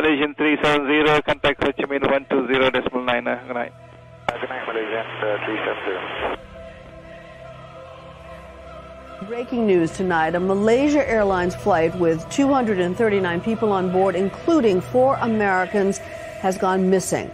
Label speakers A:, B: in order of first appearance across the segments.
A: Malaysian 370, contact Ho Chi Minh 120 decimal 9. Uh, good night.
B: Good night, Malaysian uh, 370.
C: Breaking news tonight a Malaysia Airlines flight with 239 people on board, including four Americans, has gone missing.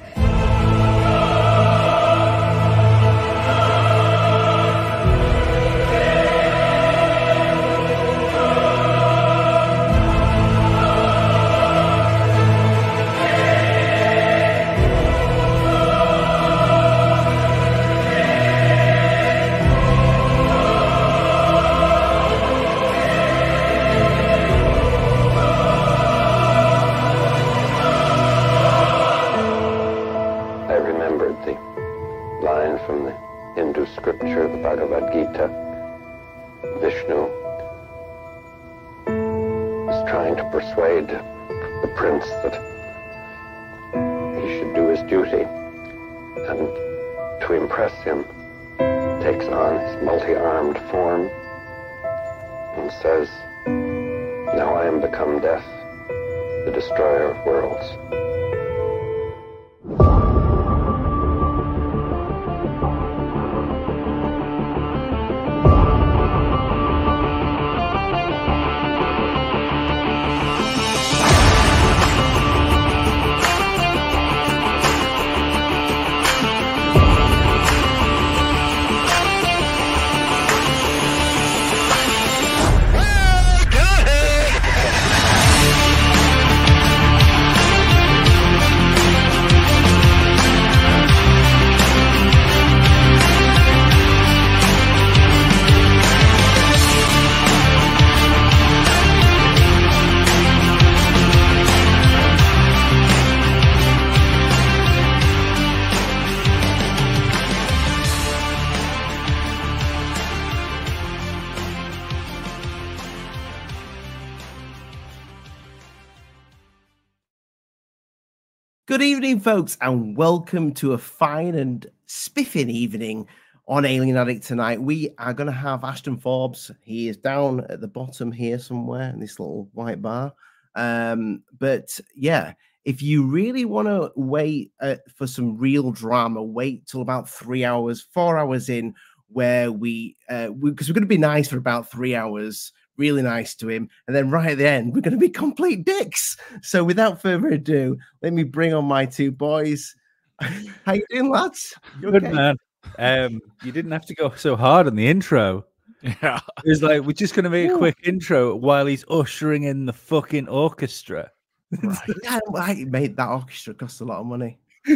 D: Folks, and welcome to a fine and spiffing evening on Alien Addict tonight. We are going to have Ashton Forbes. He is down at the bottom here somewhere in this little white bar. Um, but yeah, if you really want to wait uh, for some real drama, wait till about three hours, four hours in, where we, because uh, we, are going to be nice for about three hours really nice to him. And then right at the end, we're going to be complete dicks. So without further ado, let me bring on my two boys. How you doing, lads? You
E: Good
D: okay?
E: man. Um, you didn't have to go so hard on the intro.
F: Yeah.
E: It was like we're just going to make a quick intro while he's ushering in the fucking orchestra.
D: Yeah, I made that orchestra cost a lot of money.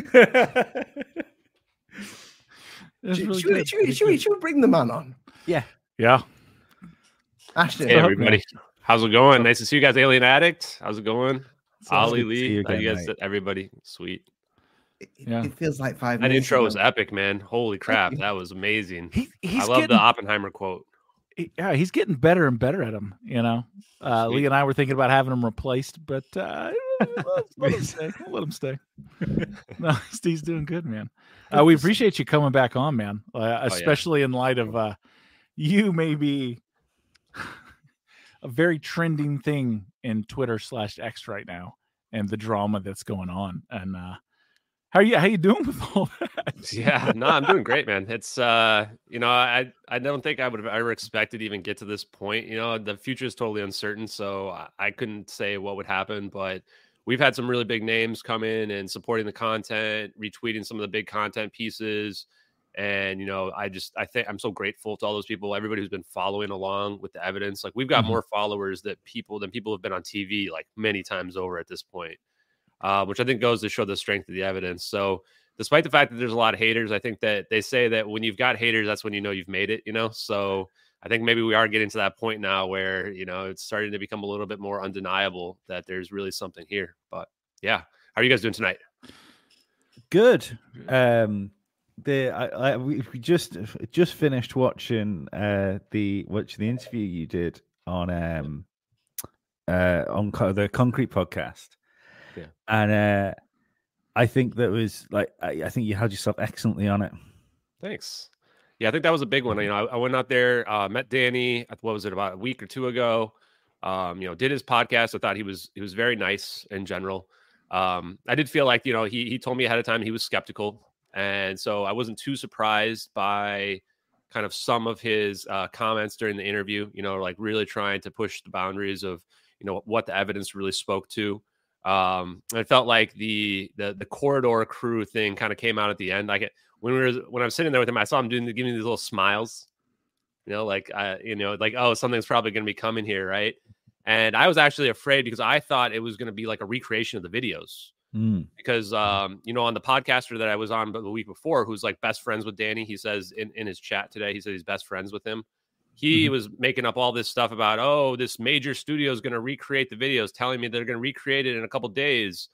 D: Should,
F: really
D: should we, should, should, we, should we bring the man on?
E: yeah.
F: Yeah.
D: Ashton.
F: Hey, everybody. How's it going? Nice to see you guys, Alien Addict. How's it going? Ollie
E: good to see
F: Lee.
E: you
F: How you guys,
E: mate.
F: everybody, sweet.
D: It,
F: Yeah.
D: it feels like five
F: That
D: minutes.
F: intro was epic, man. Holy crap, that was amazing.
E: He,
F: I
E: he's
F: love
E: getting
F: the Oppenheimer quote.
E: he- yeah, he's getting better and better at him. You know, uh, Lee and I were thinking about having him replaced, but uh, let, let him stay. Let him stay. no, Steve's doing good, man. Uh, we appreciate you coming back on, man. Uh, especially in light of uh, you maybe a very trending thing in Twitter slash X right now, and the drama that's going on. And uh, how you how you doing with all that?
F: yeah, no, I'm doing great, man. It's uh, you know, I I don't think I would have ever expected even get to this point. You know, the future is totally uncertain, so I, I couldn't say what would happen, but we've had some really big names come in and supporting the content, retweeting some of the big content pieces. And you know, I just I think I'm so grateful to all those people, everybody who's been following along with the evidence. Like we've got
E: Mhm.
F: more followers that people than people have been on TV like many times over at this point uh, which I think goes to show the strength of the evidence. So, despite the fact that there's a lot of haters, I think that they say that when you've got haters, that's when you know you've made it. You know, so I think maybe we are getting to that point now where you know it's starting to become a little bit more undeniable that there's really something here. But yeah, how are you guys doing tonight?
E: Good. Um, the I, I we just just finished watching uh the watching the interview you did on um uh on co- the Concrete podcast.
F: Yeah.
E: and uh I think that was like I, I think you held yourself excellently on it.
F: Thanks. Yeah, I think that was a big one. You know, I, I went out there, uh, met Danny. What was it about a week or two ago? Um, you know, did his podcast. I thought he was he was very nice in general. Um, I did feel like you know he he told me ahead of time he was skeptical, and so I wasn't too surprised by kind of some of his uh, comments during the interview. You know, like really trying to push the boundaries of you know what the evidence really spoke to. Um, I felt like the the the corridor crew thing kind of came out at the end. Like when we were when I was sitting there with him, I saw him doing giving these little smiles. You know, like I, you know, like oh, something's probably going to be coming here, right? And I was actually afraid because I thought it was going to be like a recreation of the videos.
G: Mm.
F: Because um, you know, on the podcaster that I was on the week before, who's like best friends with Danny, he says in, in his chat today, he said he's best friends with him. He mm-hmm. was making up all this stuff about, oh, this major studio is going to recreate the videos, telling me they're going to recreate it in a couple days,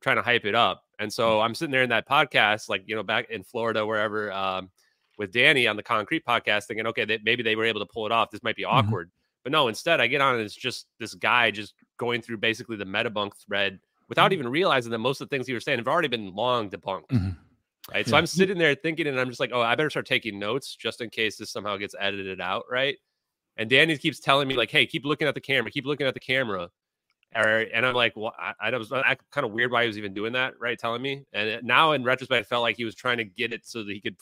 F: trying to hype it up. And so I'm sitting there in that podcast, like, you know, back in Florida, wherever, um, with Danny on the concrete podcast, thinking, okay, they, maybe they were able to pull it off. This might be mm-hmm. awkward. Mm-hmm. But no, instead, I get on and it's just this guy just going through basically the Metabunk thread without mm-hmm. even realizing that most of the things you were saying have already been long debunked. Mm-hmm. Right. Yeah. So I'm sitting there thinking, and I'm just like, oh, I better start taking notes just in case this somehow gets edited out. Right. And Danny keeps telling me, like, hey, keep looking at the camera, keep looking at the camera. And I'm like, well, I, I was I, kind of weird why he was even doing that, right? Telling me. And now in retrospect, I felt like he was trying to get it so that he could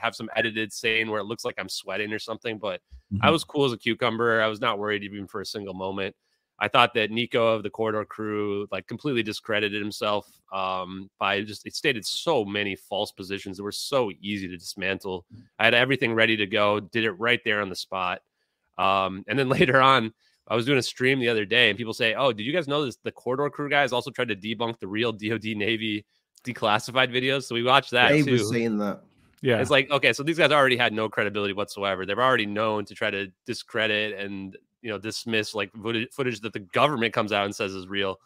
F: have some edited saying where it looks like I'm sweating or something. But mm-hmm. I was cool as a cucumber. I was not worried even for a single moment. I thought that Nico of the Corridor Crew like completely discredited himself um, by just it stated so many false positions that were so easy to dismantle. I had everything ready to go, did it right there on the spot. Um, and then later on, I was doing a stream the other day, and people say, "Oh, did you guys know this? The Corridor Crew guys also tried to debunk the real DoD Navy declassified videos." So we watched that
D: Dave
F: too.
D: was saying that.
F: Yeah. It's like, okay, so these guys already had no credibility whatsoever. They're already known to try to discredit and, you know, dismiss like footage, footage that the government comes out and says is real.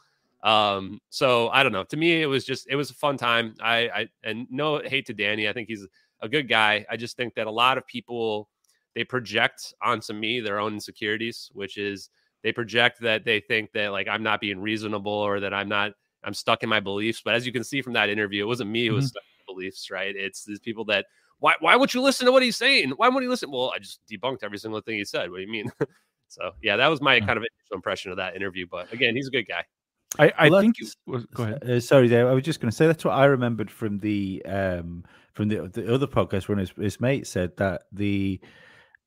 F: Um, so I don't know. To me, it was just, it was a fun time. I, I, and no hate to Danny. I think he's a good guy. I just think that a lot of people, they project onto me their own insecurities, which is they project that they think that like I'm not being reasonable or that I'm not, I'm stuck in my beliefs. But as you can see from that interview, it wasn't me who was mm-hmm. stuck beliefs, right? It's these people that why why would you listen to what he's saying? Why would you listen? Well, I just debunked every single thing he said. What do you mean? so yeah, that was my kind of initial impression of that interview. But again, he's a good guy.
E: I, I well, think. You, go ahead.
G: Uh, sorry, Dave. I was just going to say that's what I remembered from the um from the the other podcast when his, his mate said that the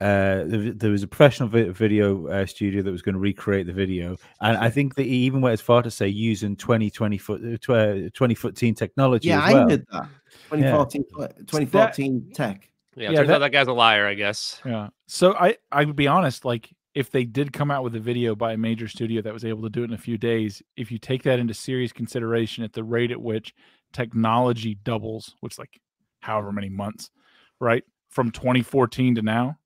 G: uh, there was a professional video uh, studio that was going to recreate the video, and I think that he even went as far to say using 20, 20 foot, uh, 20 foot teen technology.
D: Yeah,
G: well.
D: I did that. 2014, yeah. 2014 that, tech.
F: Yeah, yeah turns that, out that guy's a liar, I guess.
E: Yeah. So I, I would be honest, like if they did come out with a video by a major studio that was able to do it in a few days, if you take that into serious consideration at the rate at which technology doubles, which like however many months, right? From 2014 to now,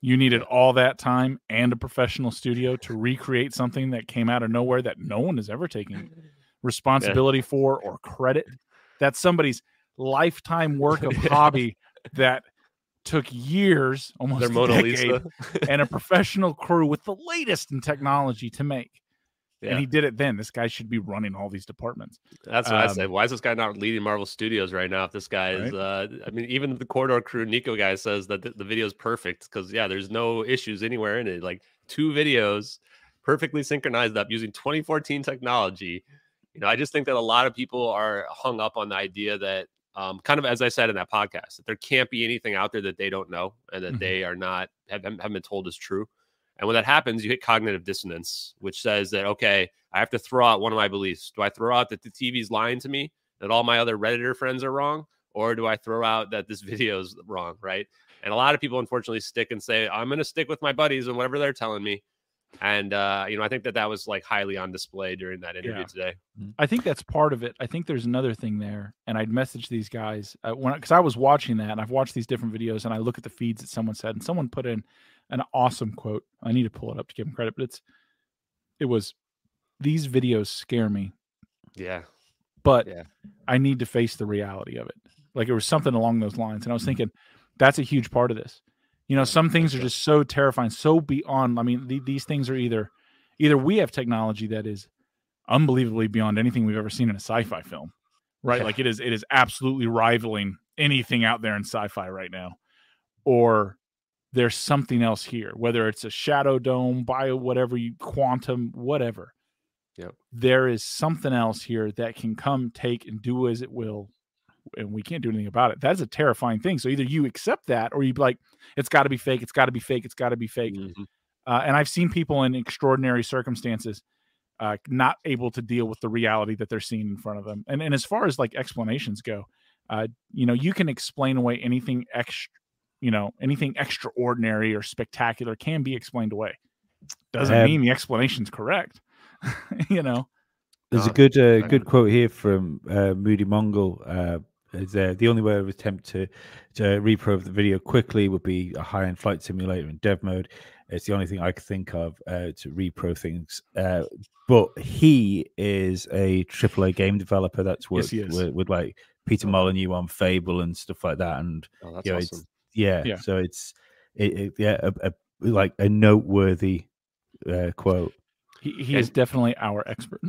E: you needed all that time and a professional studio to recreate something that came out of nowhere that no one has ever taken responsibility yeah. for or credit. That's somebody's lifetime work of hobby that took years, almost Their a Mona decade, and a professional crew with the latest in technology to make. Yeah. And he did it then. This guy should be running all these departments.
F: That's what um, I say. Why is this guy not leading Marvel Studios right now? If this guy is, right? uh, I mean, even the corridor crew Nico guy says that the, the video is perfect because yeah, there's no issues anywhere in it. Like two videos perfectly synchronized up using 2014 technology. You know, I just think that a lot of people are hung up on the idea that, um, kind of as I said in that podcast, that there can't be anything out there that they don't know and that mm-hmm. they are not have, have been told is true. And when that happens, you hit cognitive dissonance, which says that, okay, I have to throw out one of my beliefs. Do I throw out that the TV's lying to me, that all my other Redditor friends are wrong? Or do I throw out that this video is wrong? Right. And a lot of people, unfortunately, stick and say, I'm going to stick with my buddies and whatever they're telling me. And, uh, you know, I think that that was like highly on display during that interview yeah. today.
E: Mm-hmm. I think that's part of it. I think there's another thing there. And I'd message these guys uh, when, because I was watching that and I've watched these different videos and I look at the feeds that someone said, and someone put in, an awesome quote. I need to pull it up to give him credit, but it's it was these videos scare me.
F: Yeah.
E: But
F: yeah.
E: I need to face the reality of it. Like it was something along those lines. And I was thinking, that's a huge part of this. You know, some things are just so terrifying, so beyond. I mean, the, these things are either either we have technology that is unbelievably beyond anything we've ever seen in a sci-fi film, right? Yeah. Like it is, it is absolutely rivaling anything out there in sci-fi right now, or there's something else here, whether it's a shadow dome, bio, whatever you quantum, whatever.
F: Yep.
E: there is something else here that can come, take, and do as it will, and we can't do anything about it. That's a terrifying thing. So either you accept that, or you be like, it's got to be fake. It's got to be fake. It's got to be fake.
F: Mhm.
E: Uh, and I've seen people in extraordinary circumstances uh, not able to deal with the reality that they're seeing in front of them. And and as far as like explanations go, uh, you know, you can explain away anything extra, you know, anything extraordinary or spectacular can be explained away. Doesn't
G: Um,
E: mean the explanation's correct. you know,
G: There's a
F: Uh,
G: good uh, good quote here from uh, Moody Mongol. Is uh, the only way I would attempt to to repro the video quickly would be a high end flight simulator in dev mode. It's the only thing I could think of uh, to repro things. Uh, but he is a AAA game developer that's
E: Yes,
G: worked
E: he is.
G: with, with like Peter Molyneux on Fable and stuff like that. And
F: Oh,
G: you know,
F: awesome.
G: it's yeah,
E: Yeah.
G: so it's it, it, yeah, a, a, like a noteworthy uh, quote.
E: He, he
F: Yeah.
E: is definitely our expert.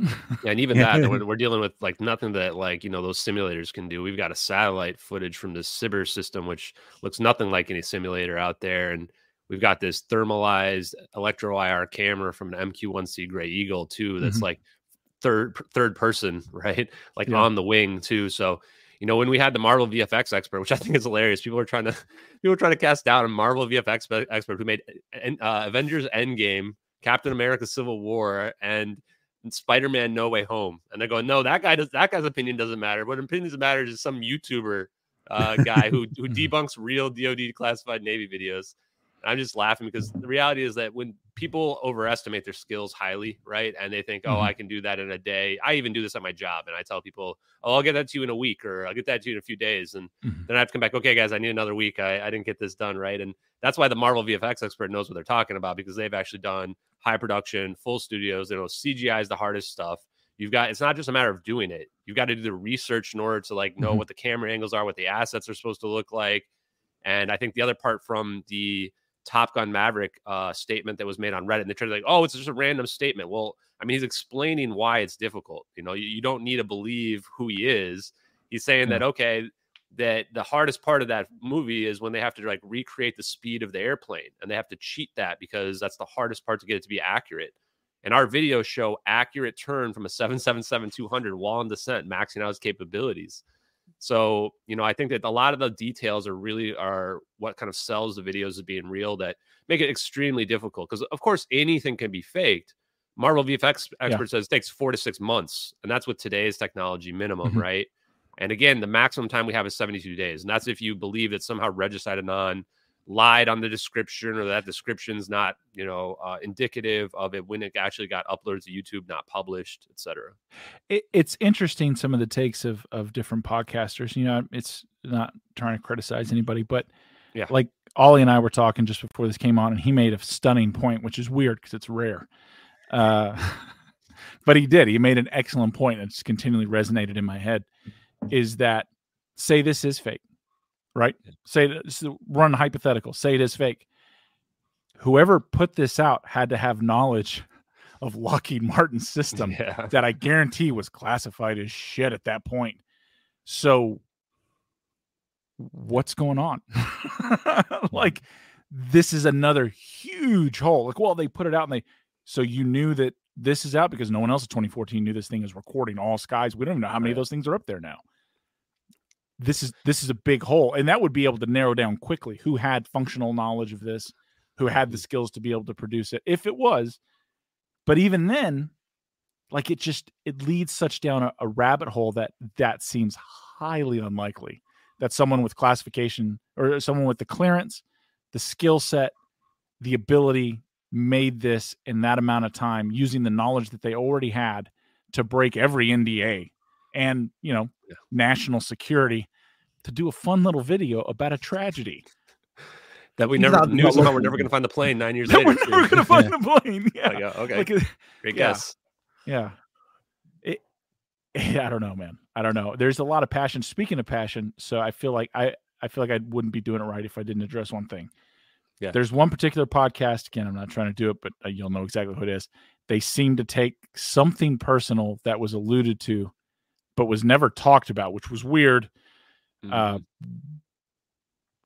F: Yeah, and even that, we're, we're dealing with like nothing that like you know those simulators can do. We've got a satellite footage from the SBIRS system, which looks nothing like any simulator out there, and we've got this thermalized electro IR camera from an MQ-1C Gray Eagle too. That's
E: Mhm.
F: like third third person, right? Like
E: Yeah.
F: on the wing too. So you know when we had the Marvel VFX expert, which I think is hilarious, people are trying to people are trying to cast down a Marvel VFX expert who made uh, Avengers Endgame, Captain America: Civil War, and Spider-Man No Way Home, and they're going, no, that guy does that guy's opinion doesn't matter. What opinions matter is some YouTuber uh, guy who who debunks real DoD classified Navy videos. I'm just laughing because the reality is that when people overestimate their skills highly, right, and they think, oh,
E: Mhm.
F: I can do that in a day. I even do this at my job, and I tell people, oh, I'll get that to you in a week, or I'll get that to you in a few days, and
E: Mhm.
F: then I have to come back. Okay, guys, I need another week. I, I didn't get this done right, and that's why the Marvel VFX expert knows what they're talking about because they've actually done high production, full studios. They know CGI is the hardest stuff. You've got it's not just a matter of doing it. You've got to do the research in order to like know
E: Mhm.
F: what the camera angles are, what the assets are supposed to look like. And I think the other part from the Top Gun Maverick uh, statement that was made on Reddit, and they tried to like, oh, it's just a random statement. Well, I mean, he's explaining why it's difficult. You know, you, you don't need to believe who he is. He's saying that okay, that the hardest part of that movie is when they have to like recreate the speed of the airplane, and they have to cheat that because that's the hardest part to get it to be accurate. And our videos show accurate turn from a 777-200 while in descent, maxing out his capabilities. So, you know, I think that a lot of the details are really are what kind of sells the videos as being real that make it extremely difficult. Because of course anything can be faked. Marvel VFX expert says it takes four to six months, and that's with today's technology minimum,
E: Mhm.
F: right? And again, the maximum time we have is 72 days, and that's if you believe that somehow Regicide Anon lied on the description or that description's not, you know, uh, indicative of it when it actually got uploaded to YouTube, not published, etc.
E: it, it's interesting some of the takes of of different podcasters. You know, it's not trying to criticize anybody, but
F: Yeah.
E: like Ollie and I were talking just before this came on, and he made a stunning point, which is weird because it's rare. Uh, but he did. He made an excellent point that's continually resonated in my head. Is that say this is fake, right? Say this, run hypothetical. Say it is fake. Whoever put this out had to have knowledge of Lockheed Martin's system
F: Yeah.
E: that I guarantee was classified as shit at that point. So what's going on? Mm-hmm. like this is another huge hole. Like, well, they put it out and they so you knew that this is out because no one else in 2014 knew this thing is recording all skies. We don't even know how many of those things are up there now. This is this is a big hole, and that would be able to narrow down quickly who had functional knowledge of this, who had the skills to be able to produce it, if it was. But even then, like it just it leads such down a, a rabbit hole that that seems highly unlikely that someone with classification or someone with the clearance, the skill set, the ability made this in that amount of time using the knowledge that they already had to break every NDA and you know
F: Yeah.
E: national security to do a fun little video about a tragedy
F: That we never
D: not-
F: knew somehow we're never going to find the plane nine years later.
E: we're never
F: too.
E: gonna find the plane. Yeah,
F: Like, uh, okay,
E: Like,
F: great
E: yeah.
F: guess.
E: Yeah. It, I don't know, man. I don't know. There's a lot of passion. Speaking of passion, so I feel like I I feel like I wouldn't be doing it right if I didn't address one thing.
F: Yeah.
E: There's one particular podcast. Again, I'm not trying to do it, but uh, you'll know exactly who it is. They seem to take something personal that was alluded to, but was never talked about, which was weird.
F: Mhm.
E: Uh,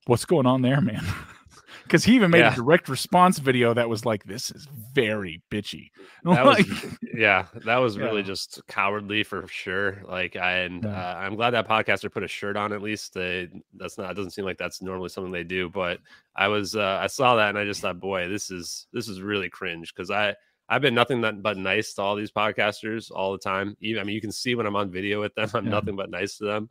E: what's going on there, man? because he even made
F: Yeah.
E: a direct response video that was like, "This is very bitchy."
F: that
E: Like,
F: was yeah that was really
E: Yeah.
F: just cowardly for sure like I, and
E: Yeah.
F: uh, i'm glad that podcaster put a shirt on at least they, that's not it doesn't seem like that's normally something they do but i was uh, i saw that and i just thought boy this is this is really cringe because i i've been nothing but nice to all these podcasters all the time even i mean you can see when i'm on video with them i'm
E: Yeah.
F: nothing but nice to them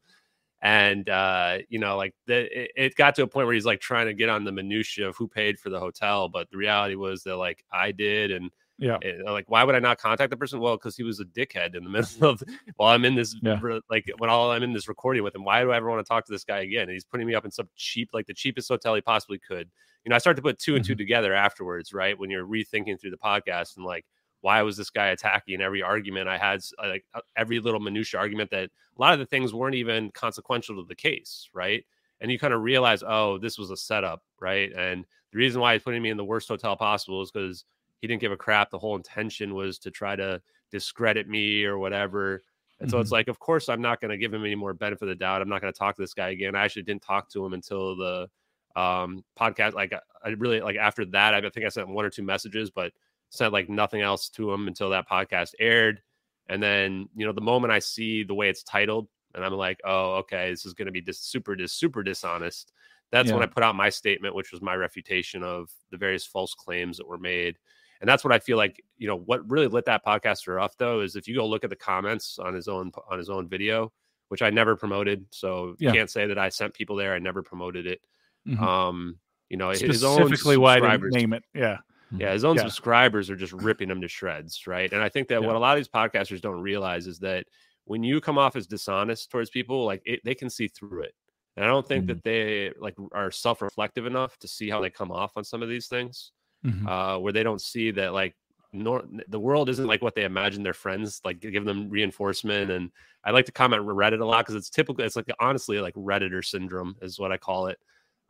F: and uh you know like the, it, it got to a point where he's like trying to get on the minutia of who paid for the hotel but the reality was that like i did and
E: yeah,
F: and, uh, like why would i not contact the person? Well because he was a dickhead in the middle of while i'm in this
E: Yeah.
F: like when all i'm in this recording with him why do i ever want to talk to this guy again? And he's putting me up in some cheap like the cheapest hotel he possibly could. You know i started to put 2 and two together afterwards right when you're rethinking through the podcast and like why was this guy attacking every argument i had uh, like uh, every little minutia argument that a lot of the things weren't even consequential to the case right? And you kind of realize oh this was a setup right? And the reason why he's putting me in the worst hotel possible is because he didn't give a crap. The whole intention was to try to discredit me or whatever. And so it's like, of course, I'm not going to give him any more benefit of the doubt. I'm not going to talk to this guy again. I actually didn't talk to him until the um, podcast. Like, I- really like after that. I think I sent one or two messages, but sent like nothing else to him until that podcast aired. And then, you know, the moment I see the way it's titled, and I'm like, oh, okay, this is going to be dis- super, dis- super dishonest. That's when I put out my statement, which was my refutation of the various false claims that were made. And that's what I feel like, you know, what really lit that podcaster off though is if you go look at the comments on his own on his own video, which I never promoted. So
E: Yeah.
F: you can't say that I sent people there. I never promoted it.
E: Mhm.
F: Um, you know, his own
E: specifically why I didn't
F: subscribers-
E: name it. Yeah,
F: yeah, his own
E: Yeah.
F: subscribers are just ripping him to shreds, right? And I think that
E: Yeah.
F: what a lot of these podcasters don't realize is that when you come off as dishonest towards people, like it, they can see through it. And I don't think that they like are self-reflective enough to see how they come off on some of these things,
E: Mhm.
F: uh, where they don't see that like nor the world isn't like what they imagine their friends like give them reinforcement. And I like to comment Reddit a lot because it's typical. It's like honestly like Redditor syndrome is what I call it,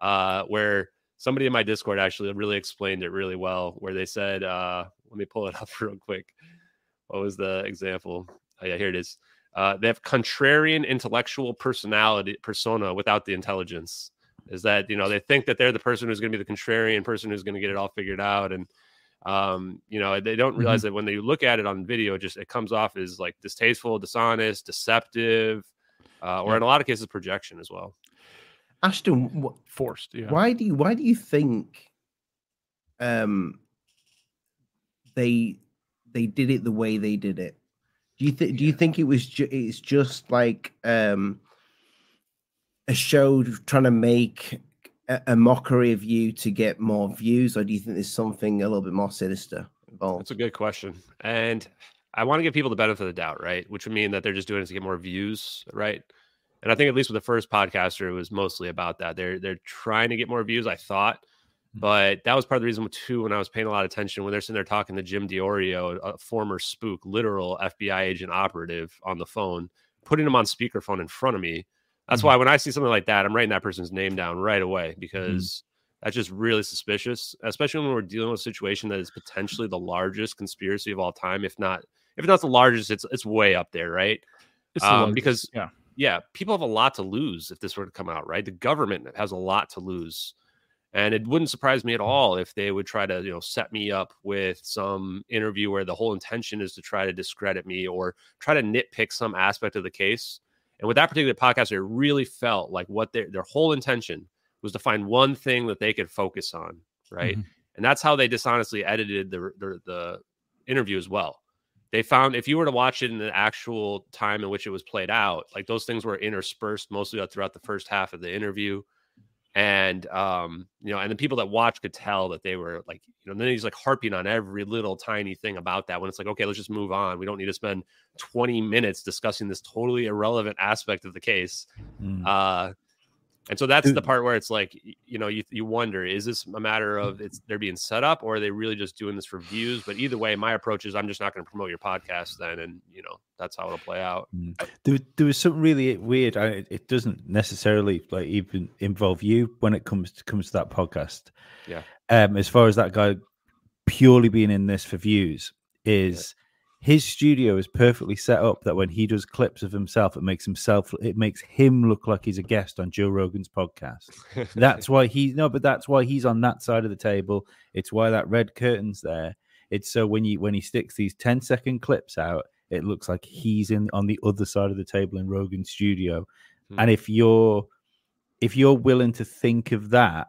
F: uh, where somebody in my Discord actually really explained it really well. Where they said, uh, "Let me pull it up real quick." What was the example? Oh yeah, here it is. Uh, they have contrarian intellectual personality persona without the intelligence. Is that you know they think that they're the person who's going to be the contrarian person who's going to get it all figured out, and um, you know they don't realize that when they look at it on video, it just it comes off as like distasteful, dishonest, deceptive, uh, or in a lot of cases projection as well.
D: Ashton, wh-
E: forced. Yeah,
D: why do you why do you think um they they did it the way they did it? Do you think do you think it was ju- it's just like um a show trying to make a, a mockery of you to get more views, or do you think there's something a little bit more sinister involved?
F: That's a good question. And I want to give people the benefit of the doubt, right? Which would mean that they're just doing it to get more views, right? And I think at least with the first podcaster, it was mostly about that. They're they're trying to get more views, I thought. Hmm. But that was part of the reason too when I was paying a lot of attention when they're sitting there talking to Jim Diorio, a former spook, literal FBI agent operative on the phone, putting him on speakerphone in front of me. That's
E: Mhm.
F: why when I see something like that, I'm writing that person's name down right away because that's just really suspicious, especially when we're dealing with a situation that is potentially the largest conspiracy of all time, if not if not the largest, it's it's way up there, right?
E: It's the
F: Um,
E: largest,
F: because
E: yeah,
F: yeah, people have a lot to lose if this were to come out, right? The government has a lot to lose. And it wouldn't surprise me at all if they would try to, you know, set me up with some interview where the whole intention is to try to discredit me or try to nitpick some aspect of the case. And with that particular podcast, it really felt like what their their whole intention was to find one thing that they could focus on, right?
E: Mhm.
F: And that's how they dishonestly edited the, the the interview as well. They found if you were to watch it in the actual time in which it was played out, like those things were interspersed mostly throughout the first half of the interview. And um, you know, and the people that watch could tell that they were like, you know, then he's like harping on every little tiny thing about that when it's like, okay, let's just move on. We don't need to spend 20 minutes discussing this totally irrelevant aspect of the case.
G: Mm.
F: Uh, and so that's the part where it's like, you know, you, you wonder, is this a matter of it's they're being set up or are they really just doing this for views? But either way, my approach is I'm just not going to promote your podcast then. And, you know, that's how it'll play out.
G: There, there was something really weird. I, it- it doesn't necessarily like even involve you when it comes to, comes to that podcast.
F: Yeah.
G: Um, as far as that guy purely being in this for views is his studio is perfectly set up that when he does clips of himself, it makes himself it makes him look like he's a guest on Joe Rogan's podcast. that's why he no, but that's why he's on that side of the table. It's why that red curtain's there. It's so when you when he sticks these 10 second clips out, it looks like he's in on the other side of the table in Rogan's studio.
F: Hmm.
G: And if you're if you're willing to think of that,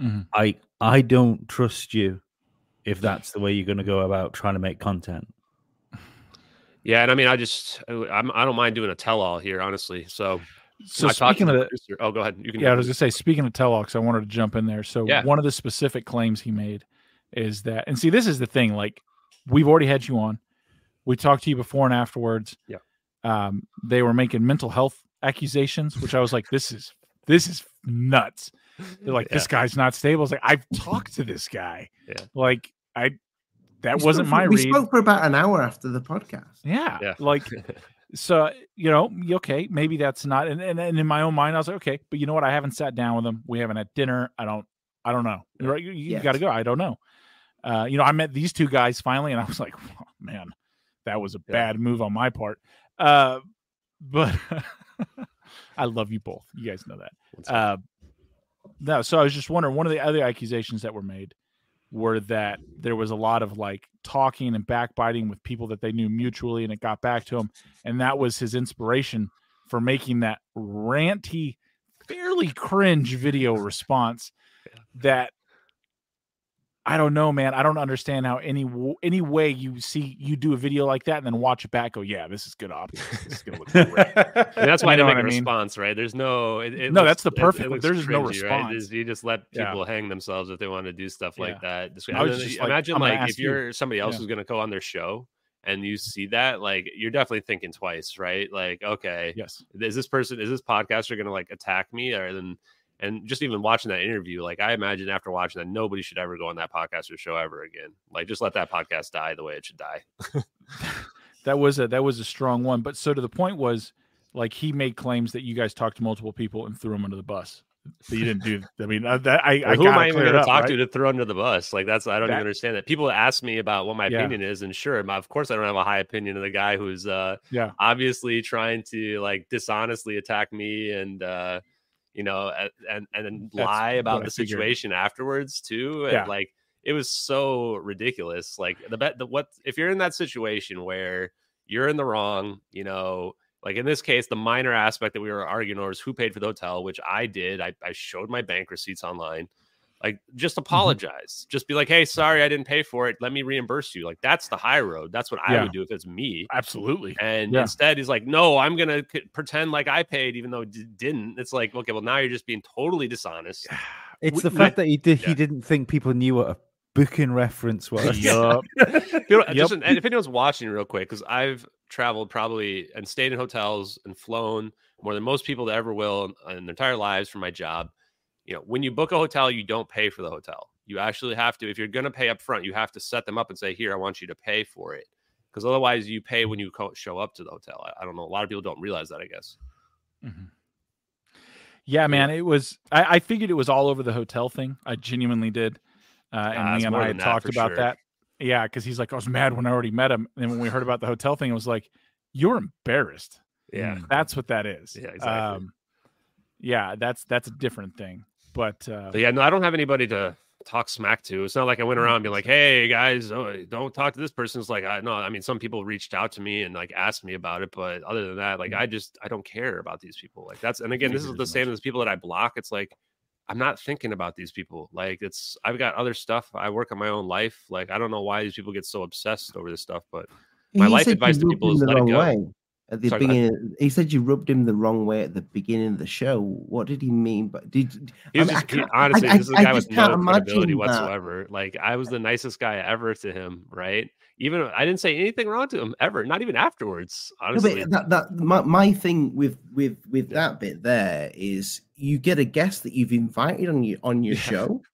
E: Mhm.
G: I I don't trust you if that's the way you're going to go about trying to make content.
F: Yeah, and I mean, I just I'm, I don't mind doing a tell-all here, honestly. So,
E: So
F: I talked to
E: speaking of
F: the producer. Oh, go ahead. You can.
E: yeah, I was gonna say speaking of tell-all, I wanted to jump in there. So
F: Yeah.
E: one of the specific claims he made is that, and see, this is the thing. Like we've already had you on. We talked to you before and afterwards.
F: Yeah.
E: Um, they were making mental health accusations, which I was like, this is this is nuts. They're like, this guy's not stable. I was like, I've talked to this guy.
F: Yeah.
E: Like I, that
D: We
E: wasn't
D: spoke
E: my
D: for, We
E: read.
D: spoke for about an hour after the podcast.
E: Yeah.
F: Yeah.
E: Like, so, you know, okay, maybe that's not, and, and, and in my own mind, I was like, okay, but you know what? I haven't sat down with him. We haven't had dinner. I don't, I don't know. Right? You, you
D: Yes.
E: got to go. I don't know. Uh, you know, I met these two guys finally, and I was like, oh, man, that was a
F: Yeah.
E: bad move on my part. Uh, but I love you both. You guys know that. Uh, no, so I was just wondering. One of the other accusations that were made were that there was a lot of like talking and backbiting with people that they knew mutually, and it got back to him, and that was his inspiration for making that ranty, fairly cringe video response. That I don't know, man. I don't understand how any any way you see you do a video like that and then watch it back. Go, yeah, this is good optics. This is gonna look great.
F: And that's why
E: You
F: they
E: know
F: make
E: what
F: a
E: I mean?
F: response, right? There's no. It, it
E: No,
F: looks-
E: that's the
F: it- it
E: perfect There's no
F: cringy, right?
E: response.
F: Just- you just let
E: Yeah.
F: people hang themselves if they want to do stuff like
E: Yeah.
F: that. Just-
E: I was just like,
F: imagine
E: I'm
F: like if
E: you.
F: you're somebody else
E: Yeah.
F: who's going to go on their show and you see that, like you're definitely thinking twice, right? Like, okay,
E: yes.
F: is this person, is this podcaster going to like attack me, or then? And just even watching that interview, like I imagine after watching that, nobody should ever go on that podcast or show ever again. Like, just let that podcast die the way it should die.
E: that was a that was a strong one. But so to the point was like he made claims that you guys talked to multiple people and threw them under the bus. But you didn't do. I mean, uh, that I, I
F: Well, who am
E: gotta
F: I even going to talk
E: right?
F: to to throw under the bus? Like that's I don't
E: That-
F: even understand that. People ask me about what my
E: Yeah.
F: opinion is, and sure, my- of course, I don't have a high opinion of the guy who's uh
E: Yeah.
F: obviously trying to like dishonestly attack me and uh you know and and then lie about the situation afterwards too. And
E: Yeah.
F: like it was so ridiculous. Like the bet the what if you're in that situation where you're in the wrong, you know, like in this case, the minor aspect that we were arguing over is who paid for the hotel, which I did. I, I showed my bank receipts online. Like, just
E: Mm-hmm.
F: apologize. Just be like, hey, sorry, I didn't pay for it. Let me reimburse you. Like, that's the high road. That's what I would do if it's me.
E: Absolutely.
F: And
E: Yeah.
F: instead, he's like, no, I'm going to pretend like I paid, even though it d- didn't. It's like, okay, well, now you're just being totally dishonest.
G: It's
E: We-
G: the
E: we-
G: fact that he did. He didn't think people knew what a booking reference was.
E: Yup.
F: If
E: Yep.
F: just- and if anyone's watching real quick, because I've traveled probably and stayed in hotels and flown more than most people that ever will in, in their entire lives for my job. You know, when you book a hotel, you don't pay for the hotel. You actually have to, if you're going to pay up front, you have to set them up and say, here, I want you to pay for it. Because otherwise, you pay when you co- show up to the hotel. I, I don't know. A lot of people don't realize that, I guess.
E: Mhm. Yeah, man, it was. I, I figured it was all over the hotel thing. I genuinely did. Uh,
F: Ah,
E: and
F: it's
E: me and I had talked about
F: sure.
E: that. Yeah, because he's like, I was mad when I already met him, and when we heard about the hotel thing, it was like, you're embarrassed.
F: Yeah.
E: That's what that is.
F: Yeah, exactly.
E: Um, yeah, that's that's a different thing. But, uh,
F: But yeah, no, I don't have anybody to talk smack to. It's not like I went around being like, "Hey guys, oh, don't talk to this person." It's like, I no, I mean, some people reached out to me and like asked me about it, but other than that, like, I just I don't care about these people. Like that's and again, this is the same as people that I block. It's like I'm not thinking about these people. Like it's I've got other stuff. I work on my own life. Like I don't know why these people get so obsessed over this stuff, but My
D: He
F: life advice to people is let it go.
D: way at the
F: Sorry,
D: beginning. He said you rubbed him the wrong way at the beginning of the show. What did he mean? But did
F: He was
D: I mean, I
F: just he-
D: can't-
F: honestly,
D: I-
F: this is a
D: I
F: guy with
D: just
F: no credibility
D: that.
F: whatsoever. Like I was the nicest guy ever to him, right? Even I didn't say anything wrong to him ever, not even afterwards.
D: No,
F: Honestly,
D: but that, that my, my thing with with with that bit there is you get a guest that you've invited on your on your
F: Yeah.
D: show.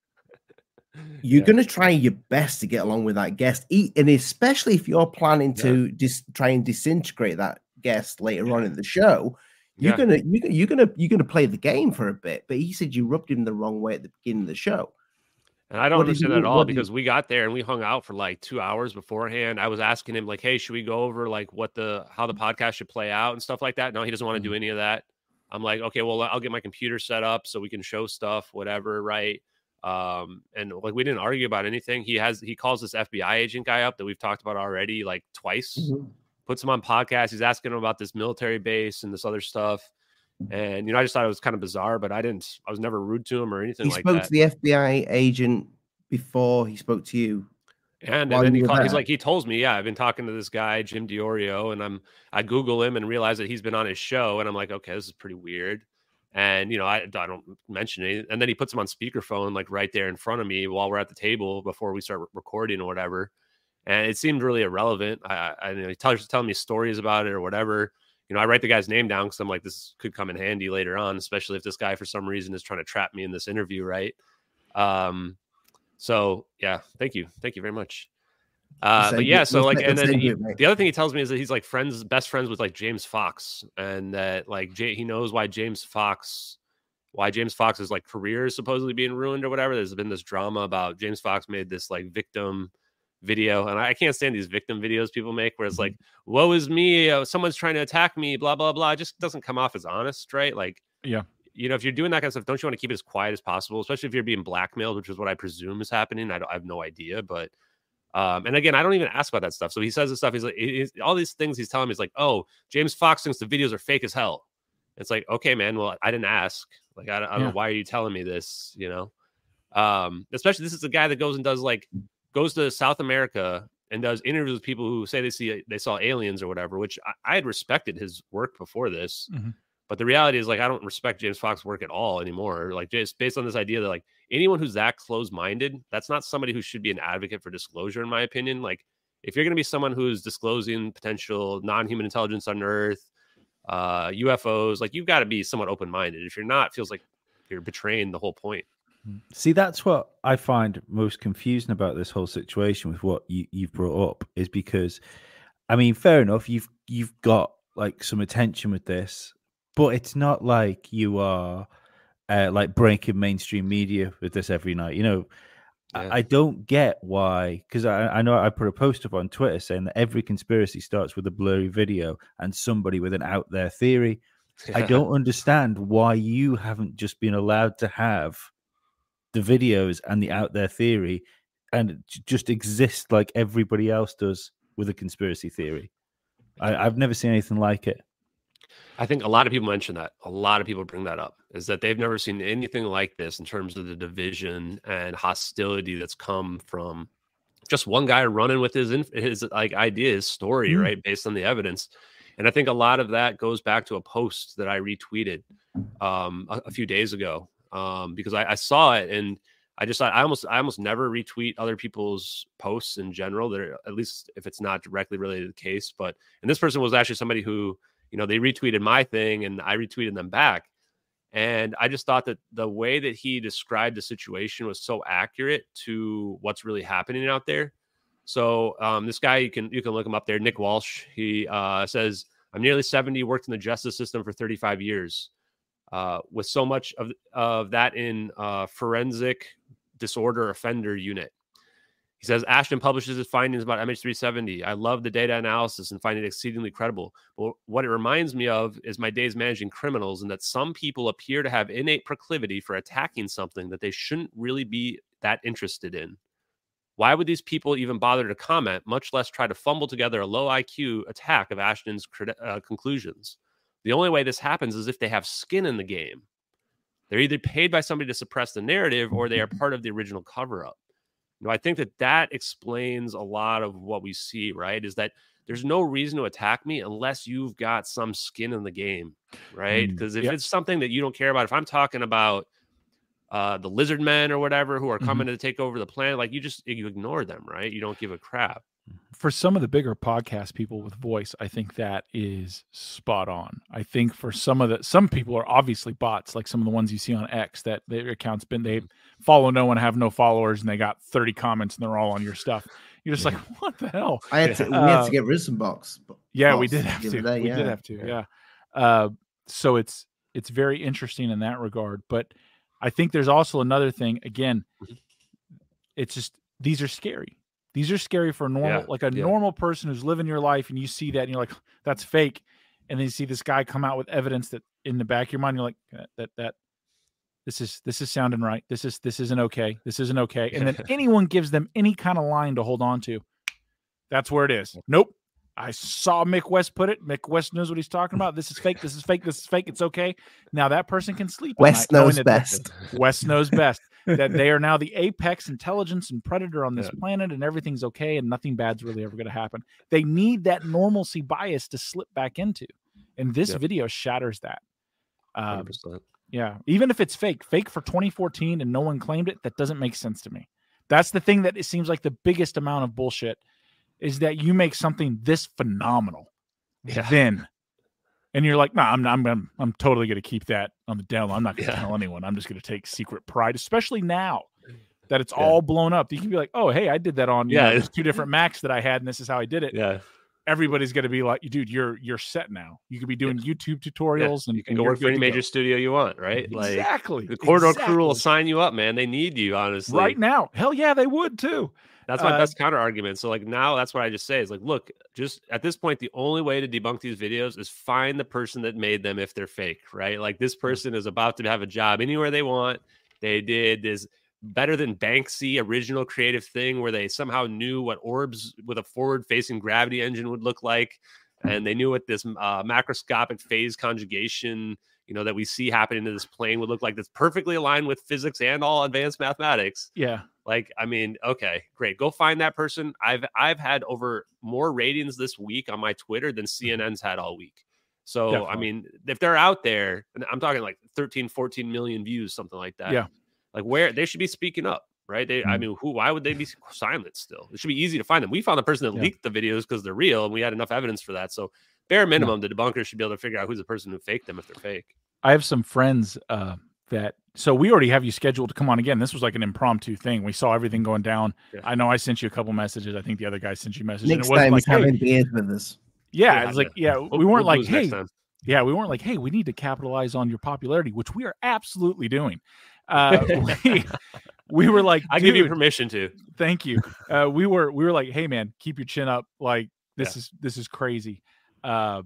D: You're
F: Yeah.
D: going to try your best to get along with that guest, and especially if you're planning to dis- try and disintegrate that guest later on in the show. You're
F: Yeah.
D: gonna you're, gonna you're gonna play the game for a bit. But he said you rubbed him the wrong way at the beginning of the show.
F: And I don't
D: What
F: understand that at all
D: what did you-
F: because we got there and we hung out for like two hours beforehand. I was asking him like, "Hey, should we go over like what the how the podcast should play out and stuff like that?" No, he doesn't want to do any of that. I'm like, okay, well, I'll get my computer set up so we can show stuff, whatever, right? Um, and like we didn't argue about anything. He has he calls this FBI agent guy up that we've talked about already like twice.
D: Mhm.
F: Puts him on podcast. He's asking him about this military base and this other stuff. And you know, I just thought it was kind of bizarre, but I didn't. I was never rude to him or anything
D: He
F: like
D: spoke
F: that.
D: to the FBI agent before he spoke to you.
F: And, and then he called, he's like, he tells me, yeah, I've been talking to this guy, Jim Diorio, and I'm I Google him and realize that he's been on his show, and I'm like, okay, this is pretty weird. And you know, I, I don't mention it. And then he puts him on speakerphone, like right there in front of me while we're at the table before we start re- recording or whatever. And it seemed really irrelevant. I, I, you know, he tells telling me stories about it or whatever. You know, I write the guy's name down because I'm like, this could come in handy later on, especially if this guy for some reason is trying to trap me in this interview, right? Um, so yeah, thank you, thank you very much. Uh, but yeah, so like, and then he, the other thing he tells me is that he's like friends, best friends with like James Fox, and that like Jay, he knows why James Fox, why James Fox's like career is supposedly being ruined or whatever. There's been this drama about James Fox made this like victim video, and I, can't stand these victim videos people make where it's
D: Mm-hmm.
F: like, "Woe is me, uh, someone's trying to attack me," blah blah blah. It just doesn't come off as honest, right? Like,
E: Yeah.
F: you know, if you're doing that kind of stuff, don't you want to keep it as quiet as possible, especially if you're being blackmailed, which is what I presume is happening. I, don't, I have no idea, but um, and again, I don't even ask about that stuff. So he says this stuff. He's like, he's, all these things he's telling me is like, oh, James Fox thinks the videos are fake as hell. It's like, okay, man. Well, I didn't ask. Like, I, I don't
E: Yeah.
F: know why are you telling me this. You know, um, especially this is the guy that goes and does like goes to South America and does interviews with people who say they see they saw aliens or whatever. Which I, I had respected his work before this.
E: Mhm.
F: But the reality is, like, I don't respect James Fox's work at all anymore. Like, just based on this idea that, like, anyone who's that close minded, that's not somebody who should be an advocate for disclosure, in my opinion. Like, if you're going to be someone who's disclosing potential non human intelligence on Earth, uh, UFOs, like, you've got to be somewhat open minded. If you're not, it feels like you're betraying the whole point.
G: See, that's what I find most confusing about this whole situation with what you, you've brought up is because, I mean, fair enough, you've you've got like some attention with this, but it's not like you are uh, like breaking mainstream media with this every night. You know,
F: Yeah.
G: I, I don't get why because I, I know I put a post up on Twitter saying that every conspiracy starts with a blurry video and somebody with an out there theory. I don't understand why you haven't just been allowed to have the videos and the out there theory and just exist like everybody else does with a conspiracy theory. I, I've never seen anything like it.
F: I think a lot of people mention that. A lot of people bring that up is that they've never seen anything like this in terms of the division and hostility that's come from just one guy running with his his like idea, his story,
G: Mm.
F: right, based on the evidence. And I think a lot of that goes back to a post that I retweeted um, a, a few days ago um, because I, I saw it and I just thought I almost I almost never retweet other people's posts in general. That at least if it's not directly related to the case. But and this person was actually somebody who you know they retweeted my thing and I retweeted them back. And I just thought that the way that he described the situation was so accurate to what's really happening out there. So um, this guy, you can you can look him up there, Nick Walsh. He uh, says, "I'm nearly 70, worked in the justice system for 35 years, uh, with so much of of that in uh, forensic disorder offender unit." He says Ashton publishes his findings about MH370. I love the data analysis and find it exceedingly credible. But what it reminds me of is my days managing criminals, and that some people appear to have innate proclivity for attacking something that they shouldn't really be that interested in. Why would these people even bother to comment, much less try to fumble together a low IQ attack of Ashton's uh, conclusions? The only way this happens is if they have skin in the game. They're either paid by somebody to suppress the narrative or they are part of the original cover up. You know, I think that that explains a lot of what we see, right? Is that there's no reason to attack me unless you've got some skin in the game, right?
G: Mm,
F: Because if
E: yeah.
F: it's something that you don't care about, if I'm talking about uh, the lizard men or whatever who are coming to take over the planet, like you just you ignore them, right? You don't give a crap.
E: For some of the bigger podcast people with voice, I think that is spot on. I think for some of the some people are obviously bots, like some of the ones you see on X that their accounts been they follow no one, have no followers, and they got 30 comments and they're all on your stuff. You're just like, what the hell?
D: I had to, we had
E: Uh,
D: to get rid of some box.
E: Yeah, we did have
D: other
E: to.
D: day,
E: we
D: yeah.
E: did have to. Yeah. Uh, so it's it's very interesting in that regard. But I think there's also another thing. Again, it's just these are scary. These are scary for a normal,
F: Yeah,
E: like a
F: yeah.
E: normal person who's living your life, and you see that, and you're like, "That's fake," and then you see this guy come out with evidence that in the back of your mind, you're like, "That that, that this is this is sounding right. This is this isn't okay. This isn't okay." And then anyone gives them any kind of line to hold on to, that's where it is. Nope. I saw Mick West put it. Mick West knows what he's talking about. This is fake. This is fake. This is fake. It's okay. Now that person can sleep.
D: West knows best.
E: West knows best. that they are now the apex intelligence and predator on this
F: Yeah.
E: planet, and everything's okay, and nothing bad's really ever going to happen. They need that normalcy bias to slip back into, and this
F: Yep.
E: video shatters that. Um,
F: 100%.
E: yeah, even if it's fake, fake for 2014 and no one claimed it, that doesn't make sense to me. That's the thing that it seems like the biggest amount of bullshit is that you make something this phenomenal,
F: Yeah.
E: then, and you're like, nah, I'm I'm I'm, I'm totally gonna keep that on the down. I'm not gonna
F: Yeah.
E: tell anyone. I'm just gonna take secret pride, especially now that it's
F: Yeah.
E: all blown up. You can be like, oh, hey, I did that on you
F: Yeah.
E: know, two different Macs that I had, and this is how I did it.
F: Yeah.
E: Everybody's gonna be like, dude, you're you're set now. You could be doing YouTube tutorials and
F: You can
E: and
F: go work for any major
E: go.
F: studio you want, right? Like
E: exactly.
F: the corridor crew will sign you up, man. They need you, honestly.
E: right now. Hell yeah, they would too.
F: That's my
E: Uh,
F: best counter argument. So like now that's what I just say is like, look, just at this point, the only way to debunk these videos is find the person that made them if they're fake, right? Like this person is about to have a job anywhere they want. They did this better than Banksy original creative thing where they somehow knew what orbs with a forward facing gravity engine would look like. And they knew what this uh, macroscopic phase conjugation, you know, that we see happening to this plane would look like. That's perfectly aligned with physics and all advanced mathematics.
E: Yeah.
F: Like, I mean, okay, great. Go find that person. I've I've had over more ratings this week on my Twitter than CNN's had all week. So, I mean, if they're out there, and I'm talking like 13, 14 million views, something like that.
E: Yeah.
F: Like where they should be speaking up, right? They I
E: Mhm.
F: mean, who why would they be silent still? It should be easy to find them. We found the person that
E: Yeah.
F: leaked the videos because they're real and we had enough evidence for that. So bare minimum, the debunkers should be able to figure out who's the person who faked them if they're fake.
E: I have some friends uh, that so we already have you scheduled to come on again. This was like an impromptu thing. We saw everything going down.
F: Yeah.
E: I know I sent you a couple messages. I think the other guy sent you messages.
D: Next
E: it wasn't
D: time
E: like,
D: he's having
E: hey,
D: beers with us.
E: yeah,
F: Yeah,
E: it's like yeah,
F: We'll-
E: we weren't
F: we'll
E: like hey, yeah, we weren't like hey, we need to capitalize on your popularity, which we are absolutely doing. Uh, we, we were like,
F: I give you permission to.
E: thank you uh we were we were like hey man keep your chin up like this
F: Yeah.
E: is this is crazy uh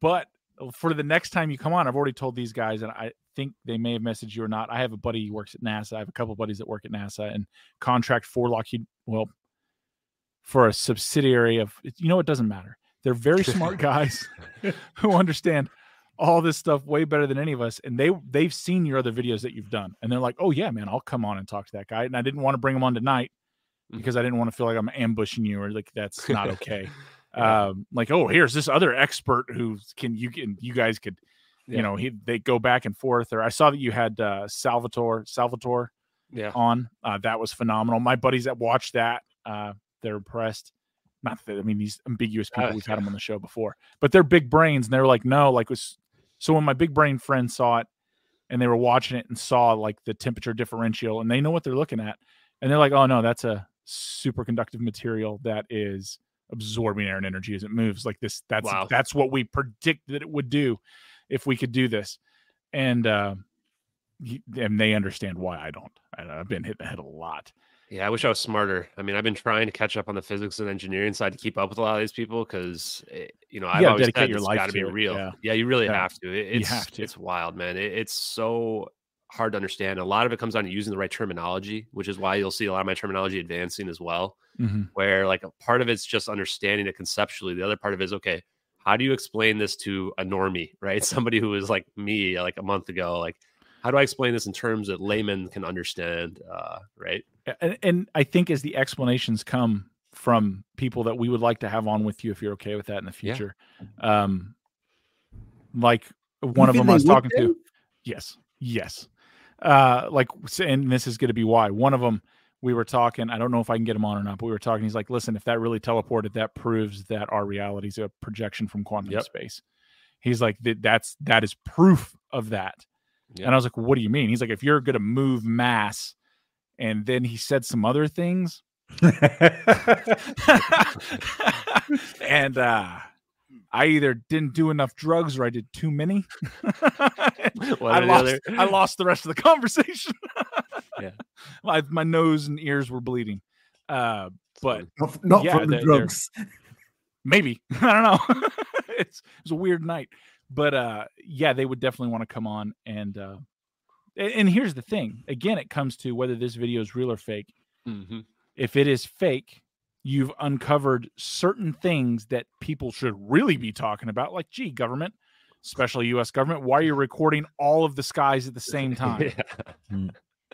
E: but for the next time you come on i've already told these guys and i think they may have messaged you or not i have a buddy who works at nasa i have a couple buddies that work at nasa and contract for lockheed well for a subsidiary of you know it doesn't matter they're very smart guys who understand all this stuff way better than any of us and they they've seen your other videos that you've done and they're like oh yeah man i'll come on and talk to that guy and i didn't want to bring him on tonight
F: Mhm.
E: because i didn't want to feel like i'm ambushing you or like that's not okay
F: Yeah.
E: um like oh here's this other expert who can you can you guys could you know he they go back and forth or i saw that you had uh salvatore salvatore
F: Yeah.
E: on uh that was phenomenal. My buddies that watched that uh they're impressed. Not that i mean these ambiguous people
F: Uh,
E: we've had them on the show before but they're big brains and they were like no like was so when my big brain friend saw it and they were watching it and saw like the temperature differential and they know what they're looking at and they're like oh no that's a superconductive material that is absorbing air and energy as it moves. Like this that's
F: Wow.
E: that's what we predict that it would do if we could do this and uh and they understand why i don't i've been hit the head a lot
F: Yeah, I wish I was smarter. I mean, I've been trying to catch up on the physics and engineering side to keep up with a lot of these people because, you know, I've always said
E: your
F: it's got to be real.
E: yeah.
F: Yeah. you really
E: Yeah.
F: have to. It,
E: You
F: it's
E: have to.
F: it's wild, man. It, it's so hard to understand. A lot of it comes down to using the right terminology, which is why you'll see a lot of my terminology advancing as well.
E: Mhm.
F: Where like a part of it's just understanding it conceptually. The other part of it is okay. How do you explain this to a normie, right? Somebody who is like me, like a month ago, like. How do I explain this in terms that laymen can understand? Uh, right?
E: and, and i think as the explanations come from people that we would like to have on with you if you're okay with that in the
F: Yeah.
E: future um like one of them i was
D: they would
E: talking to yes yes uh like s- and this is going to be why one of them we were talking i don't know if i can get him on or not but we were talking he's like listen if that really teleported that proves that our reality is a projection from quantum
F: Yep.
E: space he's like that's that is proof of that
F: Yep.
E: and i was like what do you mean he's like if you're going to move mass and then he said some other things and uh I either didn't do enough drugs or I did too many. I lost. I lost the rest of the conversation.
F: Yeah.
E: my, my nose and ears were bleeding. Uh, but
D: Not, not
E: Yeah,
D: from the drugs.
E: maybe I don't know. it's it was a weird night, but uh, yeah, they would definitely want to come on and uh, and here's the thing. Again, it comes to whether this video is real or fake.
F: hmm
E: If it is fake, you've uncovered certain things that people should really be talking about. Like, gee, government, especially U.S. government, why are you recording all of the skies at the same time?
F: Yeah.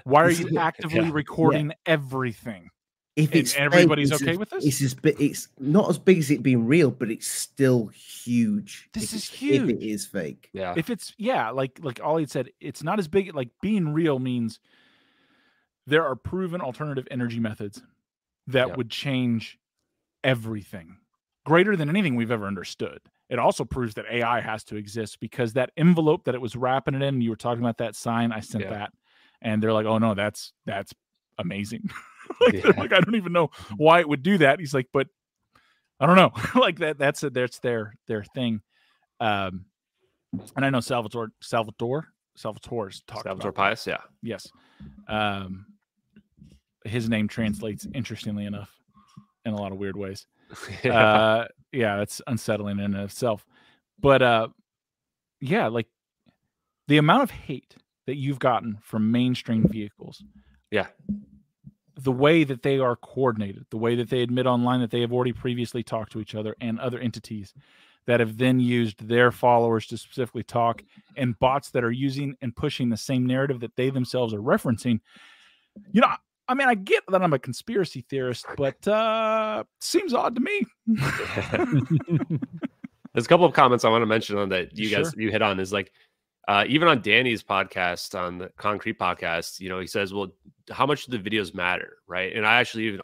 E: Why are you actively
F: yeah.
E: recording everything?
D: If it's fake,
E: everybody's
D: it's
E: okay
D: as-
E: with this?
D: It's as big. It's not as big as it being real, but it's still huge.
E: This
D: if
E: is
D: it's- If
E: huge.
D: it is fake,
F: Yeah.
E: if it's yeah like like ollie said it's not as big like being real means there are proven alternative energy methods that
F: Yep.
E: would change everything greater than anything we've ever understood it also proves that ai has to exist because that envelope that it was wrapping it in you were talking about that sign i sent
F: Yeah.
E: that and they're like oh no that's that's amazing like,
F: Yeah.
E: like i don't even know why it would do that he's like but i don't know like that that's a, that's their their thing um and I know Salvatore Salvatore Salvatore's talked
F: Salvatore
E: about that.
F: Yeah.
E: Yes. Um his name translates interestingly enough in a lot of weird ways. Uh yeah, that's unsettling in itself. But uh yeah, like the amount of hate that you've gotten from mainstream vehicles,
F: yeah.
E: the way that they are coordinated, the way that they admit online that they have already previously talked to each other and other entities that have then used their followers to specifically talk and bots that are using and pushing the same narrative that they themselves are referencing. You know, I mean, I get that I'm a conspiracy theorist, but uh seems odd to me.
F: There's a couple of comments I want to mention on that you guys you hit on is like uh, even on Danny's podcast on the Concrete podcast, you know, he says, "Well, how much do the videos matter?" Right? And I actually even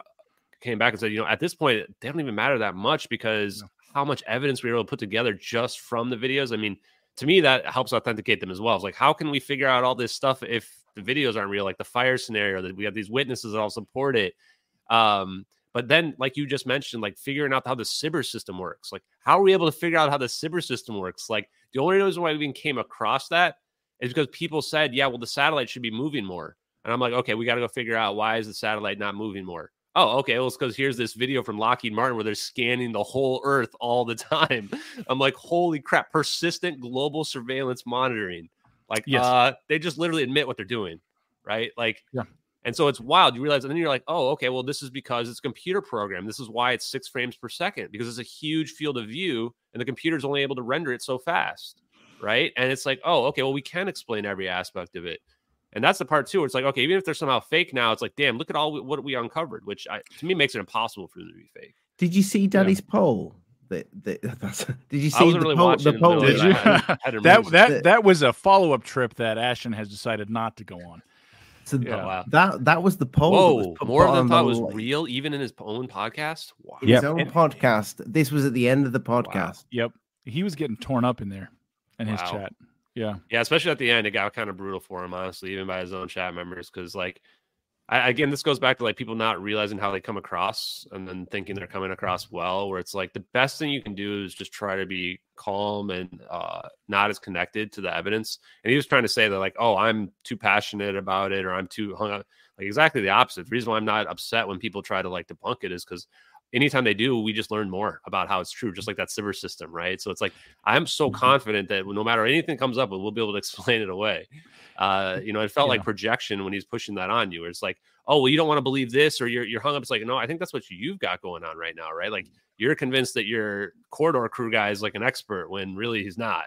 F: came back and said, you know, at this point, they don't even matter that much because how much evidence we were able to put together just from the videos. I mean, to me, that helps authenticate them as well. It's like, how can we figure out all this stuff if the videos aren't real? Like the fire scenario that we have these witnesses that all support it. Um, but then, like you just mentioned, like figuring out how the SBIRS system works. Like, how are we able to figure out how the SBIRS system works? Like, the only reason why we even came across that is because people said, yeah, well, the satellite should be moving more. And I'm like, okay, we got to go figure out why is the satellite not moving more? Oh, okay. Well, it's because here's this video from Lockheed Martin where they're scanning the whole Earth all the time. I'm like, holy crap! Persistent global surveillance monitoring. Like,
E: Yes.
F: uh, they just literally admit what they're doing, right? Like,
E: Yeah.
F: And so it's wild. You realize, and then you're like, oh, okay. Well, this is because it's a computer program. This is why it's six frames per second because it's a huge field of view, and the computer's only able to render it so fast, right? And it's like, oh, okay. Well, we can explain every aspect of it. And that's the part too. Where it's like, okay, even if they're somehow fake now, it's like, damn, look at all we- what we uncovered, which I, to me makes it impossible for them to be fake.
D: did you see Daddy's poll? That, that, did you see the
F: really
D: poll? The poll
F: the middle
E: Did you?
F: that. Had- had
E: that that that was a follow up trip that Ashton has decided not to go on.
D: So
E: Yeah.
F: wow.
D: that that was the poll. that was
F: more of
D: on
F: them
D: the
F: thought was
D: li-
F: real, even in his own podcast. Wow.
D: in his own
E: And-
D: podcast. This was at the end of the podcast.
E: Yep, he was getting torn up in there in his chat. Yeah,
F: Yeah, especially at the end, it got kind of brutal for him, honestly, even by his own chat members. Because, like, I, again, this goes back to like people not realizing how they come across and then thinking they're coming across well. Where it's like the best thing you can do is just try to be calm and uh, not as connected to the evidence. And he was trying to say that, like, oh, I'm too passionate about it or I'm too hung up. Like, exactly the opposite. The reason why I'm not upset when people try to like debunk it is because anytime they do, we just learn more about how it's true, just like that SBIRS system, right? So it's like I'm so confident that no matter anything comes up, we'll be able to explain it away. Uh, you know, it felt like projection when he's pushing that on you. Where it's like, oh, well, you don't want to believe this, or you're you're hung up. It's like, no, I think that's what you've got going on right now, right? Like you're convinced that your corridor crew guy is like an expert when really he's not.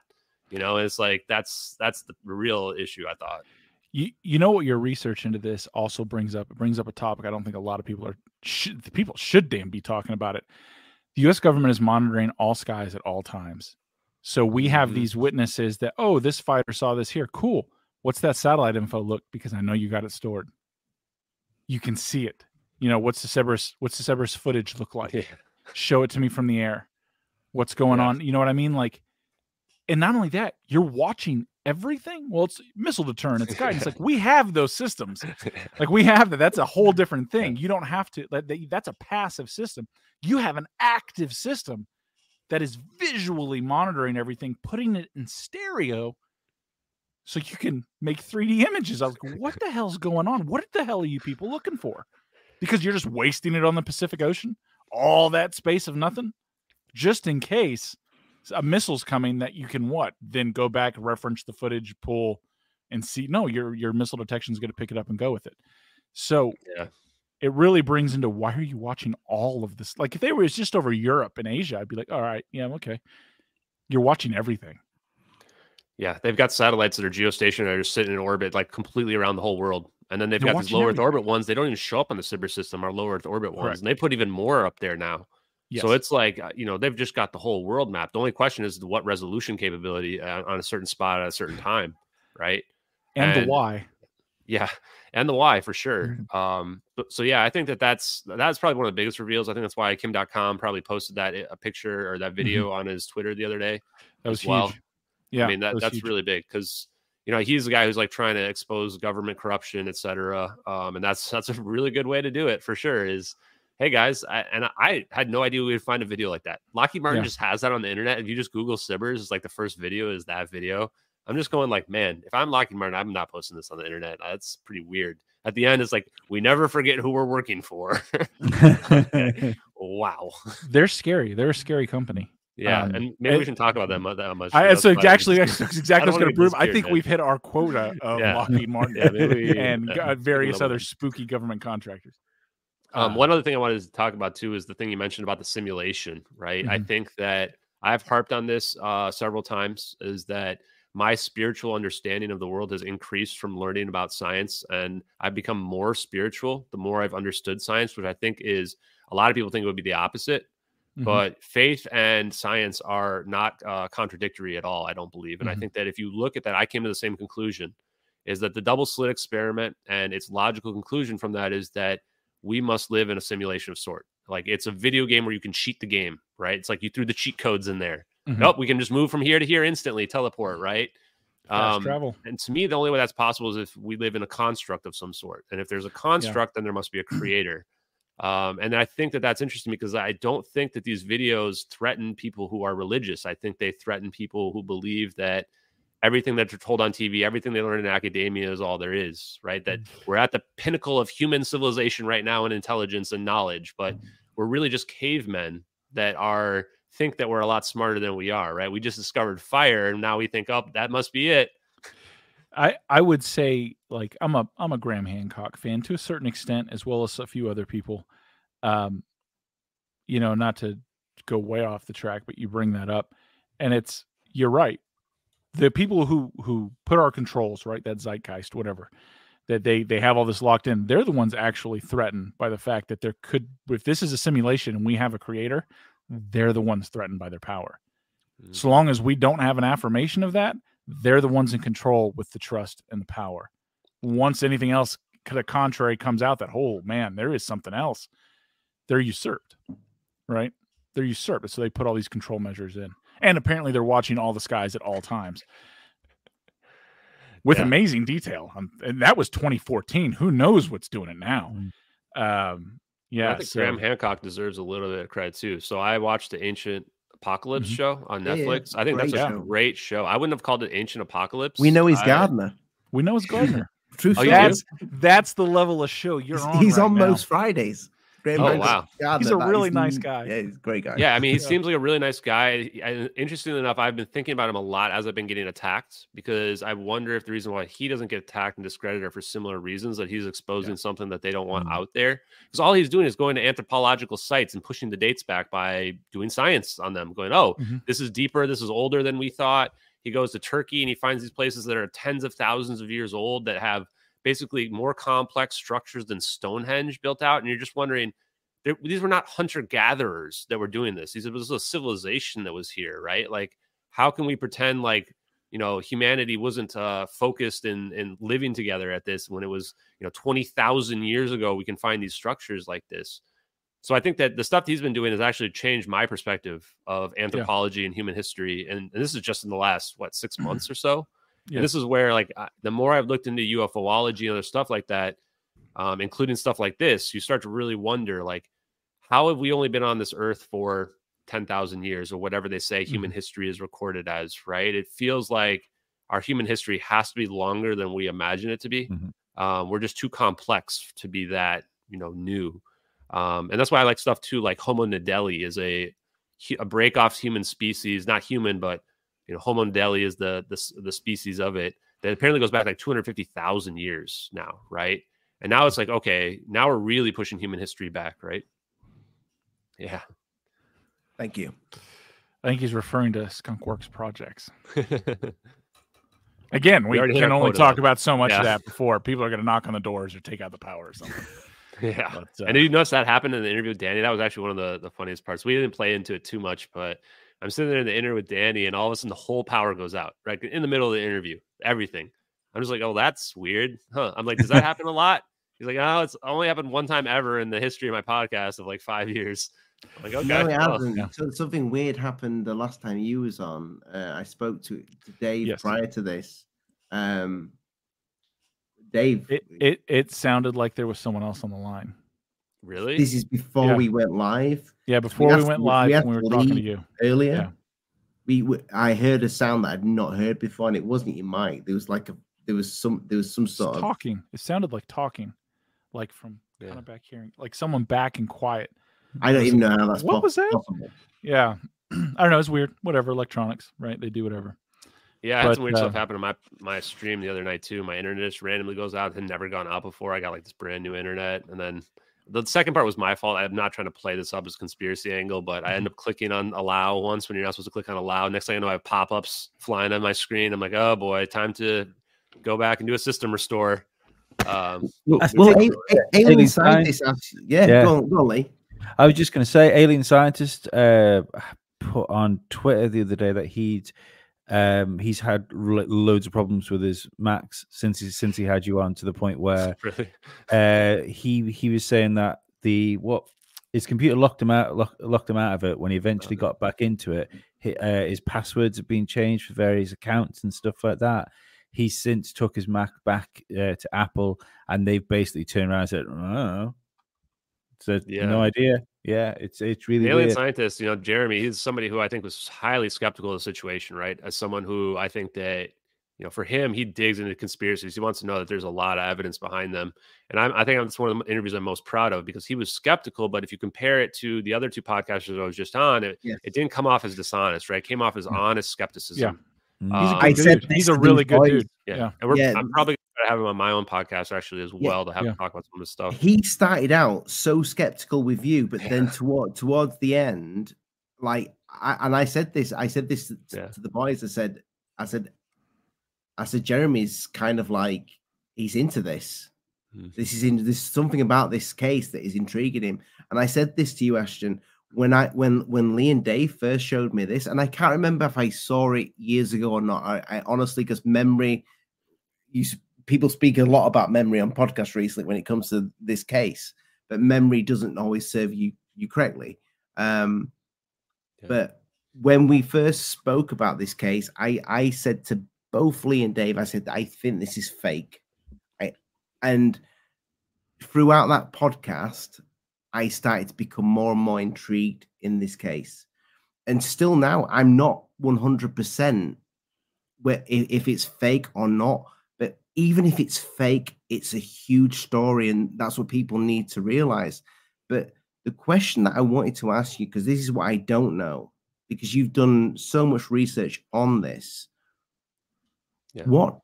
F: You know, it's like that's that's the real issue. I thought.
E: You you know what your research into this also brings up. It brings up a topic I don't think a lot of people are should, people should damn be talking about it. The U.S. government is monitoring all skies at all times. So we have
F: Mhm.
E: these witnesses that oh, this fighter saw this here. Cool. What's that satellite info? Look, because I know you got it stored. You can see it. You know what's the SBIRS? What's the SBIRS footage look like?
F: Yeah.
E: show it to me from the air what's going
F: Yeah.
E: on you know what i mean like and not only that you're watching everything well it's missile deterrent it's guidance like we have those systems like we have that that's a whole different thing you don't have to that, that- that's a passive system you have an active system that is visually monitoring everything putting it in stereo so you can make 3D images. I was like, what the hell's going on? What the hell are you people looking for? Because you're just wasting it on the Pacific Ocean, all that space of nothing, just in case a missile's coming that you can what? Then go back, reference the footage, pull, and see. No, your your missile detection is going to pick it up and go with it. So
F: Yeah.
E: it really brings into why are you watching all of this? Like if they were just over Europe and Asia, I'd be like, all right, yeah, okay. You're watching everything.
F: Yeah, they've got satellites that are geostationary, just sitting in orbit, like completely around the whole world. And then they've
E: They're
F: got these low Earth orbit ones. They don't even show up on the SBIRS system, our low Earth orbit ones.
E: Correct.
F: And they put even more up there now.
E: Yes.
F: So it's like, uh, you know, they've just got the whole world mapped. The only question is what resolution capability uh, on a certain spot at a certain time, right?
E: and, the why.
F: Yeah, and the why for sure.
E: Mm-hmm.
F: Um, but, so yeah, I think that that's that's probably one of the biggest reveals. I think that's why Kim Dotcom probably posted that a picture or that video on his Twitter the other day.
E: Mm-hmm. That was
F: as well.
E: huge. Yeah,
F: I mean that,
E: was
F: that's
E: huge.
F: really big because you know he's the guy who's like trying to expose government corruption, et cetera. Um, and that's that's a really good way to do it for sure. Is hey guys, I, and I had no idea we would find a video like that. Lockheed Martin
E: Yeah.
F: just has that on the internet. If you just Google SBIRS, it's like the first video is that video. I'm just going like, man, if I'm Lockheed Martin, I'm not posting this on the internet. That's pretty weird. At the end, it's like we never forget who we're working for. wow.
E: They're scary. They're a scary company.
F: Yeah,
E: Um,
F: and maybe
E: it-
F: we can talk about them uh, that much.
E: I,
F: That's
E: so actually, that's
F: I
E: exactly what's going to prove. I think we've hit our quota of
F: Yeah.
E: Lockheed Martin
F: Yeah, we-
E: and
F: uh,
E: various other spooky government contractors.
F: Um,
E: Uh,
F: one other thing I wanted to talk about too is the thing you mentioned about the simulation, right? I
E: Mhm.
F: think that I've harped on this uh, several times is that my spiritual understanding of the world has increased from learning about science, and I've become more spiritual the more I've understood science, which I think is a lot of people think it would be the opposite.
E: Mhm.
F: But faith and science are not uh, contradictory at all, I don't believe. And I
E: Mhm.
F: think that if you look at that, I came to the same conclusion is that the double slit experiment and its logical conclusion from that is that we must live in a simulation of sort. Like it's a video game where you can cheat the game, right? It's like you threw the cheat codes in there.
E: Mhm.
F: Nope, we can just move from here to here instantly, teleport, right? Um,
E: travel.
F: And to me, the only way that's possible is if we live in a construct of some sort. And if there's a construct, then there must be a creator. Um, and I think that that's interesting because I don't think that these videos threaten people who are religious. I think they threaten people who believe that everything that they're told on TV, everything they learn in academia is all there is, right? That we're at the pinnacle of human civilization right now in intelligence and knowledge, but we're really just cavemen that are think that we're a lot smarter than we are, right? We just discovered fire and now we think, oh, that must be it.
E: I I would say like I'm a I'm a Graham Hancock fan to a certain extent as well as a few other people. Um you know, not to go way off the track, but you bring that up and it's you're right. The people who who put our controls, right, that zeitgeist whatever, that they they have all this locked in, they're the ones actually threatened by the fact that there could if this is a simulation and we have a creator, they're the ones threatened by their power. So mm. long as we don't have an affirmation of that, they're the ones in control with the trust and the power. Once anything else to the contrary comes out that, oh man, there is something else, they're usurped, right? They're usurped. So they put all these control measures in. And apparently they're watching all the skies at all times with
F: Yeah.
E: amazing detail. Um, and that was 2014. Who knows what's doing it now? Um, yeah.
F: I think
E: so-
F: Graham Hancock deserves a little bit of credit too. So I watched the Ancient Apocalypse
E: Mhm.
F: show on
D: Yeah, yeah.
F: Netflix. I think that's a
D: show.
F: great show. I wouldn't have called it Ancient Apocalypse.
D: We know he's
F: I-
D: Gardner.
E: we know it's Gardner.
D: True
F: Oh,
D: story.
E: that's that's the level of show you're
D: He's,
E: on.
D: he's
E: right
D: on
E: now.
D: most Fridays. Graham
F: Oh, wow.
D: Gardner,
E: He's a really
D: is
E: nice guy.
D: Yeah, he's a great guy.
F: Yeah, I mean, he
E: Yeah.
F: seems like a really nice guy. And interestingly enough, I've been thinking about him a lot as I've been getting attacked because I wonder if the reason why he doesn't get attacked and discredited are for similar reasons that he's exposing something that they don't want
E: Mhm.
F: out there. Because all he's doing is going to anthropological sites and pushing the dates back by doing science on them, going, oh,
E: Mhm.
F: this is deeper, this is older than we thought. He goes to Turkey and he finds these places that are tens of thousands of years old that have basically more complex structures than Stonehenge built out. And you're just wondering, these were not hunter gatherers that were doing this. These was a civilization that was here, right? Like, how can we pretend like you know humanity wasn't uh, focused in in living together at this when it was you know twenty thousand years ago? We can find these structures like this. So I think that the stuff he's been doing has actually changed my perspective of anthropology and human history, and, and this is just in the last what six months or so.
E: Yeah.
F: This is where like I- the more I've looked into UFOlogy and other stuff like that, um, including stuff like this, you start to really wonder like, how have we only been on this earth for 10,000 years or whatever they say human history is recorded as, right? It feels like our human history has to be longer than we imagine it to be.
G: Mhm.
F: Um, we're just too complex to be that you know new, um, and that's why I like stuff too. Like Homo naledi is a a break off human species, not human, but you know Homo naledi is the the the species of it that apparently goes back like two hundred fifty thousand years now, right? And now it's like okay, now we're really pushing human history back, right? Yeah.
D: Thank you.
E: I think he's referring to Skunk Works projects. Again,
F: We
E: we, can only talk about so much
F: Yeah.
E: of that before people are going to knock on the doors or take out the power or something.
F: Yeah.
E: But, uh,
F: and did you notice that happened in the interview with Danny? That was actually one of the, the funniest parts. We didn't play into it too much, but I'm sitting there in the interview with Danny, and all of a sudden the whole power goes out, right? In the middle of the interview, everything. I'm just like, oh, that's weird. Huh. I'm like, does that happen a lot? He's like, oh, it's only happened one time ever in the history of my podcast of like five years. I'm like, okay.
D: No, it
F: well,
D: hasn't.
E: yeah.
D: So something weird happened the last time you was on. Uh, I spoke to, to Dave
E: Yes.
D: prior to this. Um, Dave,
E: it, it it sounded like there was someone else on the line.
F: really?
D: this is before
E: Yeah.
D: we went live
E: Yeah, before we
D: asked-
E: went
D: we
E: live
D: had
E: when we were talking to you.
D: earlier.
E: Yeah.
D: We, I heard a sound that I'd not heard before, and it wasn't your mic. There was like a, there was some, there was some
E: It's
D: sort of.
E: talking. It sounded like talking, like from
F: Yeah.
E: kind of back hearing, like someone back and quiet.
D: I don't even know how that's
E: What
D: po-
E: was that? Yeah, I don't know. It's weird. Whatever. Electronics, right? They do whatever.
F: Yeah, I had
E: But,
F: some weird stuff
E: uh,
F: happen on my my stream the other night too. My internet just randomly goes out. It had never gone out before. I got like this brand new internet, and then the second part was my fault. I'm not trying to play this up as conspiracy angle, but I end up clicking on allow once when you're not supposed to click on allow. Next thing I know, I have pop ups flying on my screen. I'm like, oh boy, time to go back and do a system restore. Um,
D: Well, well a- a- alien
G: Alien
D: scientists, actually- yeah,
G: Yeah.
D: Go, on, go on, Lee.
G: I was just going to say, alien scientist uh, put on Twitter the other day that he'd um, he's had lo- loads of problems with his Macs since he since he had you on to the point where
F: really,
G: uh, he he was saying that the what his computer locked him out lock, locked him out of it when he eventually got back into it. Hi- uh, his passwords have been changed for various accounts and stuff like that. He's since took his Mac back uh, to Apple, and they've basically turned around and said, "Oh, so
F: Yeah.
G: no idea." Yeah, it's it's really
F: alien
G: weird.
F: scientist, you know, Jeremy, he's somebody who I think was highly skeptical of the situation, right? As someone who I think that, you know, for him, he digs into conspiracies. He wants to know that there's a lot of evidence behind them. And I'm, I think that's one of the interviews I'm most proud of because he was skeptical. But if you compare it to the other two podcasters I was just on, it,
D: Yes.
F: it didn't come off as dishonest, right? It came off as honest skepticism.
G: Mm.
E: He's a
F: Uh,
E: good
D: I
E: dude.
D: said
E: He's a really good
D: boys.
E: dude.
F: Yeah.
E: Yeah.
F: And we're,
D: Yeah.
F: I'm probably going to have him on my own podcast actually as
D: Yeah.
F: well to have
E: Yeah.
F: him talk about some of this stuff.
D: he started out so skeptical with you, but then toward towards the end, like, I, and I said this, I said this to,
F: Yeah.
D: to the boys. I said, I said, I said, Jeremy's kind of like he's into this.
F: Mhm.
D: This is in there's something about this case that is intriguing him. And I said this to you, Ashton, when I when when Lee and Dave first showed me this, and I can't remember if I saw it years ago or not. I, I honestly, because memory, you people speak a lot about memory on podcasts recently when it comes to this case, but memory doesn't always serve you you correctly. Um,
F: Yeah.
D: But when we first spoke about this case, I I said to both Lee and Dave, I said I think this is fake. I, and throughout that podcast, I started to become more and more intrigued in this case. And still now, I'm not 100% where if, if it's fake or not. Even if it's fake, it's a huge story, and that's what people need to realize. But the question that I wanted to ask you, because this is what I don't know, because you've done so much research on this.
F: Yeah.
D: What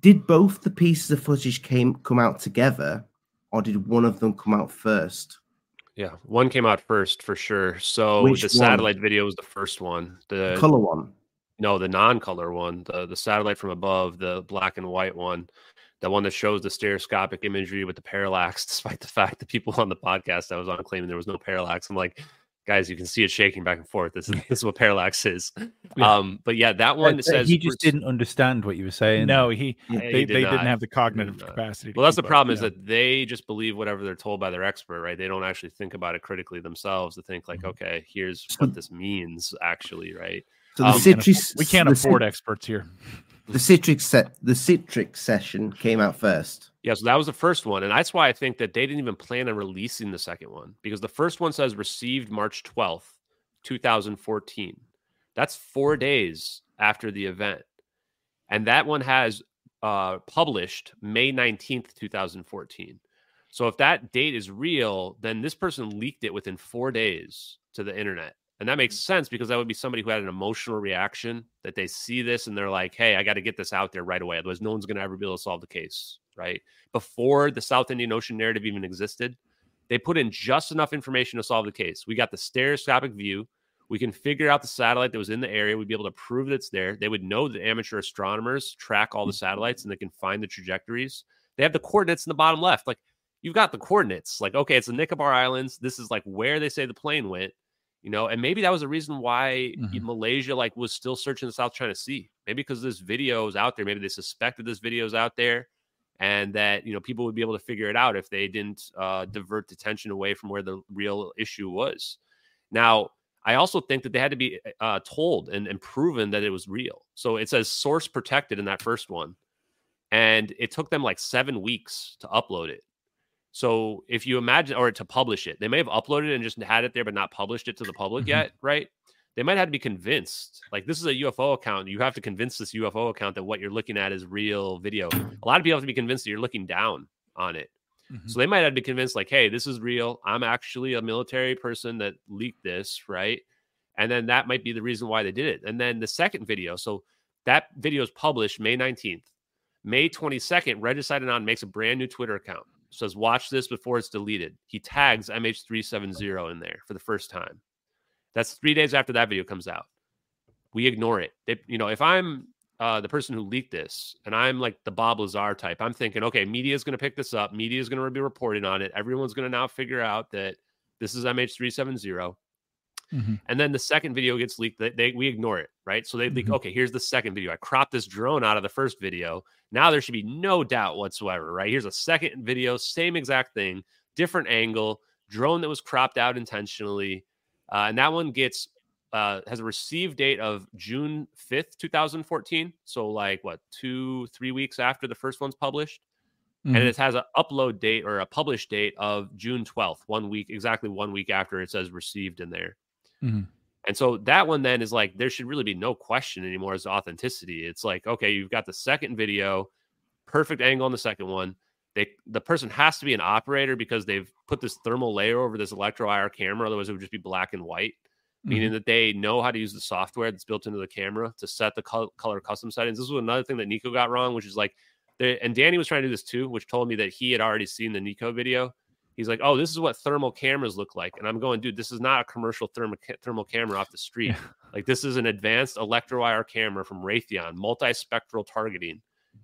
D: did both the pieces of footage came come out together, or did one of them come out first?
F: Yeah, one came out first for sure. So
D: Which
F: the
D: one?
F: satellite video was the first one.
D: The
F: The
D: color one.
F: No, the non-color one, the the satellite from above, the black and white one, the one that shows the stereoscopic imagery with the parallax, despite the fact that people on the podcast I was on claiming there was no parallax. I'm like, guys, you can see it shaking back and forth. This is this is what parallax is.
E: Yeah.
F: Um, but yeah, that one says
G: he just didn't understand what you were saying.
E: No, he
D: Yeah,
F: he
E: they,
F: did
E: they
F: not.
E: didn't have the cognitive
F: not.
E: capacity.
F: Well, that's the
E: keep up,
F: problem is
E: yeah.
F: that they just believe whatever they're told by their expert, right? They don't actually think about it critically themselves to think like, okay, here's what this means actually, right?
D: So the
F: Um,
D: Citrix.
E: we can't afford experts here.
D: the citrix set. The citrix session came out first.
F: Yeah, so that was the first one. And that's why I think that they didn't even plan on releasing the second one because the first one says received March 12th, 2014. That's four days after the event. and that one has uh, published May 19th, 2014. So if that date is real, then this person leaked it within four days to the internet. And that makes mm-hmm. sense because that would be somebody who had an emotional reaction that they see this and they're like, hey, I got to get this out there right away. Otherwise, no one's going to ever be able to solve the case. Right. Before the South Indian Ocean narrative even existed, they put in just enough information to solve the case. We got the stereoscopic view. We can figure out the satellite that was in the area. We'd be able to prove that it's there. They would know that amateur astronomers track all the mm-hmm. satellites and they can find the trajectories. They have the coordinates in the bottom left. Like you've got the coordinates. Like, okay, it's the Nicobar Islands. This is like where they say the plane went you know and maybe that was the reason why mm-hmm. malaysia like was still searching the south china sea maybe because this video is out there maybe they suspected this video is out there and that you know people would be able to figure it out if they didn't uh, divert attention away from where the real issue was. Now i also think that they had to be uh, told and, and proven that it was real. So it says source protected in that first one and it took them like seven weeks to upload it so if you imagine, or to publish it, they may have uploaded and just had it there, but not published it to the public mm-hmm. yet, right? They might have to be convinced. Like this is a UFO account. You have to convince this UFO account that what you're looking at is real video. A lot of people have to be convinced that you're looking down on it. Mm-hmm. So they might have to be convinced, like, hey, this is real. I'm actually a military person that leaked this, right? And then that might be the reason why they did it. And then the second video, so that video is published May 19th. May 22nd, Regis Adnan makes a brand new Twitter account says watch this before it's deleted. He tags MH370 in there for the first time. That's three days after that video comes out. We ignore it. They, you know, if I'm uh, the person who leaked this and I'm like the Bob Lazar type, I'm thinking, okay, media is going to pick this up. Media is going to be reporting on it. Everyone's going to now figure out that this is MH370. Mm-hmm. And then the second video gets leaked. They, they we ignore it, right? So they leak. Mm-hmm. Okay, here's the second video. I cropped this drone out of the first video. Now there should be no doubt whatsoever, right? Here's a second video, same exact thing, different angle, drone that was cropped out intentionally, uh, and that one gets uh, has a received date of June 5th, 2014. So, like, what, two, three weeks after the first one's published. Mm-hmm. And it has an upload date or a publish date of June 12th, one week, exactly one week after it says received in there. Mm-hmm. And so that one then is like there should really be no question anymore as authenticity. It's like okay, you've got the second video, perfect angle on the second one. They the person has to be an operator because they've put this thermal layer over this electro IR camera. Otherwise, it would just be black and white. Mm-hmm. Meaning that they know how to use the software that's built into the camera to set the color, color custom settings. This was another thing that Nico got wrong, which is like, and Danny was trying to do this too, which told me that he had already seen the Nico video he's like, "Oh, this is what thermal cameras look like," and I'm going, "Dude, this is not a commercial thermal thermal camera off the street. like this is an advanced electro IR camera from Raytheon, multispectral targeting,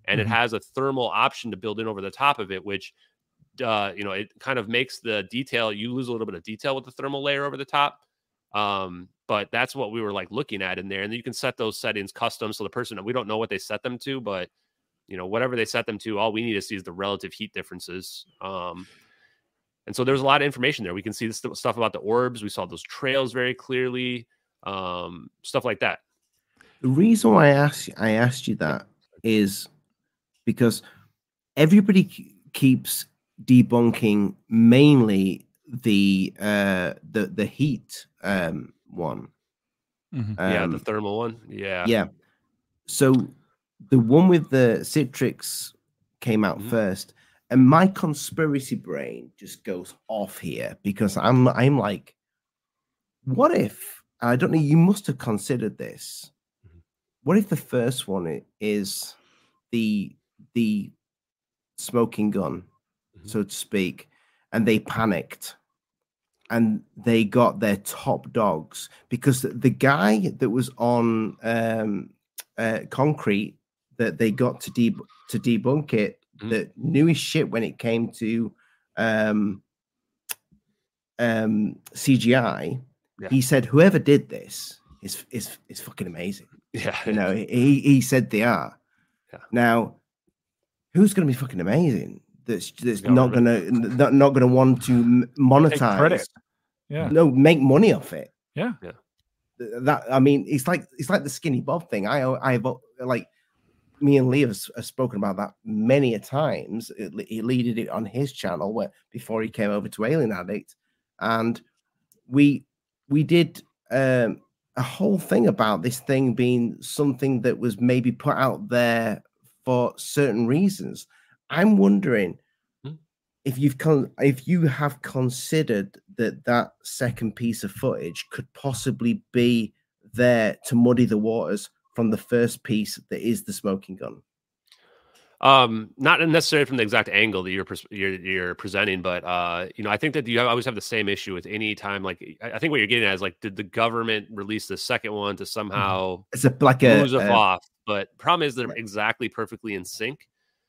F: and mm-hmm. it has a thermal option to build in over the top of it, which." Uh, you know, it kind of makes the detail. You lose a little bit of detail with the thermal layer over the top, um, but that's what we were like looking at in there. And then you can set those settings custom. So the person we don't know what they set them to, but you know, whatever they set them to, all we need to see is the relative heat differences. Um, and so there's a lot of information there. We can see this stuff about the orbs. We saw those trails very clearly, um, stuff like that.
D: The reason why I asked you, I asked you that is because everybody keeps debunking mainly the uh, the the heat um, one.
F: Mm-hmm. Um, yeah, the thermal one. Yeah,
D: yeah. So the one with the Citrix came out mm-hmm. first and my conspiracy brain just goes off here because I'm I'm like, what if I don't know? You must have considered this. Mm-hmm. What if the first one is the the smoking gun, mm-hmm. so to speak, and they panicked and they got their top dogs because the guy that was on um, uh, concrete that they got to deb- to debunk it mm-hmm. that knew his shit when it came to um, um, CGI. Yeah. He said, "Whoever did this is is is fucking amazing."
F: Yeah,
D: you know, he he said they are. Yeah. Now, who's going to be fucking amazing? That's that's not going to not, not going to want to monetize.
E: Yeah.
D: No, make money off it.
E: Yeah.
F: Yeah.
D: That I mean, it's like it's like the skinny Bob thing. I I like me and Lee have, have, spoken about that many a times. he leaded it on his channel where before he came over to Alien Addict, and we we did um, a whole thing about this thing being something that was maybe put out there for certain reasons. I'm wondering
F: Hmm.
D: if you've con- if you have considered that that second piece of footage could possibly be there to muddy the waters from the first piece that is the smoking gun.
F: Um, not necessarily from the exact angle that you're you're, you're presenting, but uh, you know, I think that you always have the same issue with any time. Like, I think what you're getting at is like, did the government release the second one to somehow
D: It's a like a,
F: lose us
D: a-
F: off? But problem is they're exactly perfectly in sync,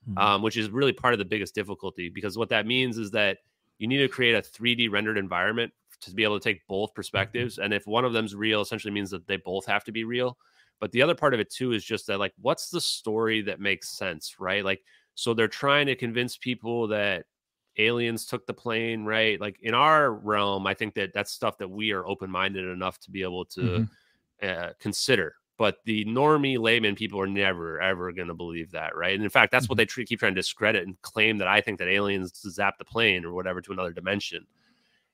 G: Mhm.
F: um, which is really part of the biggest difficulty because what that means is that you need to create a 3D rendered environment to be able to take both perspectives. And if one of them's real, essentially means that they both have to be real. But the other part of it too is just that, like, what's the story that makes sense, right? Like, so they're trying to convince people that aliens took the plane, right? Like in our realm, I think that that's stuff that we are open minded enough to be able to
E: Mhm.
F: uh, consider. But the normie layman people are never ever going to believe that, right? And in fact, that's what they tr- keep trying to discredit and claim that I think that aliens zap the plane or whatever to another dimension.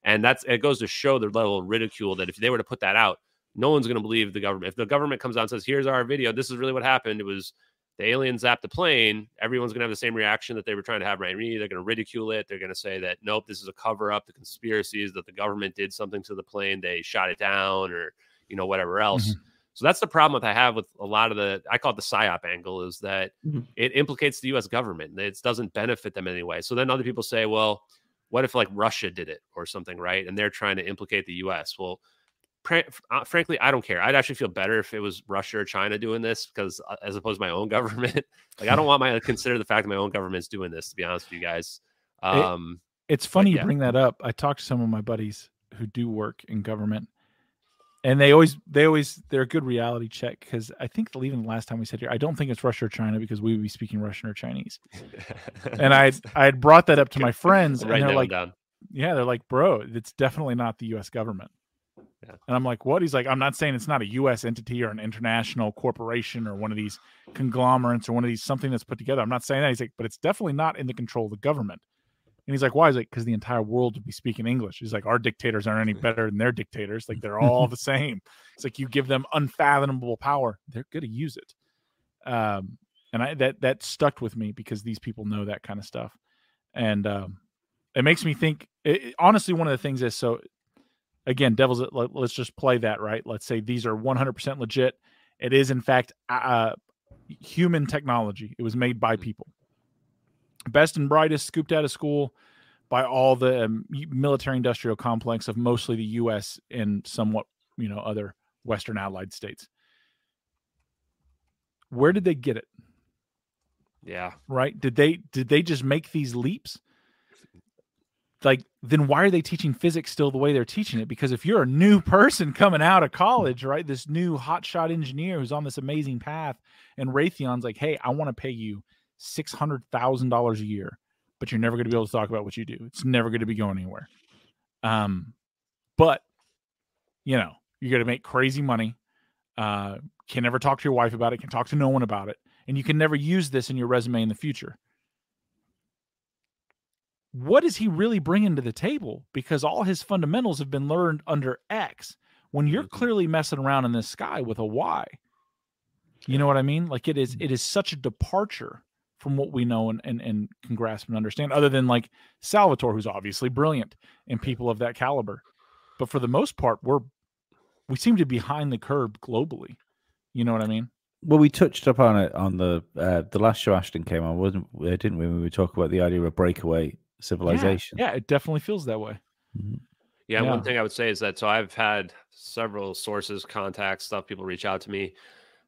F: And that's it goes to show the level of ridicule that if they were to put that out, no one's going to believe the government. If the government comes out and says, "Here's our video. This is really what happened. It was the aliens zapped the plane." Everyone's going to have the same reaction that they were trying to have right. They're going to ridicule it. They're going to say that nope, this is a cover up. The conspiracies that the government did something to the plane. They shot it down, or you know whatever else. So that's the problem that I have with a lot of the I call it the psyop angle is that
D: Mhm.
F: it implicates the US government. It doesn't benefit them anyway. So then other people say, well, what if like Russia did it or something, right? And they're trying to implicate the US. Well, frankly, I don't care. I'd actually feel better if it was Russia or China doing this because uh, as opposed to my own government, like I don't want my to consider the fact that my own government's doing this to be honest with you guys. Um
E: It's funny
F: yeah.
E: you bring that up. I talked to some of my buddies who do work in government, and they always they always they're a good reality check because I think even the last time we said here, I don't think it's Russia or China because we would be speaking Russian or Chinese. And I I had brought that up to my friends, and they're like,
F: down.
E: yeah, they're like, bro, it's definitely not the U.S. government.
F: Yeah.
E: And I'm like, what? He's like, I'm not saying it's not a U.S. entity or an international corporation or one of these conglomerates or one of these something that's put together. I'm not saying that. He's like, but it's definitely not in the control of the government. And he's like, why? He's like, because the entire world would be speaking English. He's like, our dictators aren't any better than their dictators. Like they're all the same. It's like you give them unfathomable power, they're going to use it. Um, and I that that stuck with me because these people know that kind of stuff, and um, it makes me think. It, it- honestly, one of the things is so. Again, devil's. let- Let's just play that right. Let's say these are 100% legit. It is in fact uh, human technology. It was made by people. Best and brightest, scooped out of school by all the um, military industrial complex of mostly the U.S. and somewhat, you know, other Western allied states. Where did they get it?
F: Yeah.
E: right did they did they just make these leaps like then why are they teaching physics still the way they're teaching it? Because if you're a new person coming out of college right this new hotshot engineer who's on this amazing path and raytheon's like hey i want to pay you $600000 a year but you're never going to be able to talk about what you do. It's never going to be going anywhere. Um but you know you're going to make crazy money. Uh can never talk to your wife about it can talk to no one about it and you can never use this in your resume in the future. What is he really bringing to the table? Because all his fundamentals have been learned under X when you're
F: Mhm.
E: clearly messing around in the sky with a Y. You know what I mean? Like it is it is such a departure from what we know and, and, and can grasp and understand, other than like Salvatore, who's obviously brilliant and people of that caliber. But for the most part, we're we seem to be behind the curve globally. You know what I mean?
G: Well, we touched upon it on the uh, the last show Ashton came on, wasn't uh, didn't we? When we talk about the idea of breakaway civilization.
E: Yeah, it definitely feels that way.
G: Mhm.
F: Yeah,
E: Yeah.
F: one thing I would say is that so I've had several sources, contacts, stuff, people reach out to me.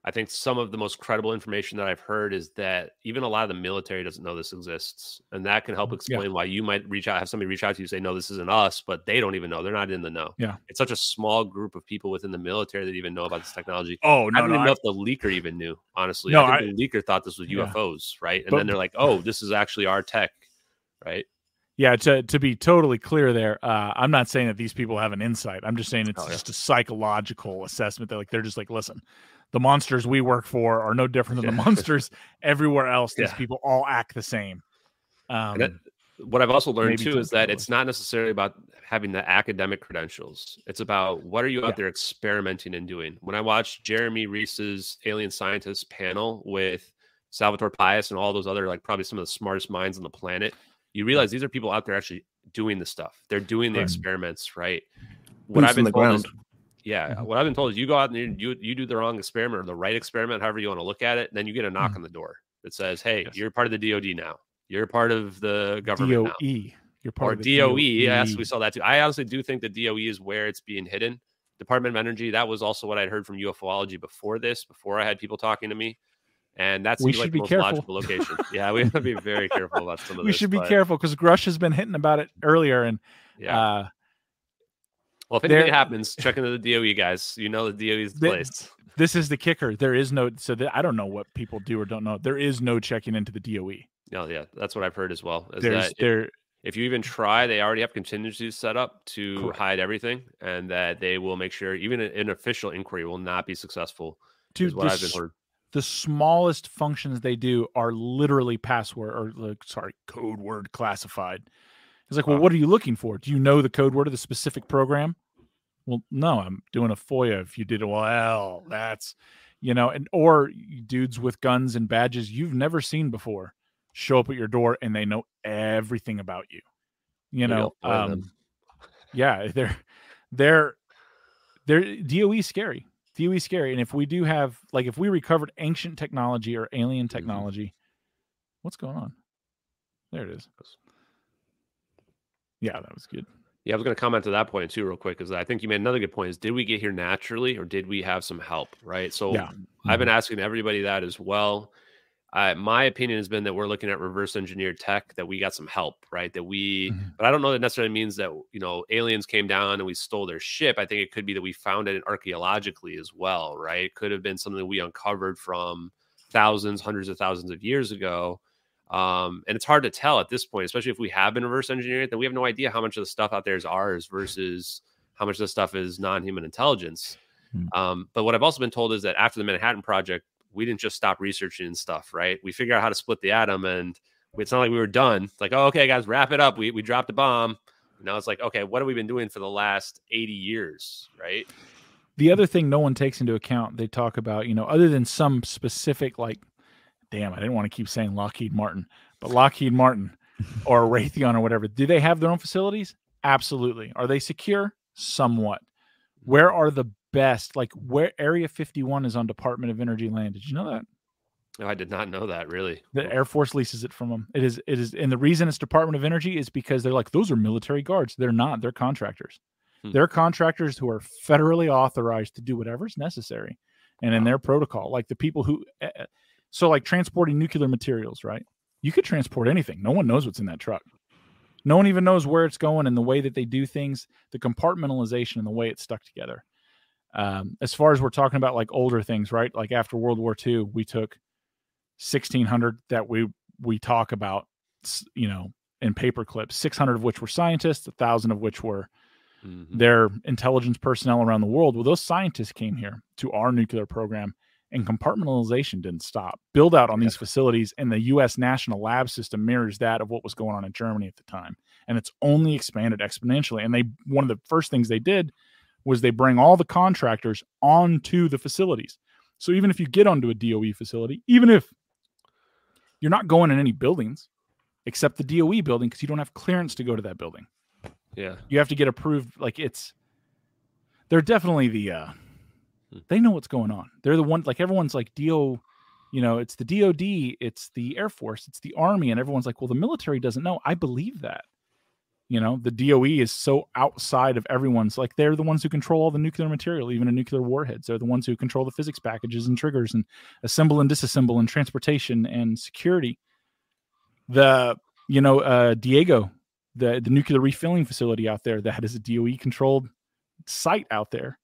F: I think some of the most credible information that I've heard is that even a lot of the military doesn't know this exists. And that can help explain why you might reach out, have somebody reach out to you, say, no, this isn't us, but they don't even know. They're not in the know.
E: Yeah.
F: It's such a small group of people within the military that even know about this technology.
E: Oh
F: I don't even know if the leaker even knew, honestly.
E: No,
F: I think the leaker thought this was
E: Yeah.
F: UFOs, right? And
E: But-
F: then they're like, oh, this is actually our tech, right?
E: Yeah, to to be totally clear there, uh, I'm not saying that these people have an insight. I'm just saying it's
F: Oh, yeah.
E: just a psychological assessment. That like they're just like, listen, the monsters we work for are no different than the monsters everywhere else. These
F: Yeah.
E: people all act the same. Um,
F: that- what I've also learned too is that it's not necessarily about having the academic credentials. It's about what are you out
E: Yeah.
F: there experimenting and doing. When I watched Jeremy Rys's alien scientist panel with Salvatore Pais and all those other like probably some of the smartest minds on the planet, you realize these are people out there actually doing the stuff. They're doing the
E: Correct.
F: experiments, right? What
D: Boots
F: I've been told is-
D: ground.
F: yeah,
E: Mhm.
F: what I've been told is you go out and you you, you do the wrong experiment or the right experiment, however you want to look at it, then you get a knock
E: Mhm.
F: on the door that says, "Hey,
E: Yes.
F: you're part of the DoD now. You're part of the government now."
E: You're part
F: or
E: of the E.
F: DOE. Yes, we saw that too. I honestly do think the DOE is where it's being hidden. Department of Energy. That was also what I'd heard from UFOlogy before this, before I had people talking to me, and that's
E: We
F: like
E: should
F: the
E: be careful.
F: logical location. yeah, we have to be very careful about some of
E: we
F: this.
E: should be
F: but,
E: careful because Grusch has been hitting about it earlier, and
F: Yeah.
E: uh,
F: well, if anything happens, check into the DOE guys. You know the DOE is the place.
E: this is the kicker. There is no so that I don't know what people do or don't know. There is no checking into the DOE.
F: No, yeah, that's what I've heard as well. Is
E: There's
F: that if,
E: there
F: if you even try, they already have contingencies set up to
E: Correct.
F: hide everything, and that they will make sure even an official inquiry will not be successful.
E: dude,
F: is what
E: the
F: I've been
E: s-
F: heard.
E: the smallest functions they do are literally password or like sorry code word classified. It's like well what are you looking for? Do you know the code word of the specific program? Well no i'm doing a foia if you did well that's you know and or dudes with guns and badges you've never seen before show up at your door and they know everything about you. You know um yeah they're they're they're doe scary is scary and if we do have like if we recovered ancient technology or alien
F: Mm-hmm.
E: technology what's going on there it is yeah that was good
F: Yeah, I was going to comment to that point too, real quick, because I think you made another good point. Is did we get here naturally, or did we have some help? Right. So
E: Yeah.
F: I've been asking everybody that as well. Uh, my opinion has been that we're looking at reverse engineered tech, that we got some help, right? That we,
E: Mhm.
F: but I don't know that necessarily means that you know aliens came down and we stole their ship. I think it could be that we found it archaeologically as well, right? It could have been something that we uncovered from thousands, hundreds of thousands of years ago. Um, and it's hard to tell at this point, especially if we have been reverse engineered, that we have no idea how much of the stuff out there is ours versus how much of the stuff is non-human intelligence.
G: Hmm.
F: Um, but what I've also been told is that after the Manhattan Project, we didn't just stop researching and stuff, right? We figured out how to split the atom, and it's not like we were done. It's like, oh, okay, guys, wrap it up. We we dropped a bomb. Now it's like, okay, what have we been doing for the last eighty years, right?
E: the other thing no one takes into account they talk about you know other than some specific like damn i didn't want to keep saying lockheed martin but lockheed martin or raytheon or whatever do they have their own facilities absolutely are they secure somewhat where are the best like where area 51 is on department of energy land. Did you know that?
F: No, I did not know that. Really,
E: the air force leases it from them it is it is and the reason it's department of energy is because they're like those are military guards. They're not. They're contractors.
F: Hmm.
E: they're contractors who are federally authorized to do whatever's necessary and in their protocol. Like the people who eh, eh, so like transporting nuclear materials right? You could transport anything. No one knows what's in that truck. No one even knows where it's going and the way that they do things the compartmentalization and the way it's stuck together um, as far as we're talking about like older things right? Like after world war ii we took 1600 that we we talk about you know in paper clips 600 of which were scientists a thousand of which were
F: Mhm.
E: their intelligence personnel around the world. Well those scientists came here to our nuclear program and compartmentalization didn't stop. Build out on these facilities and the us national lab system mirrors that of what was going on in germany at the time. And it's only expanded exponentially. And they one of the first things they did was they bring all the contractors onto the facilities. So even if you get onto a doe facility even if you're not going in any buildings except the doe building because you don't have clearance to go to that building.
F: Yeah,
E: you have to get approved like it's they're definitely the uh
F: Hmm.
E: they know what's going on. They're the one like everyone's like do you know it's the dod it's the air force it's the army and everyone's like well the military doesn't know. I believe that you know the doe is so outside of everyone's like they're the ones who control all the nuclear material even a nuclear warheads they're the ones who control the physics packages and triggers and assemble and disassemble and transportation and security the you know uh diego the the nuclear refilling facility out there that is a doe controlled site out there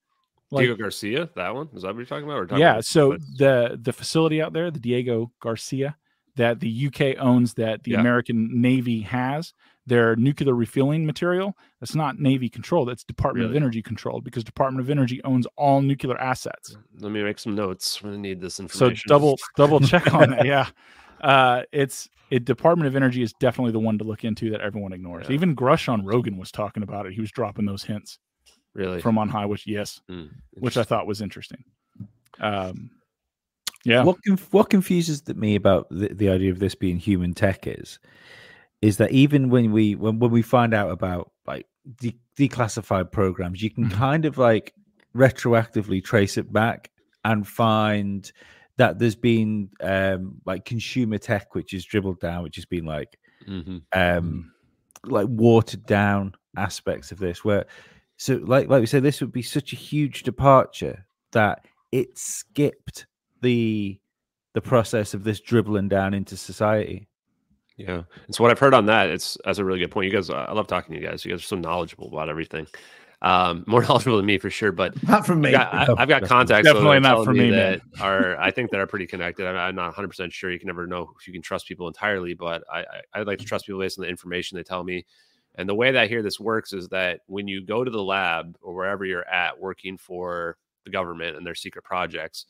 E: like
F: Diego Garcia, that one is that what you're talking about? Talking
E: yeah
F: about
E: so the the facility out there the diego garcia that the uk owns that the
F: Yeah.
E: american navy has their nuclear refueling material that's not navy controlled that's department of energy controlled because department of energy owns all nuclear assets
F: let me make some notes. I'm gonna need this information.
E: so
F: information.
E: double double check on that yeah uh, it's it. Department of Energy is definitely the one to look into that everyone ignores.
F: Yeah.
E: Even Grusch on Rogan was talking about it. He was dropping those hints
F: Really?
E: from on high, which yes,
F: Hmm,
E: which I thought was interesting. Um, yeah,
G: What conf- what confuses me about the, the idea of this being human tech is, is that even when we when, when we find out about like de- declassified programs, you can
E: Mhm.
G: kind of like retroactively trace it back and find that there's been um like consumer tech which is dribbled down, which has been like
F: Mhm.
G: um like watered down aspects of this where so like like we said this would be such a huge departure that it skipped the the process of this dribbling down into society
F: Yeah. And so what I've heard on that, it's that's a really good point. You guys, I love talking to you guys. You guys are so knowledgeable about everything. Um, more knowledgeable than me for sure. But
D: Not from me.
F: I got, I, have got contacts.
E: Definitely
F: that are
E: not
F: telling
E: for me, man.
F: That are I think that are pretty connected. I'm, I'm not 100 percent sure. You can never know if you can trust people entirely, but I, I I like to trust people based on the information they tell me. And the way that I hear this works is that when you go to the lab or wherever you're at working for the government and their secret projects,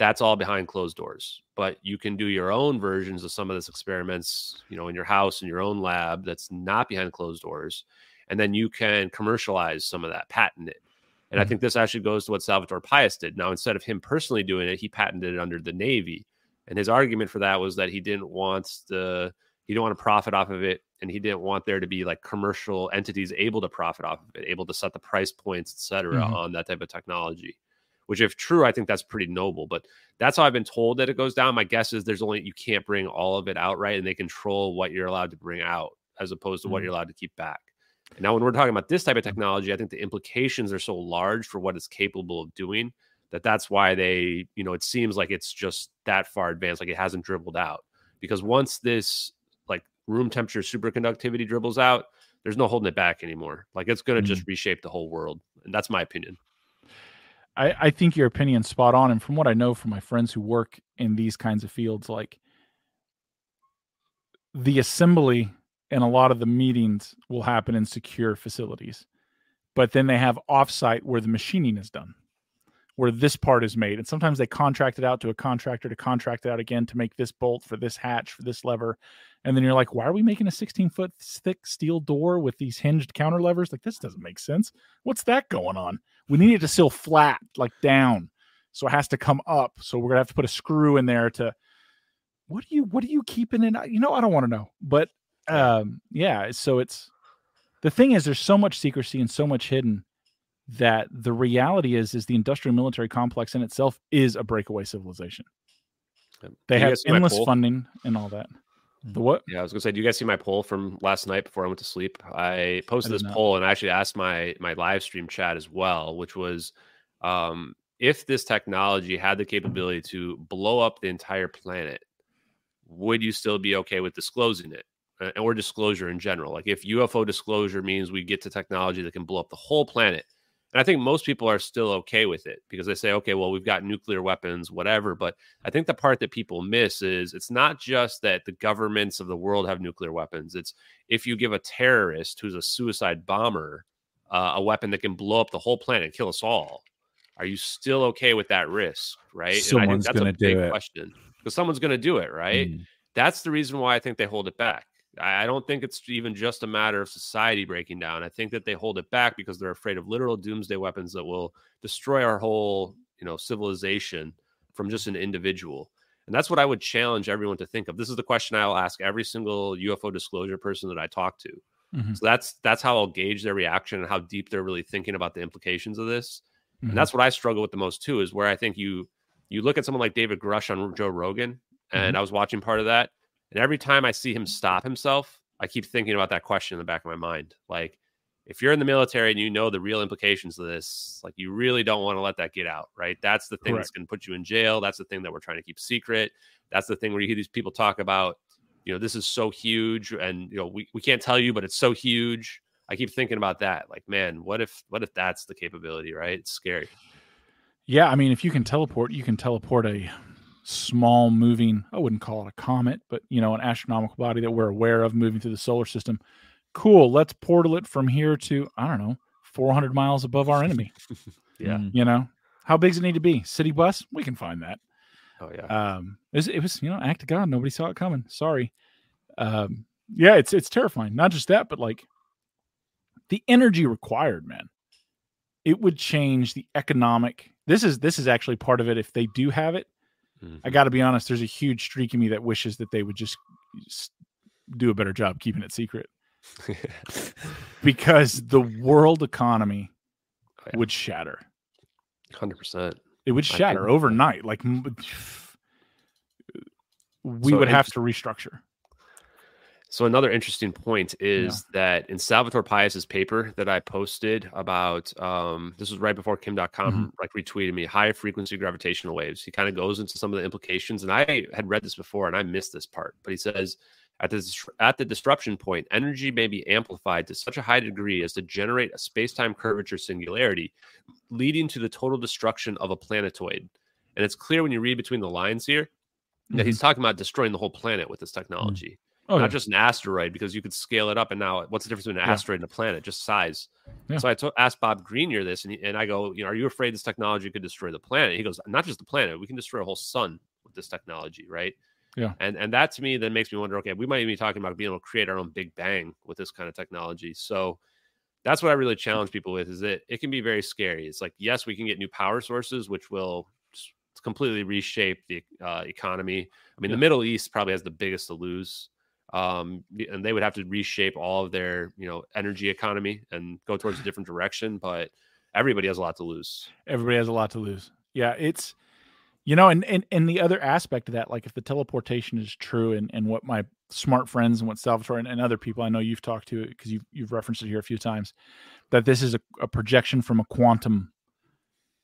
F: that's all behind closed doors. But you can do your own versions of some of this experiments, you know, in your house in your own lab that's not behind closed doors, and then you can commercialize some of that, patent it. And I think this actually goes to what Salvatore Pais did. Now, instead of him personally doing it, he patented it under the Navy. And his argument for that was that he didn't want the he didn't want to profit off of it, and he didn't want there to be like commercial entities able to profit off of it, able to set the price points, et cetera,
E: Mhm.
F: on that type of technology. Which, if true, I think that's pretty noble. But that's how I've been told that it goes down. My guess is there's only you can't bring all of it out right, and they control what you're allowed to bring out as opposed to what
G: Mhm.
F: you're allowed to keep back. And now, when we're talking about this type of technology, I think the implications are so large for what it's capable of doing that that's why they, you know, it seems like it's just that far advanced, like it hasn't dribbled out. Because once this like room temperature superconductivity dribbles out, there's no holding it back anymore. Like it's going to just reshape the whole world, and that's my opinion.
E: I, I think your opinion's spot on. And from what I know from my friends who work in these kinds of fields, like the assembly and a lot of the meetings will happen in secure facilities, but then they have offsite where the machining is done, where this part is made. And sometimes they contract it out to a contractor to contract it out again to make this bolt for this hatch for this lever. And then you're like, why are we making a 16 foot thick steel door with these hinged counter levers? Like, this doesn't make sense. What's that going on? We need it to seal flat, like down. So it has to come up. So we're gonna have to put a screw in there to what do you what are you keeping in? You know, I don't want to know. But um yeah, so it's the thing is there's so much secrecy and so much hidden that the reality is is the industrial military complex in itself is a breakaway civilization. They have
F: guys see my
E: endless funding and all that. The what?
F: Yeah, I was gonna say, do you guys see my poll from last night before I went to sleep? I posted
E: did
F: this
E: not.
F: poll and I actually asked my my live stream chat as well, which was um, if this technology had the capability to blow up the entire planet, would you still be okay with disclosing it Uh, or disclosure in general? Like if UFO disclosure means we get to technology that can blow up the whole planet. And I think most people are still okay with it because they say, okay, well, we've got nuclear weapons, whatever. But I think the part that people miss is it's not just that the governments of the world have nuclear weapons. It's if you give a terrorist who's a suicide bomber uh, a weapon that can blow up the whole planet and kill us all, are you still okay with that risk? Right?
G: Someone's
F: and I think
G: gonna
F: that's a big
G: do it.
F: question because someone's going to do it, right?
G: Mm.
F: That's the reason why I think they hold it back. I don't think it's even just a matter of society breaking down. I think that they hold it back because they're afraid of literal doomsday weapons that will destroy our whole, you know, civilization from just an individual. And that's what I would challenge everyone to think of. This is the question I'll ask every single UFO disclosure person that I talk to.
E: Mhm.
F: So that's that's how I'll gauge their reaction and how deep they're really thinking about the implications of this.
E: Mhm.
F: And that's what I struggle with the most too, is where I think you you look at someone like David Grusch on Joe Rogan, and I was watching part of that, and every time I see him stop himself, I keep thinking about that question in the back of my mind. Like, if you're in the military and you know the real implications of this, like you really don't want to let that get out, right? That's the thing that's going to put you in jail. That's the thing that we're trying to keep secret. That's the thing where you hear these people talk about, you know, this is so huge, and you know, we, we can't tell you, but it's so huge. I keep thinking about that. Like, man, what if what if that's the capability, right? It's scary.
E: Yeah, I mean, if you can teleport, you can teleport a small moving, I wouldn't call it a comet, but you know, an astronomical body that we're aware of moving through the solar system. Cool. Let's portal it from here to, I don't know, 400 miles above our enemy.
F: Yeah.
G: Mm.
E: You know, how big does it need to be? City bus? We can find that.
F: Oh yeah.
E: Um, it was, it was you know act of God. Nobody saw it coming. Sorry. Um, yeah, it's it's terrifying. Not just that, but like the energy required, man. It would change the economic. This is this is actually part of it. If they do have it, I
F: Mhm.
E: got to be honest. There's a huge streak in me that wishes that they would just do a better job keeping it secret because the world economy
F: Oh, yeah.
E: would shatter.
F: Hundred percent.
E: It would shatter overnight. Like we
F: So
E: would have to restructure.
F: So another interesting point is that in Salvatore Pais's paper that I posted about um, this was right before Kim Dotcom
E: Mm-hmm.
F: like retweeted me high frequency gravitational waves. He kind of goes into some of the implications, and I had read this before and I missed this part, but he says at this at the disruption point, energy may be amplified to such a high degree as to generate a space-time curvature singularity, leading to the total destruction of a planetoid. And it's clear when you read between the lines here that he's talking about destroying the whole planet with this technology
E: Oh,
F: not
E: yeah.
F: just an asteroid because you could scale it up and now what's the difference between an
E: Yeah.
F: asteroid and a planet just size
E: Yeah.
F: so i asked Bob Greenyer this and, he, and i go you know are you afraid this technology could destroy the planet he goes not just the planet we can destroy a whole sun with this technology right
E: Yeah.
F: and and that to me then makes me wonder okay we might even be talking about being able to create our own big bang with this kind of technology so that's what i really challenge people with is that it can be very scary it's like yes we can get new power sources which will completely reshape the uh, economy i mean
E: Yeah.
F: the middle east probably has the biggest to lose um and they would have to reshape all of their you know energy economy and go towards a different direction but everybody has a lot to lose
E: everybody has a lot to lose. Yeah, it's you know, and and and the other aspect of that, like if the teleportation is true, and and what my smart friends and what Salvatore and, and other people I know you've talked to because you've you've referenced it here a few times, that this is a, a projection from a quantum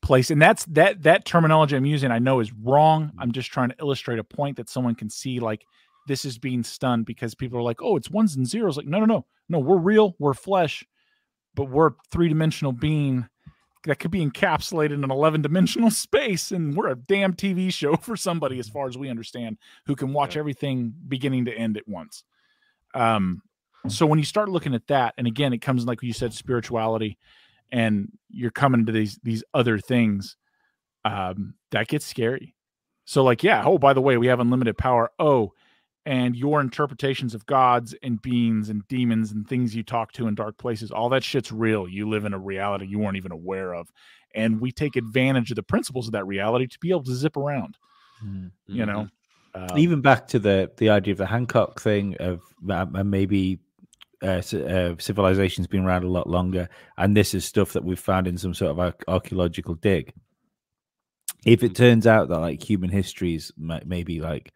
E: place, and that's that that terminology I'm using I know is wrong. I'm just trying to illustrate a point that someone can see, like this is being stunned because people are like, oh, it's ones and zeros. Like, no, no, no, no, we're real, we're flesh, but we're three dimensional being that could be encapsulated in an 11 dimensional space and we're a damn tv show for somebody as far as we understand who can watch everything beginning to end at once. Um so when you start looking at that and again it comes like you said spirituality and you're coming to these these other things um that gets scary. So like yeah oh by the way we have unlimited power. Oh and your interpretations of gods and beings and demons and things you talk to in dark places all that shit's real. You live in a reality you weren't even aware of. And we take advantage of the principles of that reality to be able to zip around you know? Um,
G: even back to the the idea of the Hancock thing of uh, uh, maybe uh, uh, civilization's been around a lot longer, and this is stuff that we've found in some sort of arch- archaeological dig. If it turns out that like human histories might maybe like,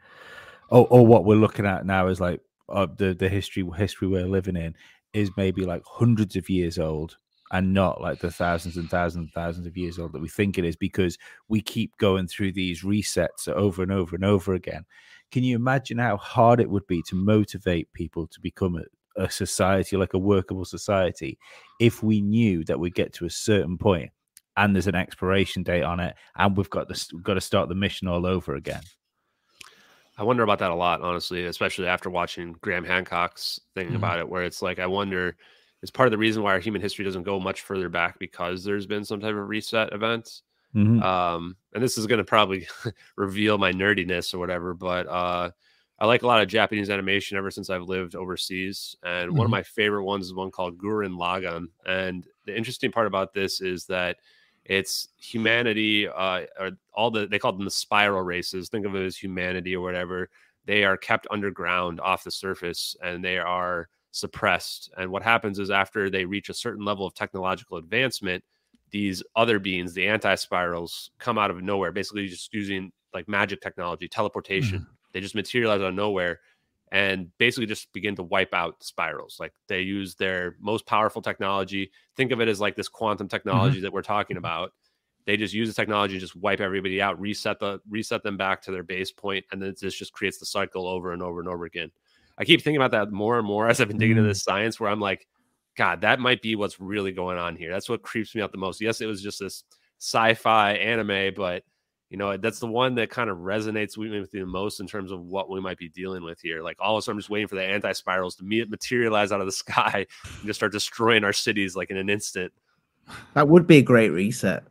G: or or what we're looking at now is like uh, the the history history we're living in is maybe like hundreds of years old and not like the thousands and thousands and thousands of years old that we think it is because we keep going through these resets over and over and over again. Can you imagine how hard it would be to motivate people to become a, a society, like a workable society, if we knew that we get to a certain point and there's an expiration date on it, and we've got to we've got to start the mission all over again?
F: I wonder about that a lot, honestly, especially after watching Graham Hancock's thing
G: Mhm.
F: about it, where it's like, I wonder, it's part of the reason why our human history doesn't go much further back because there's been some type of reset event.
G: Mhm.
F: Um, and this is going to probably reveal my nerdiness or whatever, but uh, I like a lot of Japanese animation ever since I've lived overseas. And one of
G: Mhm.
F: my favorite ones is one called Gurren Lagann. And the interesting part about this is that it's humanity, uh, or all the they call them the spiral races. Think of it as humanity or whatever. They are kept underground off the surface and they are suppressed. And what happens is after they reach a certain level of technological advancement, these other beings, the anti spirals, come out of nowhere, basically just using like magic technology, teleportation. They just materialize out of nowhere and basically just begin to wipe out spirals. Like they use their most powerful technology. Think of it as like this quantum technology that we're talking about. They just use the technology and just wipe everybody out, reset the reset them back to their base point, and then this just creates the cycle over and over and over again. I keep thinking about that more and more as I've been digging into
G: Mm.
F: this science, where I'm like, God, that might be what's really going on here. That's what creeps me out the most. Yes, it was just this sci-fi anime, but you know, that's the one that kind of resonates with me the most in terms of what we might be dealing with here. Like all of a sudden, I'm just waiting for the anti-spirals to materialize out of the sky and just start destroying our cities like in an instant.
D: That would be a great reset.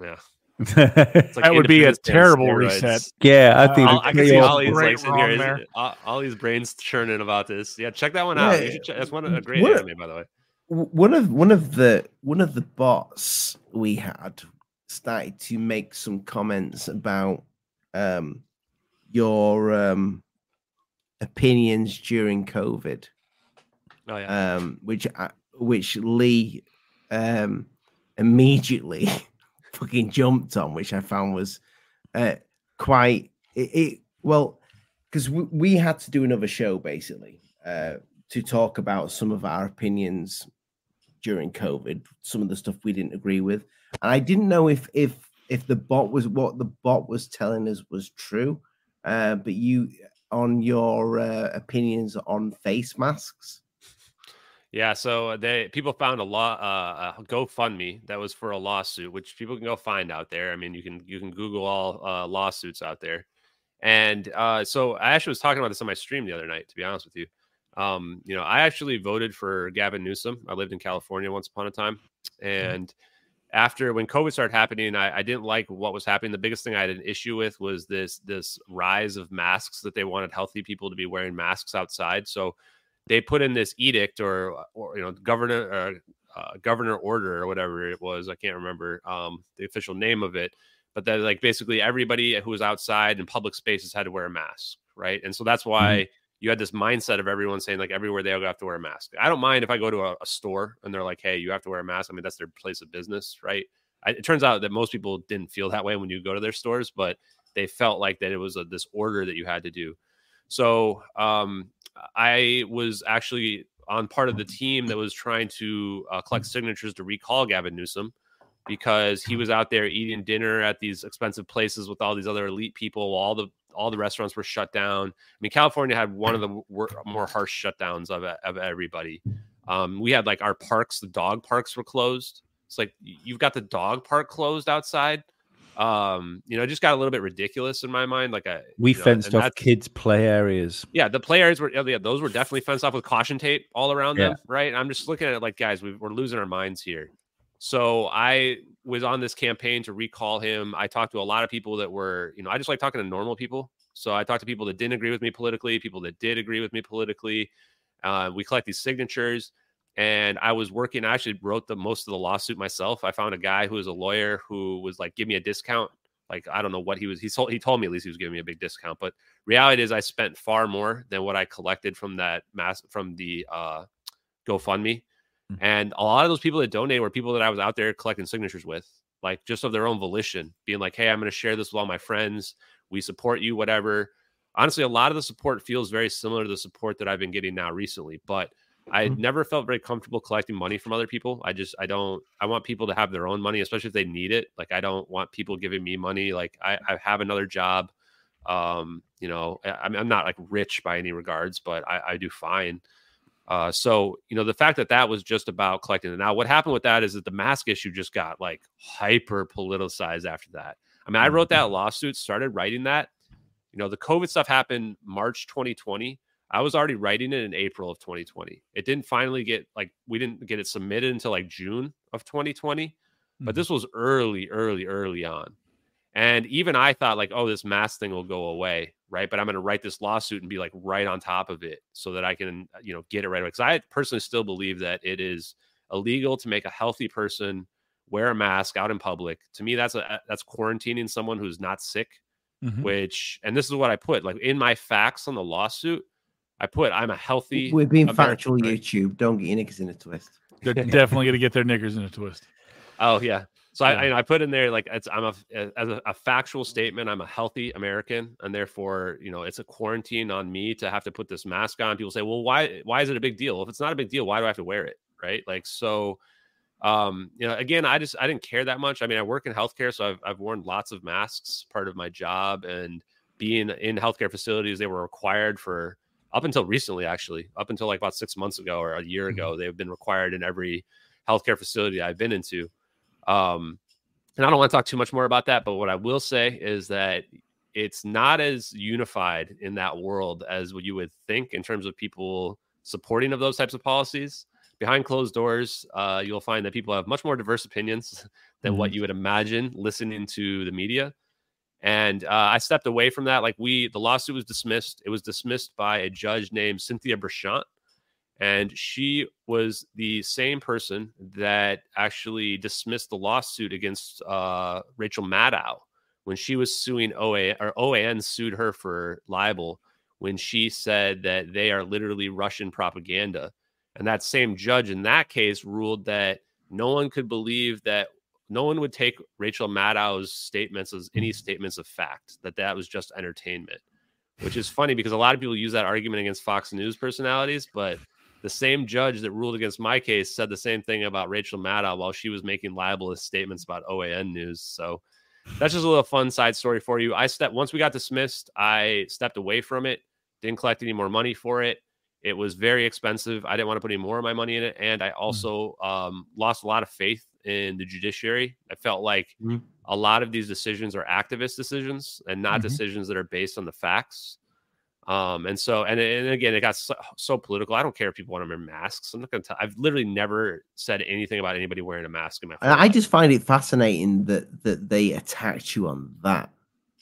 F: Yeah. It's like
E: That would be a
F: Independence Day on
E: terrible
F: steroids.
E: reset.
G: yeah, I think
E: Uh,
F: I can see Ollie's like sitting here,
E: there.
F: all, all these brains churning about this. Yeah, check that one out. You
D: Yeah.
F: should check, that's one of a great
D: What-
F: anime, by the way.
D: one of one of the one of the bots we had started to make some comments about um your um opinions during covid
F: Oh yeah.
D: um which I, which lee um immediately fucking jumped on which i found was uh quite it, it well because we, we had to do another show basically uh to talk about some of our opinions during COVID, some of the stuff we didn't agree with, and I didn't know if if if the bot was what the bot was telling us was true. Uh, but you on your uh, opinions on face masks.
F: Yeah, so they people found a law uh, a GoFundMe that was for a lawsuit, which people can go find out there. I mean, you can you can Google all uh, lawsuits out there, and uh, so I actually was talking about this on my stream the other night. To be honest with you, um, you know, I actually voted for Gavin Newsom. I lived in California once upon a time, and after when COVID started happening, I, I didn't like what was happening. The biggest thing I had an issue with was this this rise of masks that they wanted healthy people to be wearing masks outside. So they put in this edict or or you know governor or uh, governor order or whatever it was. I can't remember um, the official name of it, but that like basically everybody who was outside in public spaces had to wear a mask, right? And so that's why you had this mindset of everyone saying like everywhere they have to wear a mask. I don't mind if I go to a, a store and they're like, hey, you have to wear a mask. I mean that's their place of business, right? I, it turns out that most people didn't feel that way when you go to their stores, but they felt like that it was a, this order that you had to do. So um, I was actually on part of the team that was trying to uh, collect signatures to recall Gavin Newsom because he was out there eating dinner at these expensive places with all these other elite people. while All the all the restaurants were shut down. I mean, California had one of the more harsh shutdowns of of everybody. Um, we had like our parks, the dog parks were closed. It's like you've got the dog park closed outside. Um, you know, it just got a little bit ridiculous in my mind. Like a
G: we
F: you know,
G: fenced off kids' play areas.
F: yeah, the play areas were yeah, those were definitely fenced off with caution tape all around
G: Yeah.
F: them, right? I'm just looking at it like, guys, we, we're losing our minds here. So I was on this campaign to recall him. I talked to a lot of people that were, you know, I just like talking to normal people. So I talked to people that didn't agree with me politically, people that did agree with me politically. Uh, we collect these signatures, and I was working. I actually wrote the most of the lawsuit myself. I found a guy who was a lawyer who was like, "Give me a discount." Like I don't know what he was. He told he told me at least he was giving me a big discount, but reality is I spent far more than what I collected from that mass from the uh, GoFundMe.
G: Mhm.
F: And a lot of those people that donate were people that I was out there collecting signatures with, like just of their own volition, being like, "Hey, I'm going to share this with all my friends. We support you, whatever." Honestly, a lot of the support feels very similar to the support that I've been getting now recently, but I
G: Mhm.
F: never felt very comfortable collecting money from other people. I just I don't I want people to have their own money, especially if they need it. Like I don't want people giving me money. Like I, I have another job. Um, you know, I, I'm I'm not like rich by any regards, but I, I do fine. Uh, so you know, the fact that that was just about collecting it. Now, what happened with that is that the mask issue just got like hyper politicized after that. I mean, I wrote that lawsuit, started writing that. You know, the COVID stuff happened March 2020. I was already writing it in April of 2020. It didn't finally get like we didn't get it submitted until like June of 2020. But
E: Mhm.
F: this was early, early, early on. And even I thought like, oh, this mask thing will go away, right? But I'm going to write this lawsuit and be like right on top of it so that I can, you know, get it right away. Because I personally still believe that it is illegal to make a healthy person wear a mask out in public. To me, that's a that's quarantining someone who's not sick.
E: Mhm.
F: Which, and this is what I put like in my facts on the lawsuit. I put I'm a healthy.
D: We're being
F: American,
D: factual,
F: right?
D: YouTube. Don't get your knickers in a twist.
E: They're definitely going to get their knickers in a twist.
F: Oh yeah. So
E: Yeah.
F: I, I I put in there like it's I'm a as a, a factual statement. I'm a healthy American, and therefore you know it's a quarantine on me to have to put this mask on. People say, well, why why is it a big deal? If it's not a big deal, why do I have to wear it? Right? Like so. Um, you know, again, I just I didn't care that much. I mean, I work in healthcare, so I've I've worn lots of masks, part of my job, and being in healthcare facilities, they were required for up until recently, actually, up until like about six months ago or a year ago, they've been required in every healthcare facility I've been into. Um, and I don't want to talk too much more about that, but what I will say is that it's not as unified in that world as what you would think in terms of people supporting of those types of policies. behind closed doors, uh, you'll find that people have much more diverse opinions than
G: Mm-hmm.
F: what you would imagine listening to the media. And uh, I stepped away from that. Like we, the lawsuit was dismissed. It was dismissed by a judge named Cynthia Bashant, and she was the same person that actually dismissed the lawsuit against uh, Rachel Maddow when she was suing OA or OAN sued her for libel when she said that they are literally Russian propaganda. And that same judge in that case ruled that no one could believe that no one would take Rachel Maddow's statements as any statements of fact, that that was just entertainment, which is funny because a lot of people use that argument against Fox News personalities, but the same judge that ruled against my case said the same thing about Rachel Maddow while she was making libelous statements about OAN news. So that's just a little fun side story for you. I stepped once we got dismissed, I stepped away from it, didn't collect any more money for it. It was very expensive. I didn't want to put any more of my money in it, and I also um, lost a lot of faith in the judiciary. I felt like
D: Mhm.
F: a lot of these decisions are activist decisions and not
E: Mhm.
F: decisions that are based on the facts. Um, and so, and, and again, it got so, so political. I don't care if people want to wear masks. I'm not going to tell. I've literally never said anything about anybody wearing a mask in my.
D: And I just find it fascinating that that they attacked you on that.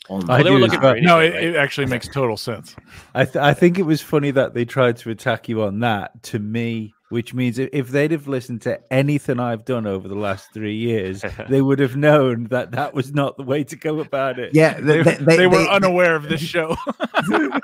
D: On
G: I
F: Well, they were
G: do
F: looking
G: as well.
E: No, it,
F: right?
E: it actually makes total sense.
G: I th- I think it was funny that they tried to attack you on that to me, which means i- if they'd have listened to anything I've done over the last three years, they would have known that that was not the way to go about it.
D: yeah,
E: They,
D: they, they,
E: they were
D: they-
E: unaware of this show.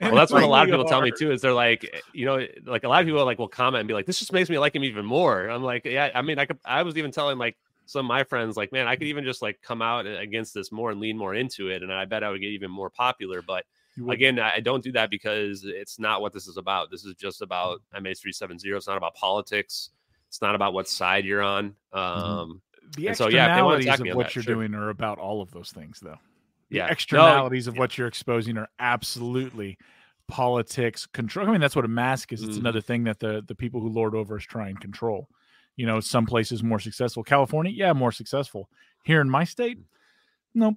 F: Well, that's what a lot of
E: we
F: people tell me too. Is they're like, you know, like a lot of people like will comment and be like, "This just makes me like him even more." I'm like, yeah. I mean, I could. I was even telling like some of my friends, like, man, I could even just like come out against this more and lean more into it, and I bet I would get even more popular. But
E: You would-
F: again, I don't do that because it's not what this is about. This is just about
E: Mm.
F: MH370. It's not about politics. It's not about what side you're on. Um,
E: the
F: and so, yeah, if they wanna
E: externalities
F: attack me
E: of what
F: that,
E: you're
F: sure.
E: doing are about all of those things, though. The
F: Yeah. No,
E: externalities of what you're exposing are absolutely politics control. I mean, that's what a mask is. It's
F: Mhm.
E: another thing that the the people who lord over us try and control. You know, some places more successful. California, yeah, more successful. Here in my state, nope.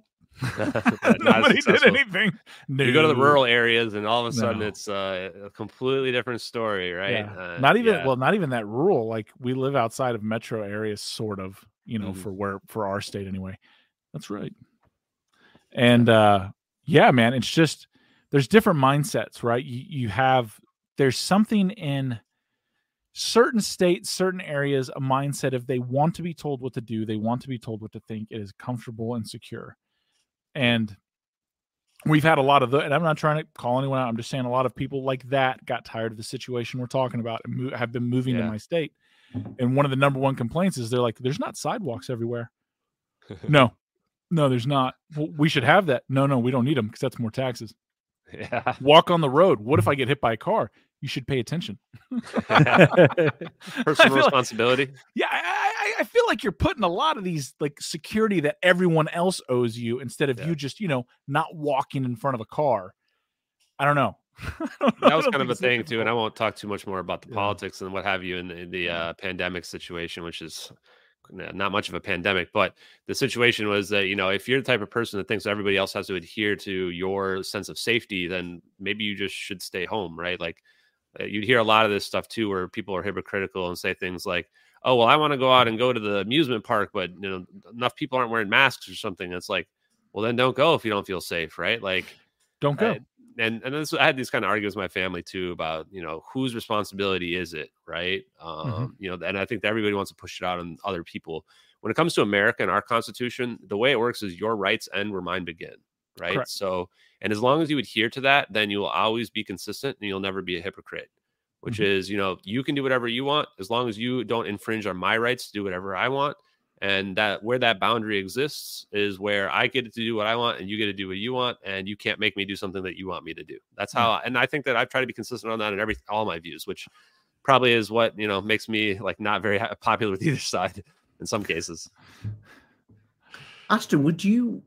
E: Nobody did anything.
F: You go to the rural areas, and all of a sudden,
E: No.
F: it's uh, a completely different story, right?
E: Yeah.
F: Uh,
E: not even
F: yeah.
E: well, not even that rural. Like we live outside of metro areas, sort of. You know,
F: Mhm.
E: for where for our state anyway. That's right. And uh yeah, man, it's just there's different mindsets, right? You you have there's something in certain states, certain areas, a mindset if they want to be told what to do, they want to be told what to think. It is comfortable and secure. And we've had a lot of the, and I'm not trying to call anyone out. I'm just saying a lot of people like that got tired of the situation we're talking about and mo- have been moving to my state. And one of the number one complaints is they're like, there's not sidewalks everywhere. no, no, there's not. Well, we should have that. No, no, we don't need them because that's more taxes.
F: yeah.
E: Walk on the road. What if I get hit by a car? You should pay attention.
F: Personal
E: feel like-
F: responsibility.
E: Yeah, I, I, feel like you're putting a lot of these like security that everyone else owes you instead of
F: Yeah.
E: you just, you know, not walking in front of a car. I don't know.
F: that was kind of a thing too, and I won't talk too much more about the
E: Yeah.
F: politics and what have you in the, in the uh, pandemic situation, which is not much of a pandemic. But the situation was that you know if you're the type of person that thinks everybody else has to adhere to your sense of safety, then maybe you just should stay home, right? Like you'd hear a lot of this stuff too, where people are hypocritical and say things like, "Oh, well, I want to go out and go to the amusement park, but you know enough people aren't wearing masks or something." It's like, well, then don't go if you don't feel safe, right? Like
E: Don't go.
F: uh, and and this, I had these kind of arguments with my family too about you know whose responsibility is it, right? Um,
E: Mm-hmm.
F: You know, and I think that everybody wants to push it out on other people. When it comes to America and our Constitution, the way it works is your rights end where mine begin, right?
E: Correct.
F: So, and as long as you adhere to that, then you will always be consistent and you'll never be a hypocrite. Which
E: Mm-hmm.
F: is, you know, you can do whatever you want as long as you don't infringe on my rights to do whatever I want and that where that boundary exists is where I get to do what I want and you get to do what you want and you can't make me do something that you want me to do. That's
E: Hmm.
F: how and I think that I've tried to be consistent on that in every all my views, which probably is what, you know, makes me like not very popular with either side in some cases.
D: Ashton, would you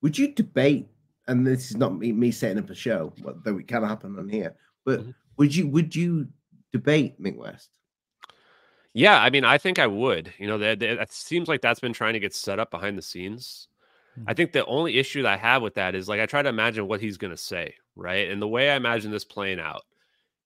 D: would you debate? And this is not me, me setting up a show, but though it can happen on here. But
F: Mhm.
D: would you would you debate Mick West?
F: Yeah, I mean, I think I would. You know, that that- it seems like that's been trying to get set up behind the scenes. I think the only issue that I have with that is like I try to imagine what he's going to say, right? And the way I imagine this playing out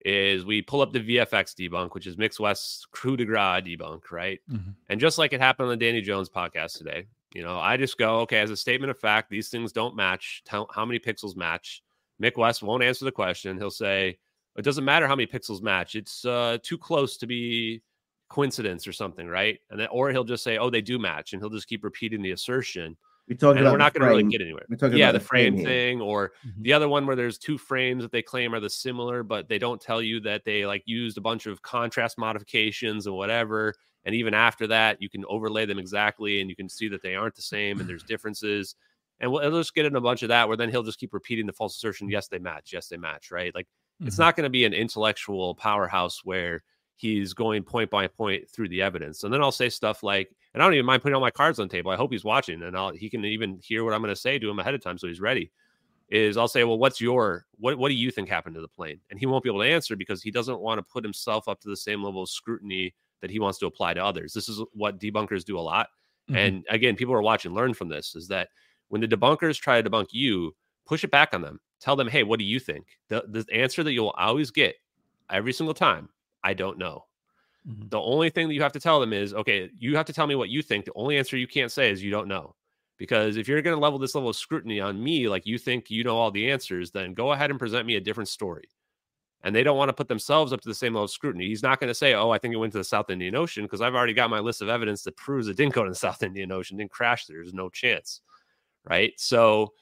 F: is we pull up the VFX debunk, which is Mick West's coup de grace debunk, right?
E: Mhm.
F: And just like it happened on the Danny Jones podcast today, you know, I just go, okay, as a statement of fact, these things don't match. Tell how many pixels match. Mick West won't answer the question. He'll say, it doesn't matter how many pixels match. It's uh, too close to be coincidence or something, right? And then, or he'll just say, oh, they do match, and he'll just keep repeating the assertion
D: We're talking
F: and
D: about
F: we're not going to really get anywhere.
D: We're
F: yeah,
D: about
F: the frame,
D: here.
F: thing, or
E: Mhm.
F: the other one where there's two frames that they claim are the similar, but they don't tell you that they like used a bunch of contrast modifications and whatever. And even after that, you can overlay them exactly, and you can see that they aren't the same, and there's differences. And we'll, we'll just get in a bunch of that, where then he'll just keep repeating the false assertion. Yes, they match. Yes, they match. Right? Like it's
E: Mhm.
F: not going to be an intellectual powerhouse where he's going point by point through the evidence. And then I'll say stuff like, and I don't even mind putting all my cards on the table. I hope he's watching and I'll, he can even hear what I'm going to say to him ahead of time. So he's ready is I'll say, well, what's your, what, what do you think happened to the plane? And he won't be able to answer because he doesn't want to put himself up to the same level of scrutiny that he wants to apply to others. This is what debunkers do a lot.
E: Mhm.
F: And again, people are watching learn from this is that when the debunkers try to debunk you, push it back on them. Tell them, hey, what do you think? The, the answer that you'll always get every single time, I don't know.
G: Mhm.
F: The only thing that you have to tell them is, okay, you have to tell me what you think. The only answer you can't say is you don't know. Because if you're going to level this level of scrutiny on me, like you think you know all the answers, then go ahead and present me a different story. And they don't want to put themselves up to the same level of scrutiny. He's not going to say, oh, I think it went to the South Indian Ocean because I've already got my list of evidence that proves it didn't go to the South Indian Ocean, didn't crash there. There's no chance. Right. So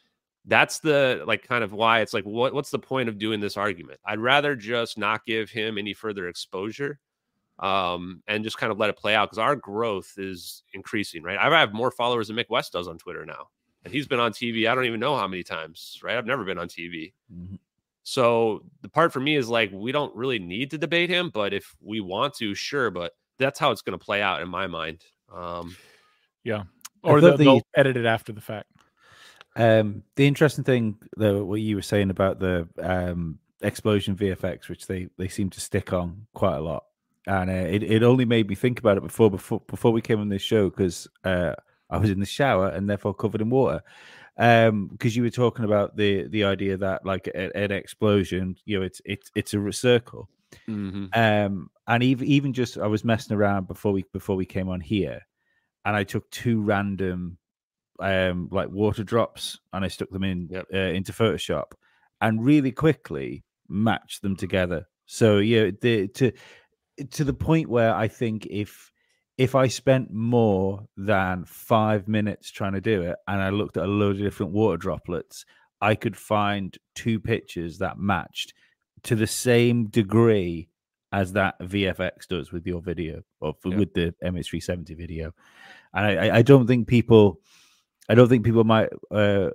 F: that's the like kind of why it's like, what, what's the point of doing this argument? I'd rather just not give him any further exposure um, and just kind of let it play out because our growth is increasing, right? I have more followers than Mick West does on Twitter now. And he's been on TV, I don't even know how many times, right? I've never been on TV.
G: Mhm.
F: So the part for me is like, we don't really need to debate him, but if we want to, sure. But that's how it's going to play out in my mind. Um,
E: yeah. Or
G: thought
E: they'll,
G: the-
E: they'll edit it after the fact.
G: Um, the interesting thing, though, what you were saying about the um, explosion VFX, which they they seem to stick on quite a lot, and uh, it it only made me think about it before before before we came on this show because uh, I was in the shower and therefore covered in water. Um, because you were talking about the the idea that like a- an explosion, you know, it's it's it's a circle.
F: mhm.
G: Um, and even even just I was messing around before we before we came on here, and I took two random um like water drops and I stuck them in
F: Yep.
G: uh, into Photoshop, and really quickly matched them together. So yeah, the to to the point where I think if if I spent more than five minutes trying to do it, and I looked at a load of different water droplets, I could find two pictures that matched to the same degree as that VFX does with your video or f-
F: Yeah.
G: with the MH370 video. And I, I- don't think people, I don't think people might uh,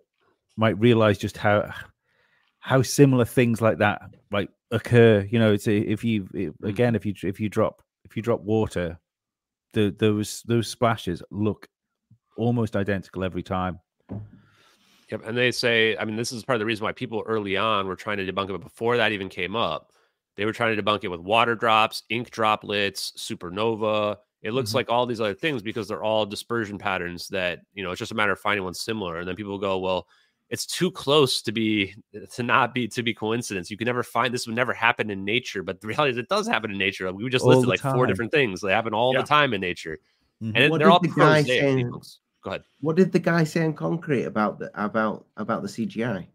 G: might realize just how how similar things like that like occur. You know, it's a, if you it-
F: Mm.
G: again if you if you drop if you drop water, the those those splashes look almost identical every time.
F: Yep. And they say, I mean, this is part of the reason why people early on were trying to debunk it, but before that even came up, they were trying to debunk it with water drops, ink droplets, supernova. It looks
E: Mhm.
F: like all these other things because they're all dispersion patterns that, you know, it's just a matter of finding one similar. And then people go, well, it's too close to be to not be to be coincidence. You can never find this would never happen in nature, but the reality is it does happen in nature. We just
G: All
F: listed
G: the
F: like four different things. They happen all
E: Yeah.
F: the time in nature,
G: Mhm.
F: and
D: What
F: they're all
D: the guy
F: prosaic
D: say-
F: debunks. Go ahead.
D: What did the guy say in concrete about the about about the CGI?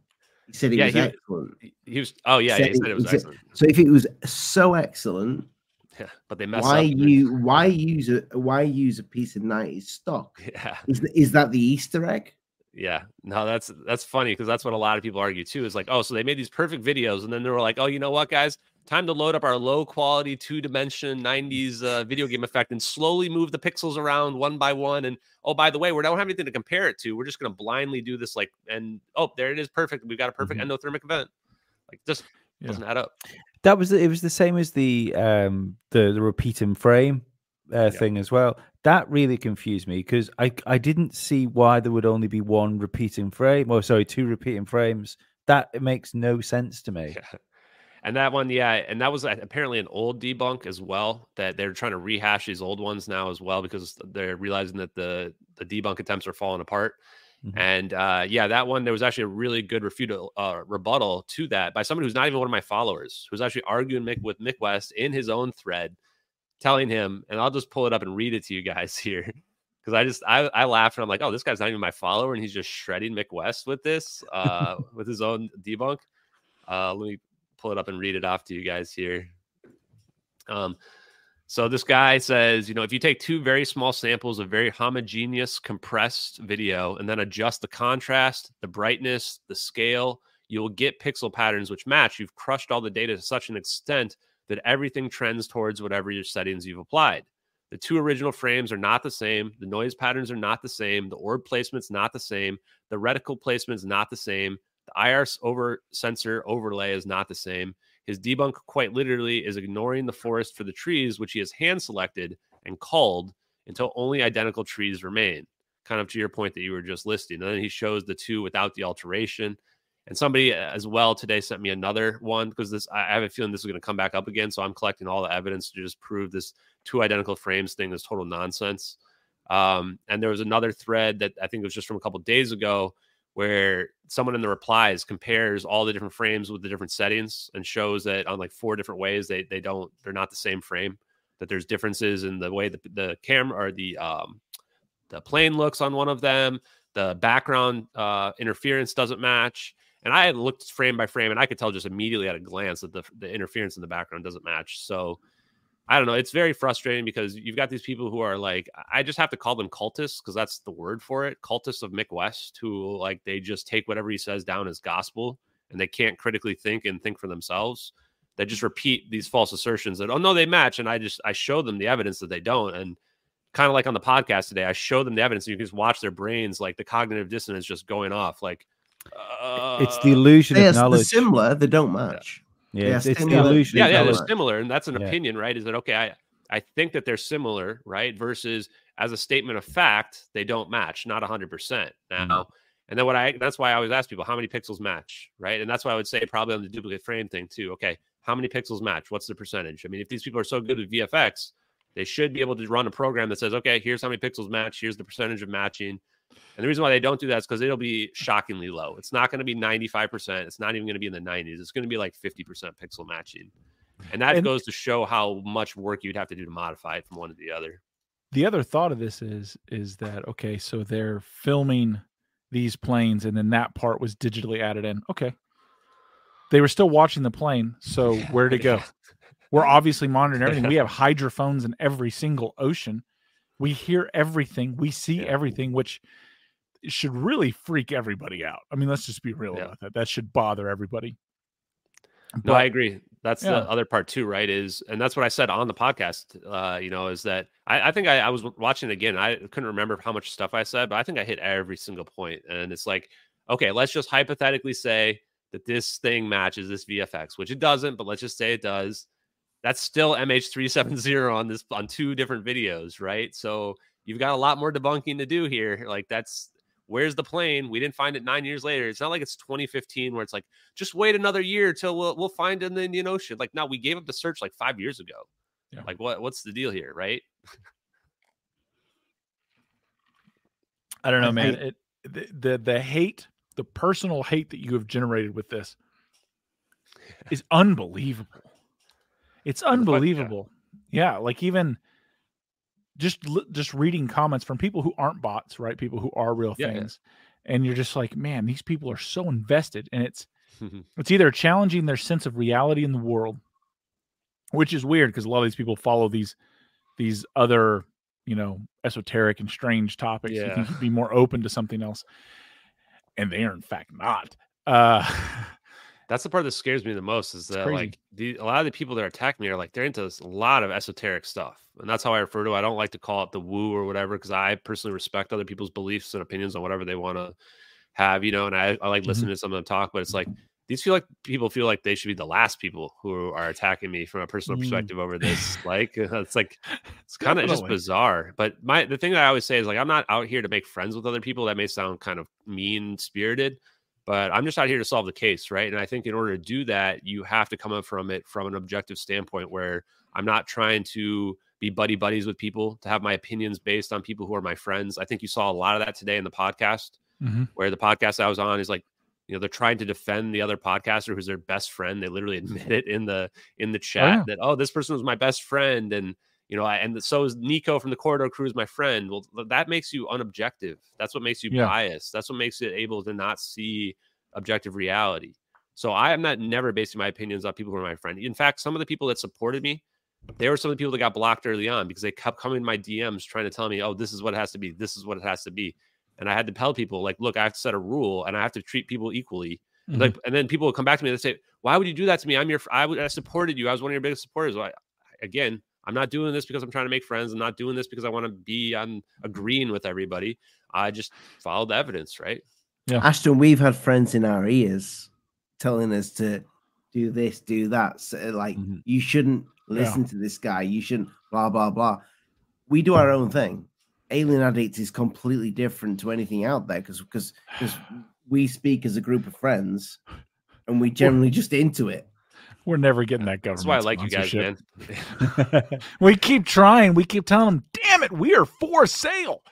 D: He said it
F: Yeah,
D: was
F: he-
D: excellent.
F: He- He was. Oh yeah,
D: Said
F: yeah he said
D: it-
F: it was
D: said-
F: excellent.
D: So if it was so excellent,
F: Yeah, but they mess
D: why
F: up.
D: you why use a why use a piece of 90s stock?
F: Yeah.
D: Is is that the Easter egg?
F: Yeah, no, that's that's funny because that's what a lot of people argue too. Is like, oh, so they made these perfect videos, and then they were like, oh, you know what, guys, time to load up our low quality two dimension '90s uh, video game effect and slowly move the pixels around one by one. And oh, by the way, we don't have anything to compare it to. We're just going to blindly do this, like, and oh, there it is, perfect. We've got a perfect endothermic event. Like, just
E: Yeah.
F: doesn't add up.
G: That was it. Was the same as the um the the repeat and frame uh, thing as well. That really confused me because I I didn't see why there would only be one repeating frame. Or sorry, two repeating frames. That it makes no sense to me.
F: Yeah. And that one, yeah, and that was uh, apparently an old debunk as well. That they're trying to rehash these old ones now as well because they're realizing that the the debunk attempts are falling apart. Mm-hmm. And uh, yeah, that one there was actually a really good refutal uh, rebuttal to that by somebody who's not even one of my followers, who's actually arguing Mick, with Mick West in his own thread, telling him, and I'll just pull it up and read it to you guys here. Because I just I, I laughed and I'm like, oh, this guy's not even my follower, and he's just shredding Mick West with this, uh, with his own debunk. Uh, let me pull it up and read it off to you guys here. Um, so this guy says, you know, if you take two very small samples of very homogeneous compressed video and then adjust the contrast, the brightness, the scale, you will get pixel patterns which match. You've crushed all the data to such an extent that everything trends towards whatever your settings you've applied. The two original frames are not the same. The noise patterns are not the same. The orb placement's not the same. The reticle placement's not the same. The IR over sensor overlay is not the same. His debunk, quite literally, is ignoring the forest for the trees, which he has hand selected and culled until only identical trees remain. Kind of to your point that you were just listing. And then he shows the two without the alteration. And somebody uh, as well today sent me another one because this I have a feeling this is going to come back up again. So I'm collecting all the evidence to just prove this two identical frames thing is total nonsense. Um, and there was another thread that I think was just from a couple days ago where someone in the replies compares all the different frames with the different settings and shows that on like four different ways they they don't they're not the same frame that there's differences in the way the, the camera or the um the plane looks on one of them the background uh interference doesn't match and i had looked frame by frame and i could tell just immediately at a glance that the, the interference in the background doesn't match so I don't know. It's very frustrating because you've got these people who are like, I just have to call them cultists because that's the word for it. Cultists of Mick West, who like they just take whatever he says down as gospel and they can't critically think and think for themselves. They just repeat these false assertions that, oh no, they match. And I just, I show them the evidence that they don't. And kind of like on the podcast today, I show them the evidence and you can just watch their brains, like the cognitive dissonance just going off. Like,
G: uh, it's the illusion of knowledge.
D: similar, they don't match.
G: Yeah, it's, it's the illusion.
F: Yeah, yeah, they're similar, and that's an yeah. opinion, right? Is that okay? I I think that they're similar, right? Versus as a statement of fact, they don't match, not hundred percent now. Mm-hmm. And then what I that's why I always ask people how many pixels match, right? And that's why I would say probably on the duplicate frame thing too. Okay, how many pixels match? What's the percentage? I mean, if these people are so good with VFX, they should be able to run a program that says, okay, here's how many pixels match, here's the percentage of matching. And the reason why they don't do that is because it'll be shockingly low. It's not going to be 95%. It's not even going to be in the 90s. It's going to be like 50% pixel matching. And that and goes to show how much work you'd have to do to modify it from one to the other.
E: The other thought of this is is that okay, so they're filming these planes and then that part was digitally added in. Okay. They were still watching the plane, so where to go? We're obviously monitoring everything. We have hydrophones in every single ocean. We hear everything. We see yeah. everything, which should really freak everybody out. I mean, let's just be real yeah. about that. That should bother everybody.
F: No, I agree. That's yeah. the other part too, right? Is and that's what I said on the podcast. Uh, you know, is that I, I think I, I, was watching it again. I couldn't remember how much stuff I said, but I think I hit every single point. And it's like, okay, let's just hypothetically say that this thing matches this VFX, which it doesn't, but let's just say it does. That's still MH370 on this on two different videos, right? So you've got a lot more debunking to do here. Like that's where's the plane? We didn't find it nine years later. It's not like it's 2015 where it's like, just wait another year till we'll we'll find it in the Indian Ocean. Like, now we gave up the search like five years ago. Yeah. Like, what what's the deal here, right?
E: I don't know, man. It, the, the the hate, the personal hate that you have generated with this is unbelievable. It's unbelievable. Yeah, like even just just reading comments from people who aren't bots, right? People who are real yeah, things, yeah. and you're just like, man, these people are so invested, and it's it's either challenging their sense of reality in the world, which is weird because a lot of these people follow these these other you know esoteric and strange topics. Yeah. You you'd be more open to something else, and they are in fact not. Uh,
F: That's the part that scares me the most is that like the, a lot of the people that attack me are like they're into this, a lot of esoteric stuff, and that's how I refer to. it. I don't like to call it the woo or whatever because I personally respect other people's beliefs and opinions on whatever they want to have, you know. And I, I like mm-hmm. listening to some of them talk, but it's like these feel like people feel like they should be the last people who are attacking me from a personal mm. perspective over this. like it's like it's kind of just bizarre. But my the thing that I always say is like I'm not out here to make friends with other people. That may sound kind of mean spirited but I'm just out here to solve the case, right? And I think in order to do that, you have to come up from it from an objective standpoint where I'm not trying to be buddy buddies with people, to have my opinions based on people who are my friends. I think you saw a lot of that today in the podcast.
E: Mhm.
F: where the podcast I was on is like, you know, they're trying to defend the other podcaster who's their best friend. They literally admit it in the in the chat
E: yeah.
F: that oh, this person was my best friend, and you know, I, and so is Niko from the Corridor Crew is my friend. Well, that makes you unobjective. That's what makes you
E: Yeah.
F: biased. That's what makes it able to not see objective reality. So I am not never basing my opinions on people who are my friend. In fact, some of the people that supported me, they were some of the people that got blocked early on because they kept coming in my DMs trying to tell me, oh, this is what it has to be. This is what it has to be. And I had to tell people, like, look, I have to set a rule and I have to treat people equally. And
E: Mhm.
F: Like, and then people will come back to me and say, why would you do that to me? I'm your, I, would, I supported you. I was one of your biggest supporters. Well, I, again, I'm not doing this because I'm trying to make friends. I'm not doing this because I want to be on agreeing with everybody. I just followed the evidence, right? Yeah.
D: Ashton, we've had friends in our ears telling us to do this, do that. So, like,
G: Mhm.
D: you shouldn't
E: Yeah.
D: listen to this guy. You shouldn't, blah, blah, blah. We do our own thing. Alien Addict is completely different to anything out there because because we speak as a group of friends and we generally just into it.
E: We're never getting that government.
F: That's why I like you guys,
E: sponsorship.
F: man.
E: We keep trying. We keep telling them, damn it, we are for sale.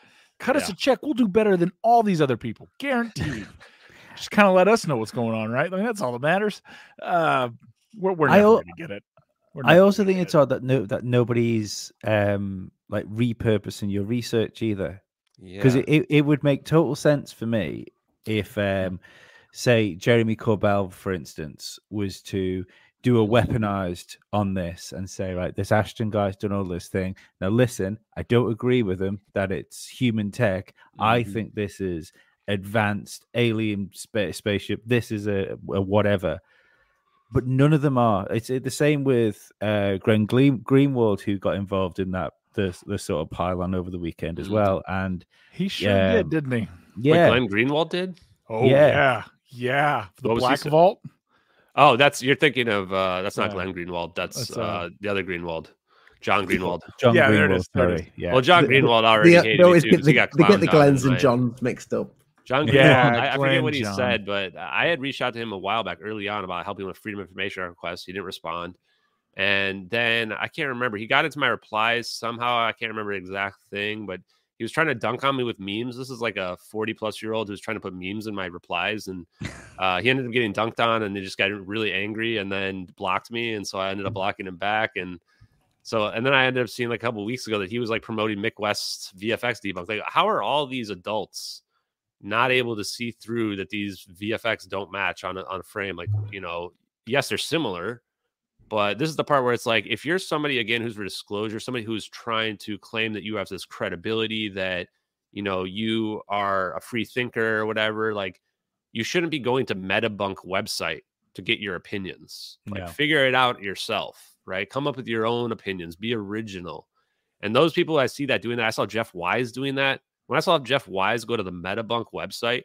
E: Cut us a check. We'll do better than all these other people. Guaranteed. Just kind of let us know what's going on, right? I mean, that's all that matters. Uh, we're we're
G: I
E: never going to get it.
G: I also think it's
E: it.
G: odd that no that nobody's um like repurposing your research either. because
F: Yeah.
G: it, it, it would make total sense for me if um say jeremy corbell for instance was to do a weaponized on this and say right this ashton guy's done all this thing now listen i don't agree with him that it's human tech i
F: Mhm.
G: think this is advanced alien spa- spaceship this is a, a whatever but none of them are it's the same with uh glenn Gleam- greenwald who got involved in that the, the sort of pylon over the weekend as
F: Mhm.
G: well and
E: He sure
G: Yeah.
E: did, didn't he?
F: Like
G: yeah
F: Glenn Greenwald did.
E: Oh
G: Yeah.
E: yeah, yeah. The
F: What
E: Black
F: sa-
E: Vault.
F: Oh, that's you're thinking of. uh That's not
E: Yeah.
F: Glenn Greenwald. That's,
E: That's, uh,
F: uh, the other Greenwald, John Greenwald.
G: john
E: Yeah, there it
G: greenwald
E: there it
G: sorry yeah
F: Well, John
D: The-
F: Greenwald already
D: They,
F: hated
D: they always
F: me too
D: get
F: 'cause he
D: the,
F: got
D: they get the Glens and
F: my-
D: Johns mixed up.
F: John Greenwald.
E: Yeah,
F: I, I forget what he
E: John.
F: said, but I had reached out to him a while back, early on, about helping with freedom of information requests. He didn't respond, and then I can't remember. He got into my replies somehow. I can't remember the exact thing, but he was trying to dunk on me with memes. This is like a forty-plus year old who's trying to put memes in my replies, and uh, he ended up getting dunked on, and they just got really angry, and then blocked me, and so I ended up blocking him back, and. So and then I ended up seeing like a couple weeks ago that he was like promoting Mick West's VFX debunk. Like, how are all these adults not able to see through that these VFX don't match on a, on a frame? Like, you know, yes, they're similar, but this is the part where it's like if you're somebody again who's for disclosure, somebody who's trying to claim that you have this credibility that you know you are a free thinker or whatever, like you shouldn't be going to Metabunk website to get your opinions. Like
E: Yeah.
F: figure it out yourself, right? Come up with your own opinions, be original. And those people I see that doing that, I saw Jeff Wise doing that. When I saw Jeff Wise go to the Metabunk website,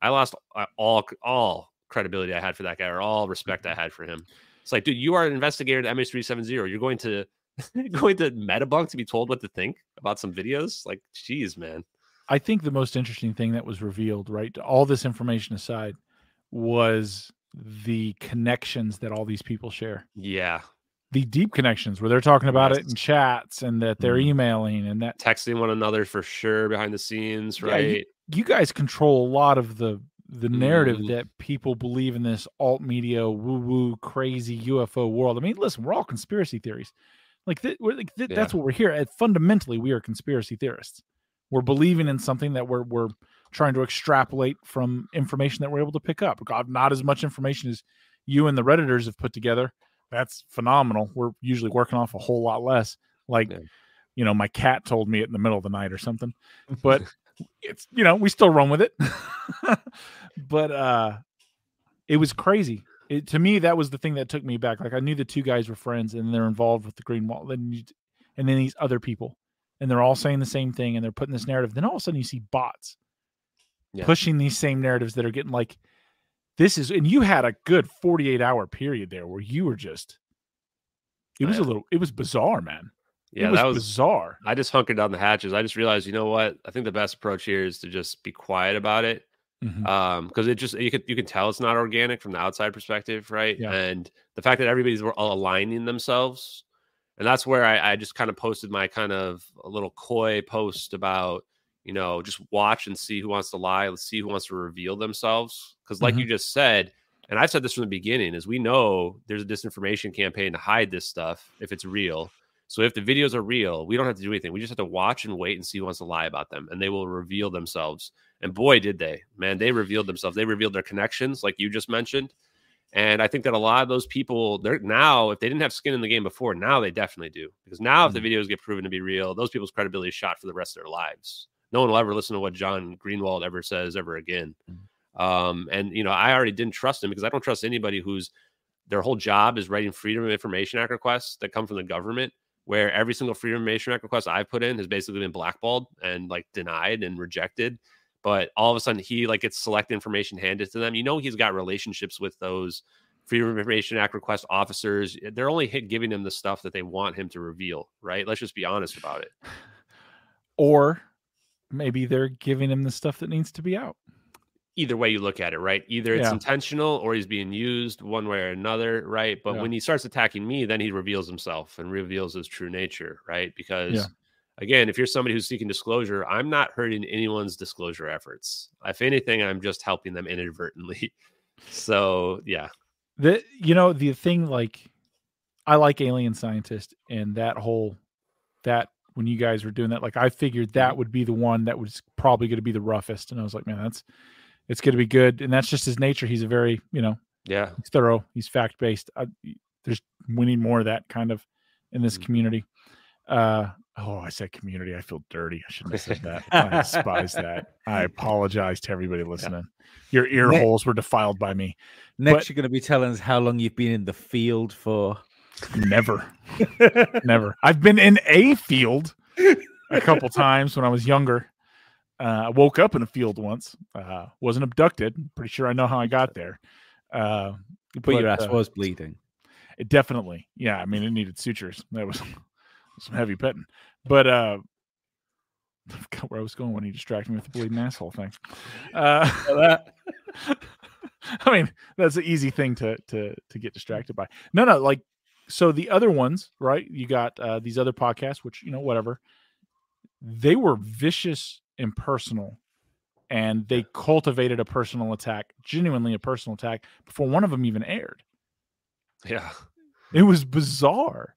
F: I lost uh, all all credibility I had for that guy or all respect I had for him. It's like, dude, you are an investigator at MH370. You're going to going to Metabunk to be told what to think about some videos? Like, geez, man.
E: I think the most interesting thing that was revealed, right, all this information aside, was the connections that all these people share.
F: Yeah.
E: The deep connections where they're talking about it in chats and that they're
G: Mhm.
E: emailing and that
F: Texting one another for sure behind the scenes,
E: Yeah,
F: right?
E: you- you guys control a lot of the the narrative
F: Mhm.
E: that people believe in this alt media woo woo crazy UFO world. I mean, listen, we're all conspiracy theories. Like, th- we're, like th-
F: Yeah.
E: that's what we're here at. Fundamentally, we are conspiracy theorists. We're believing in something that we're we're trying to extrapolate from information that we're able to pick up. God, not as much information as you and the redditors have put together. That's phenomenal. We're usually working off a whole lot less. Like,
F: Yeah.
E: you know, my cat told me it in the middle of the night or something. But it's you know we still run with it. But uh it was crazy. It, to me that was the thing that took me back. Like i knew the two guys were friends and they're involved with the Greenwald then you, and then these other people and they're all saying the same thing and they're putting this narrative. Then all of a sudden you see bots
F: Yeah.
E: pushing these same narratives that are getting like this is and you had a good 48 hour period there where you were just it
F: Oh,
E: was a little it was bizarre man
F: Yeah,
E: was,
F: that was
E: bizarre
F: I just hunkered down the hatches. I just realized, you know what? I think the best approach here is to just be quiet about it.
E: Mhm.
F: Um, because it just you could you can tell it's not organic from the outside perspective, right?
E: Yeah.
F: And the fact that everybody's all aligning themselves, and that's where I, I just kind of posted my kind of a little coy post about, you know, just watch and see who wants to lie, let's see who wants to reveal themselves. Because, like
E: Mhm.
F: you just said, and I've said this from the beginning, is we know there's a disinformation campaign to hide this stuff if it's real. So if the videos are real, we don't have to do anything. We just have to watch and wait and see who wants to lie about them, and they will reveal themselves. And boy, did they! Man, they revealed themselves. They revealed their connections, like you just mentioned. And I think that a lot of those people, they're now, if they didn't have skin in the game before, now they definitely do. Because now, if the videos get proven to be real, those people's credibility is shot for the rest of their lives. No one will ever listen to what John Greenwald ever says ever again. Um, and you know, I already didn't trust him because I don't trust anybody who's their whole job is writing Freedom of Information Act requests that come from the government, where every single Freedom of Information Act request I've put in has basically been blackballed and like denied and rejected. But all of a sudden, he like gets select information handed to them. You know, he's got relationships with those Freedom of Information Act request officers. Eh, they're only giving him the stuff that they want him to reveal, right? Let's just be honest about it.
E: Or maybe they're giving him the stuff that needs to be out.
F: Either way you look at it, right? Either it's
E: Yeah.
F: intentional or he's being used one way or another, right? But
E: Yeah.
F: when he starts attacking me, then he reveals himself and reveals his true nature, right? Because
E: Yeah.
F: again, if you're somebody who's seeking disclosure, I'm not hurting anyone's disclosure efforts. If anything, I'm just helping them inadvertently. So yeah,
E: The you know the thing like I like Alien Scientist and that whole that when you guys were doing that, like I figured that mm-hmm. would be the one that was probably going to be the roughest, and I was like, man, that's it's going to be good, and that's just his nature. He's a very you know
F: yeah,
E: he's thorough, he's fact based. There's we need more of that kind of in this
F: Mhm.
E: community. Uh oh, I said community. I feel dirty. I shouldn't have said that. I despise that. I apologize to everybody listening. Your ear
G: Ne-
E: holes were defiled by me.
G: Next,
E: But-
G: you're going to be telling us how long you've been in the field for.
E: Never. Never. I've been in a field a couple times when I was younger. Uh, I woke up in a field once. Uh, wasn't abducted. Pretty sure I know how I got there. Uh,
G: But your ass
E: uh,
G: was bleeding.
E: it definitely. Yeah, I mean, it needed sutures. That was some heavy petting. But uh, I forgot where I was going when he distracted me with the bleeding asshole thing. Uh, I mean, that's an easy thing to to to get distracted by. No, no, like so the other ones, right? You got uh, these other podcasts, which you know, whatever. They were vicious and personal, and they cultivated a personal attack, genuinely a personal attack, before one of them even aired.
F: yeah,
E: It was bizarre.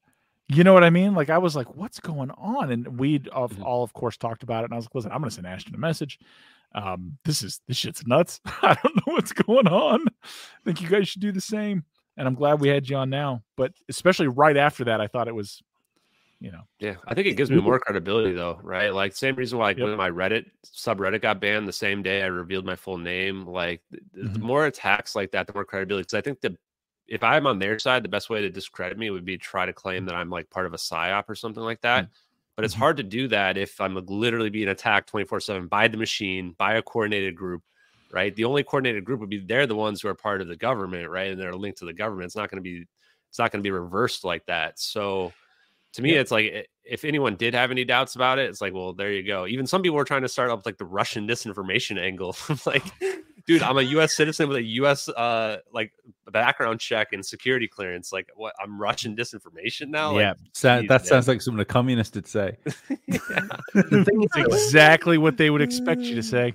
E: You know what I mean? Like I was like, "What's going on?" And we'd of
F: Mhm.
E: all, of course, talked about it. And I was like, "Listen, I'm going to send Ashton a message. Um, this is this shit's nuts. I don't know what's going on. I think you guys should do the same." And I'm glad we had you on now. But especially right after that, I thought it was, you know,
F: yeah. I think it gives me more credibility though, right? Like same reason why like,
E: Yep.
F: when my Reddit subreddit got banned the same day I revealed my full name. Like th- the
E: mm-hmm.
F: more attacks like that, the more credibility. Because I think the if I'm on their side, the best way to discredit me would be try to claim mm. that I'm like part of a psyop or something like that. Mm. But it's
E: Mhm.
F: hard to do that if I'm literally being attacked 24 7 by the machine, by a coordinated group, right? The only coordinated group would be they're the ones who are part of the government, right? And they're linked to the government. It's not going to be, it's not going to be reversed like that. So to me,
E: Yeah.
F: it's like if anyone did have any doubts about it, it's like, well, there you go. Even some people were trying to start up like the Russian disinformation angle. Like, dude, I'm a U.S. citizen with a U.S. uh like background check and security clearance. Like, what? I'm Russian disinformation now.
G: yeah,
F: Like,
G: sa-
F: geez,
G: that
F: man.
G: sounds like something a communist would say.
D: The thing is,
E: it's exactly what they would expect you to say.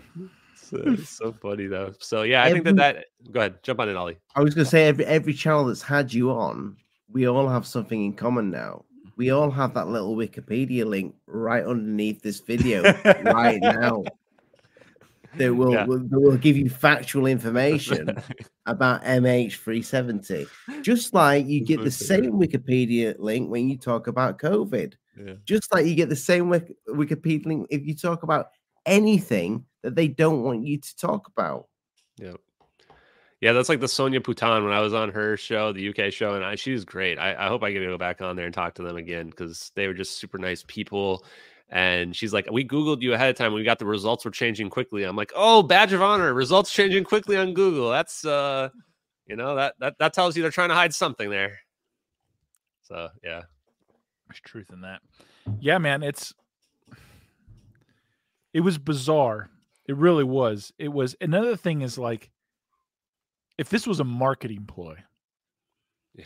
F: So, it's so funny though. So yeah, I think that that. Go ahead, jump on it, Ollie.
D: I was going to say every every channel that's had you on, we all have something in common now. We all have that little Wikipedia link right underneath this video right now. That will,
F: Yeah.
D: will will give you factual information about MH370. Just like you get the same Wikipedia link when you talk about COVID.
F: Yeah.
D: Just like you get the same Wik- Wikipedia link if you talk about anything that they don't want you to talk about.
F: Yep. Yeah, that's like the Sonia Poulton when I was on her show, the UK show, and I, she's great. I, I hope I get to go back on there and talk to them again because they were just super nice people. And she's like, "We Googled you ahead of time. We got the results were changing quickly." I'm like, "Oh, badge of honor! Results changing quickly on Google. That's uh, you know that that that tells you they're trying to hide something there." So yeah,
E: There's truth in that. Yeah, man, it's it was bizarre. It really was. It was another thing is like if this was a marketing ploy,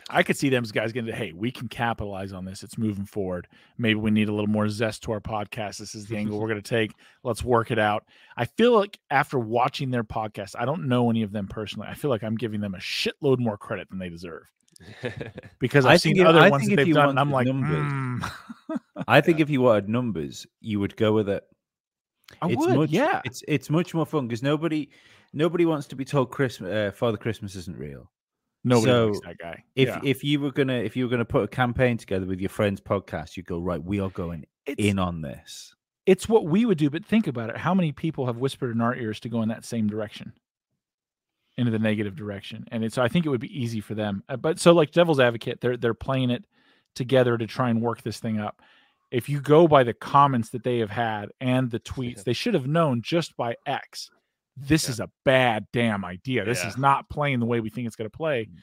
E: I could see them guys getting, hey, we can capitalize on this. It's moving forward. Maybe we need a little more zest to our podcast. This is the angle we're going to take. Let's work it out. I feel like after watching their podcast, I don't know any of them personally. I feel like I'm giving them a shitload more credit than they deserve because I've
G: I
E: seen
G: think if-
E: other
G: I
E: ones that they've
G: you
E: done, and I'm like,
G: numbers-
E: mm.
G: I think if you wanted numbers, you would go with it.
E: I
G: it's
E: would,
G: much,
E: yeah.
G: It's it's much more fun because nobody nobody wants to be told Christmas uh, Father Christmas isn't real.
E: Nobody
G: So,
E: likes that guy.
G: If
E: Yeah.
G: if you were gonna if you were gonna put a campaign together with your friends' podcast, you go right. We are going
E: It's-
G: in on this.
E: it's what we would do, but think about it. How many people have whispered in our ears to go in that same direction? Into the negative direction. And it's I think it would be easy for them. Uh, But so like devil's advocate, they're they're playing it together to try and work this thing up. If you go by the comments that they have had and the tweets, they should have known just by X. This is a bad damn idea. This
F: Yeah.
E: is not playing the way we think it's going to play. Mm.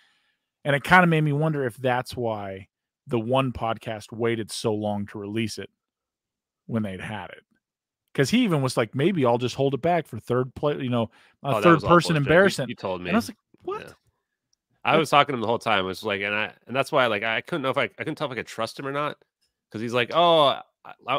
E: And it kind of made me wonder if that's why the one podcast waited so long to release it when they'd had it. Because he even was like, maybe I'll just hold it back for third play, you know,
F: Oh,
E: a
F: that
E: third person
F: shit. You-
E: embarrassment.
F: You, told me.
E: And I was like, what?
F: Yeah. I was talking to him the whole time. It was like, and I, and that's why, like, I couldn't know if I, I couldn't tell if I could trust him or not, because he's like, oh, I, I-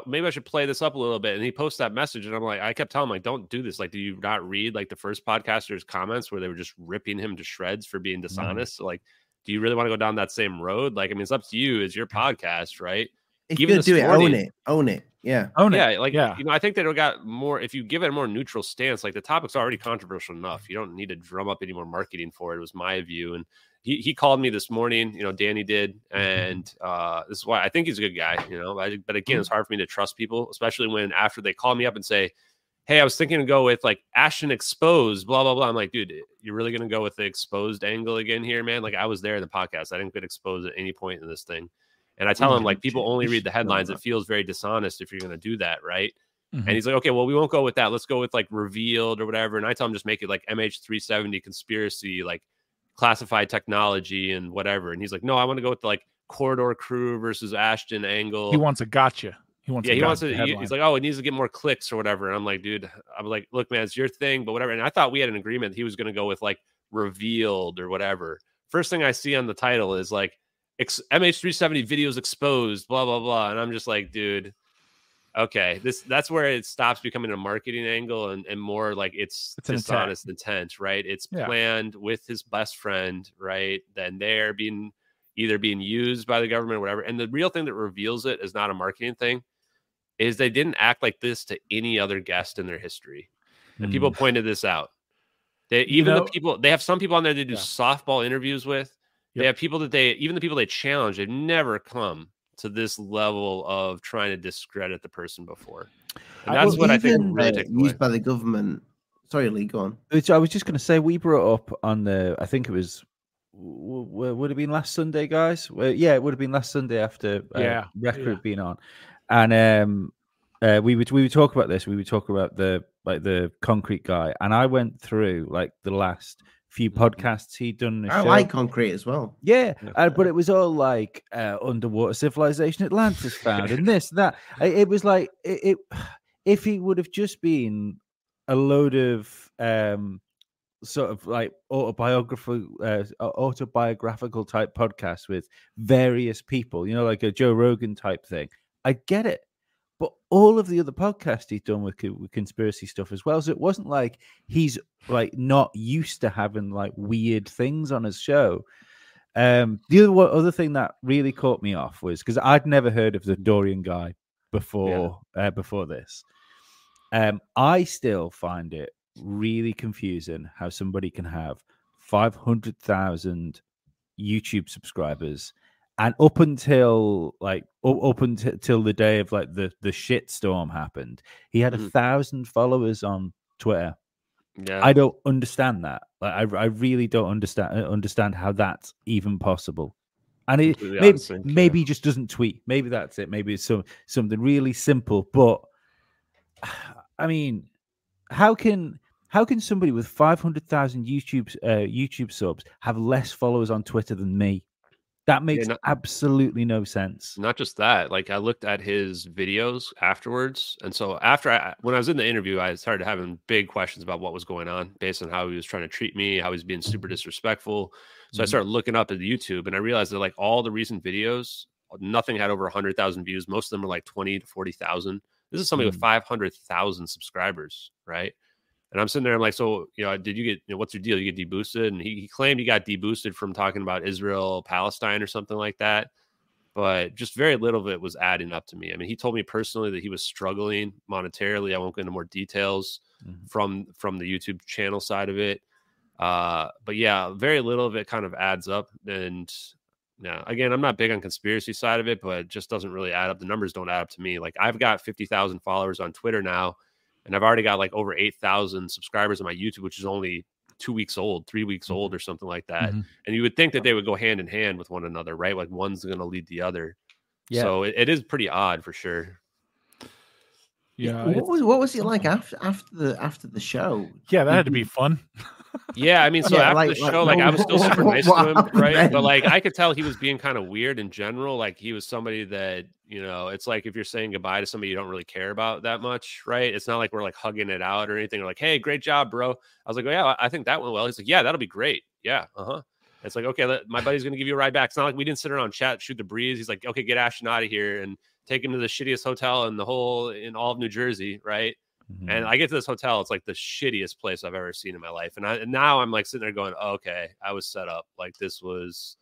F: maybe I should play this up a little bit. And he posts that message, and I'm like, I kept telling him, like, don't do this. Like, do you not read like the first podcaster's comments where they were just ripping him to shreds for being mm-hmm. dishonest? So, like, do you really want to go down that same road? Like, I mean, it's up to you. It's your podcast, right?
D: If
F: Even
D: you're gonna do it, own it, own it. Yeah.
E: Own it.
F: yeah, like
E: yeah.
F: you know, I think they got more. If you give it a more neutral stance, like the topic's already controversial enough, you don't need to drum up any more marketing for it. Was my view, and he, he called me this morning. You know, Danny did, and uh, this is why I think he's a good guy. You know, I, but again, it's hard for me to trust people, especially when after they call me up and say, "Hey, I was thinking to go with like Ashton exposed," blah blah blah. I'm like, dude, you're really gonna go with the exposed angle again here, man? Like I was there in the podcast. I didn't get exposed at any point in this thing. And I tell him like people only read the headlines. It feels very dishonest if you're going to do that, right?
E: Mhm.
F: And he's like, okay, well, we won't go with that. Let's go with like revealed or whatever. And I tell him just make it like MH370 conspiracy, like classified technology and whatever. And he's like, no, I want to go with the, like corridor crew versus Ashton angle.
E: He wants a gotcha. He wants
F: yeah,
E: a
F: he wants to.
E: headline.
F: he's like, oh, it needs to get more clicks or whatever. And I'm like, dude, I'm like, look, man, it's your thing, but whatever. And I thought we had an agreement. He was going to go with like revealed or whatever. First thing I see on the title is like MH370 videos exposed, blah blah blah. And I'm just like, dude, okay, this that's where it stops becoming a marketing angle and, and more like it's,
E: It's
F: dishonest intent, right? It's
E: Yeah.
F: planned with his best friend, right? Then they're being either being used by the government or whatever. And the real thing that reveals it is not a marketing thing, is they didn't act like this to any other guest in their history. And people
G: Mm.
F: pointed this out. They
E: You
F: even
E: know-
F: the people they have some people on there they do
E: Yeah.
F: softball interviews with. They have people that they even the people they challenge, they've never come to this level of trying to discredit the person before. And
G: I-
F: that's
G: well,
F: what I think
G: even,
F: really
D: uh, used by the government. Sorry, Lee, go on.
G: Which I was just going to say, we brought up on the, I think it was, w- w- would have been last Sunday, guys. Well, yeah, it would have been last Sunday after uh,
E: Yeah,
G: record
E: yeah.
G: being on, and um, uh, we would we would talk about this. We would talk about the like the concrete guy, and I went through like the last few
F: Mm-hmm.
G: podcasts he'd done. on
D: I
G: show.
D: like concrete as well.
G: Yeah, uh, but it was all like uh, underwater civilization Atlantis found and this that. I- It was like it, it. If he would have just been a load of um, sort of like autobiographical, uh, autobiographical type podcasts with various people, you know, like a Joe Rogan type thing, I get it. But all of the other podcasts he's done with, with conspiracy stuff as well, so it wasn't like he's like not used to having like weird things on his show. Um, the other other thing that really caught me off was because I'd never heard of the Dorian guy before uh, before this. Um, I still find it really confusing how somebody can have five hundred thousand YouTube subscribers, and up until like up, until the day of like the the shit storm happened, he had a
F: Mhm.
G: thousand followers on Twitter.
F: yeah.
G: I don't understand that. Like, I I really don't understand uh, understand how that's even possible. And it, maybe,
F: of sync, yeah.
G: maybe he just doesn't tweet. Maybe that's it. Maybe it's some something really simple. But I mean, how can how can somebody with five hundred thousand YouTube uh, YouTube subs have less followers on Twitter than me? That makes
F: not-
G: absolutely no sense.
F: Not just that, like I looked at his videos afterwards, and so after I, when I was in the interview, I started having big questions about what was going on based on how he was trying to treat me, how he was being super disrespectful. So I
G: Mhm.
F: started looking up at YouTube, and I realized that like all the recent videos, nothing had over hundred thousand views. Most of them were like twenty to forty thousand. This is somebody with
G: Mm.
F: five hundred thousand subscribers, right? And I'm sitting there, I'm like, so you know, did you get you know, what's your deal? You get deboosted? And he, he claimed he got deboosted from talking about Israel, Palestine, or something like that. But just very little of it was adding up to me. I mean, he told me personally that he was struggling monetarily. I won't go into more details
G: Mhm.
F: from from the YouTube channel side of it. Uh, but yeah, very little of it kind of adds up. And yeah, again, I'm not big on conspiracy side of it, but it just doesn't really add up. The numbers don't add up to me. Like I've got 50,000 followers on Twitter now, and I've already got like over 8,000 subscribers on my YouTube, which is only two weeks old, three weeks old, or something like that.
E: Mhm.
F: And you would think that they would go hand in hand with one another, right? Like one's going to lead the other.
G: Yeah.
F: So it, it is pretty odd for sure.
E: Yeah,
D: what was what was it like after after the after the show?
E: yeah, that had to be fun.
F: Yeah, I mean, so
D: Yeah,
F: after
D: like-
F: the
D: like,
F: show, like, I was still super nice to him, right? But like I could tell he was being kind of weird in general. Like he was somebody that you know, it's like if you're saying goodbye to somebody you don't really care about that much, right? It's not like we're like hugging it out or anything. Or like, hey, great job, bro. I was like, oh, yeah, I think that went well. He's like, yeah, that'll be great. Yeah, uh huh. It's like, okay, let, my buddy's gonna give you a ride back. It's not like we didn't sit around chat, shoot the breeze. He's like, okay, get Ashton out of here and take him to the shittiest hotel in the whole in all of New Jersey, right?
G: Mhm.
F: And I get to this hotel, it's like the shittiest place I've ever seen in my life. And, I, and now I'm like sitting there going, okay, I was set up. Like this was,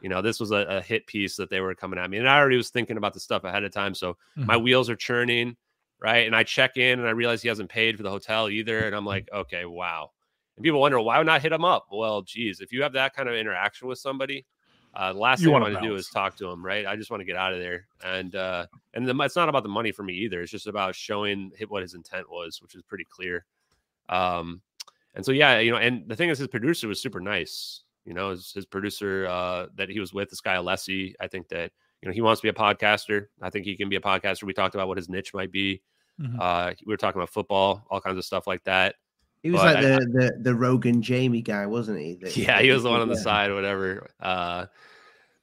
F: you know, this was a, a hit piece that they were coming at me. And I already was thinking about the stuff ahead of time. So my wheels are churning, right? And I check in and I realize he hasn't paid for the hotel either. And I'm like, okay, wow. And people wonder, why would not hit him up? Well, geez, if you have that kind of interaction with somebody, uh, the last
E: You
F: thing I
E: wanna
F: do
E: bounce.
F: is talk to him, right? I just want to get out of there. And uh, and the, it's not about the money for me either. It's just about showing what his intent was, which is pretty clear. Um, and so yeah, you know, and the thing is, his producer was super nice. You know, his, his producer uh, that he was with, this guy Alessi. I think that you know he wants to be a podcaster. I think he can be a podcaster. We talked about what his niche might be.
E: Mhm.
F: Uh, we were talking about football, all kinds of stuff like that.
D: He was
F: But
D: like
F: I-
D: the, the the Rogan Jamie guy, wasn't he? That-
F: Yeah, he was the one on the
D: yeah.
F: side, or whatever. Uh,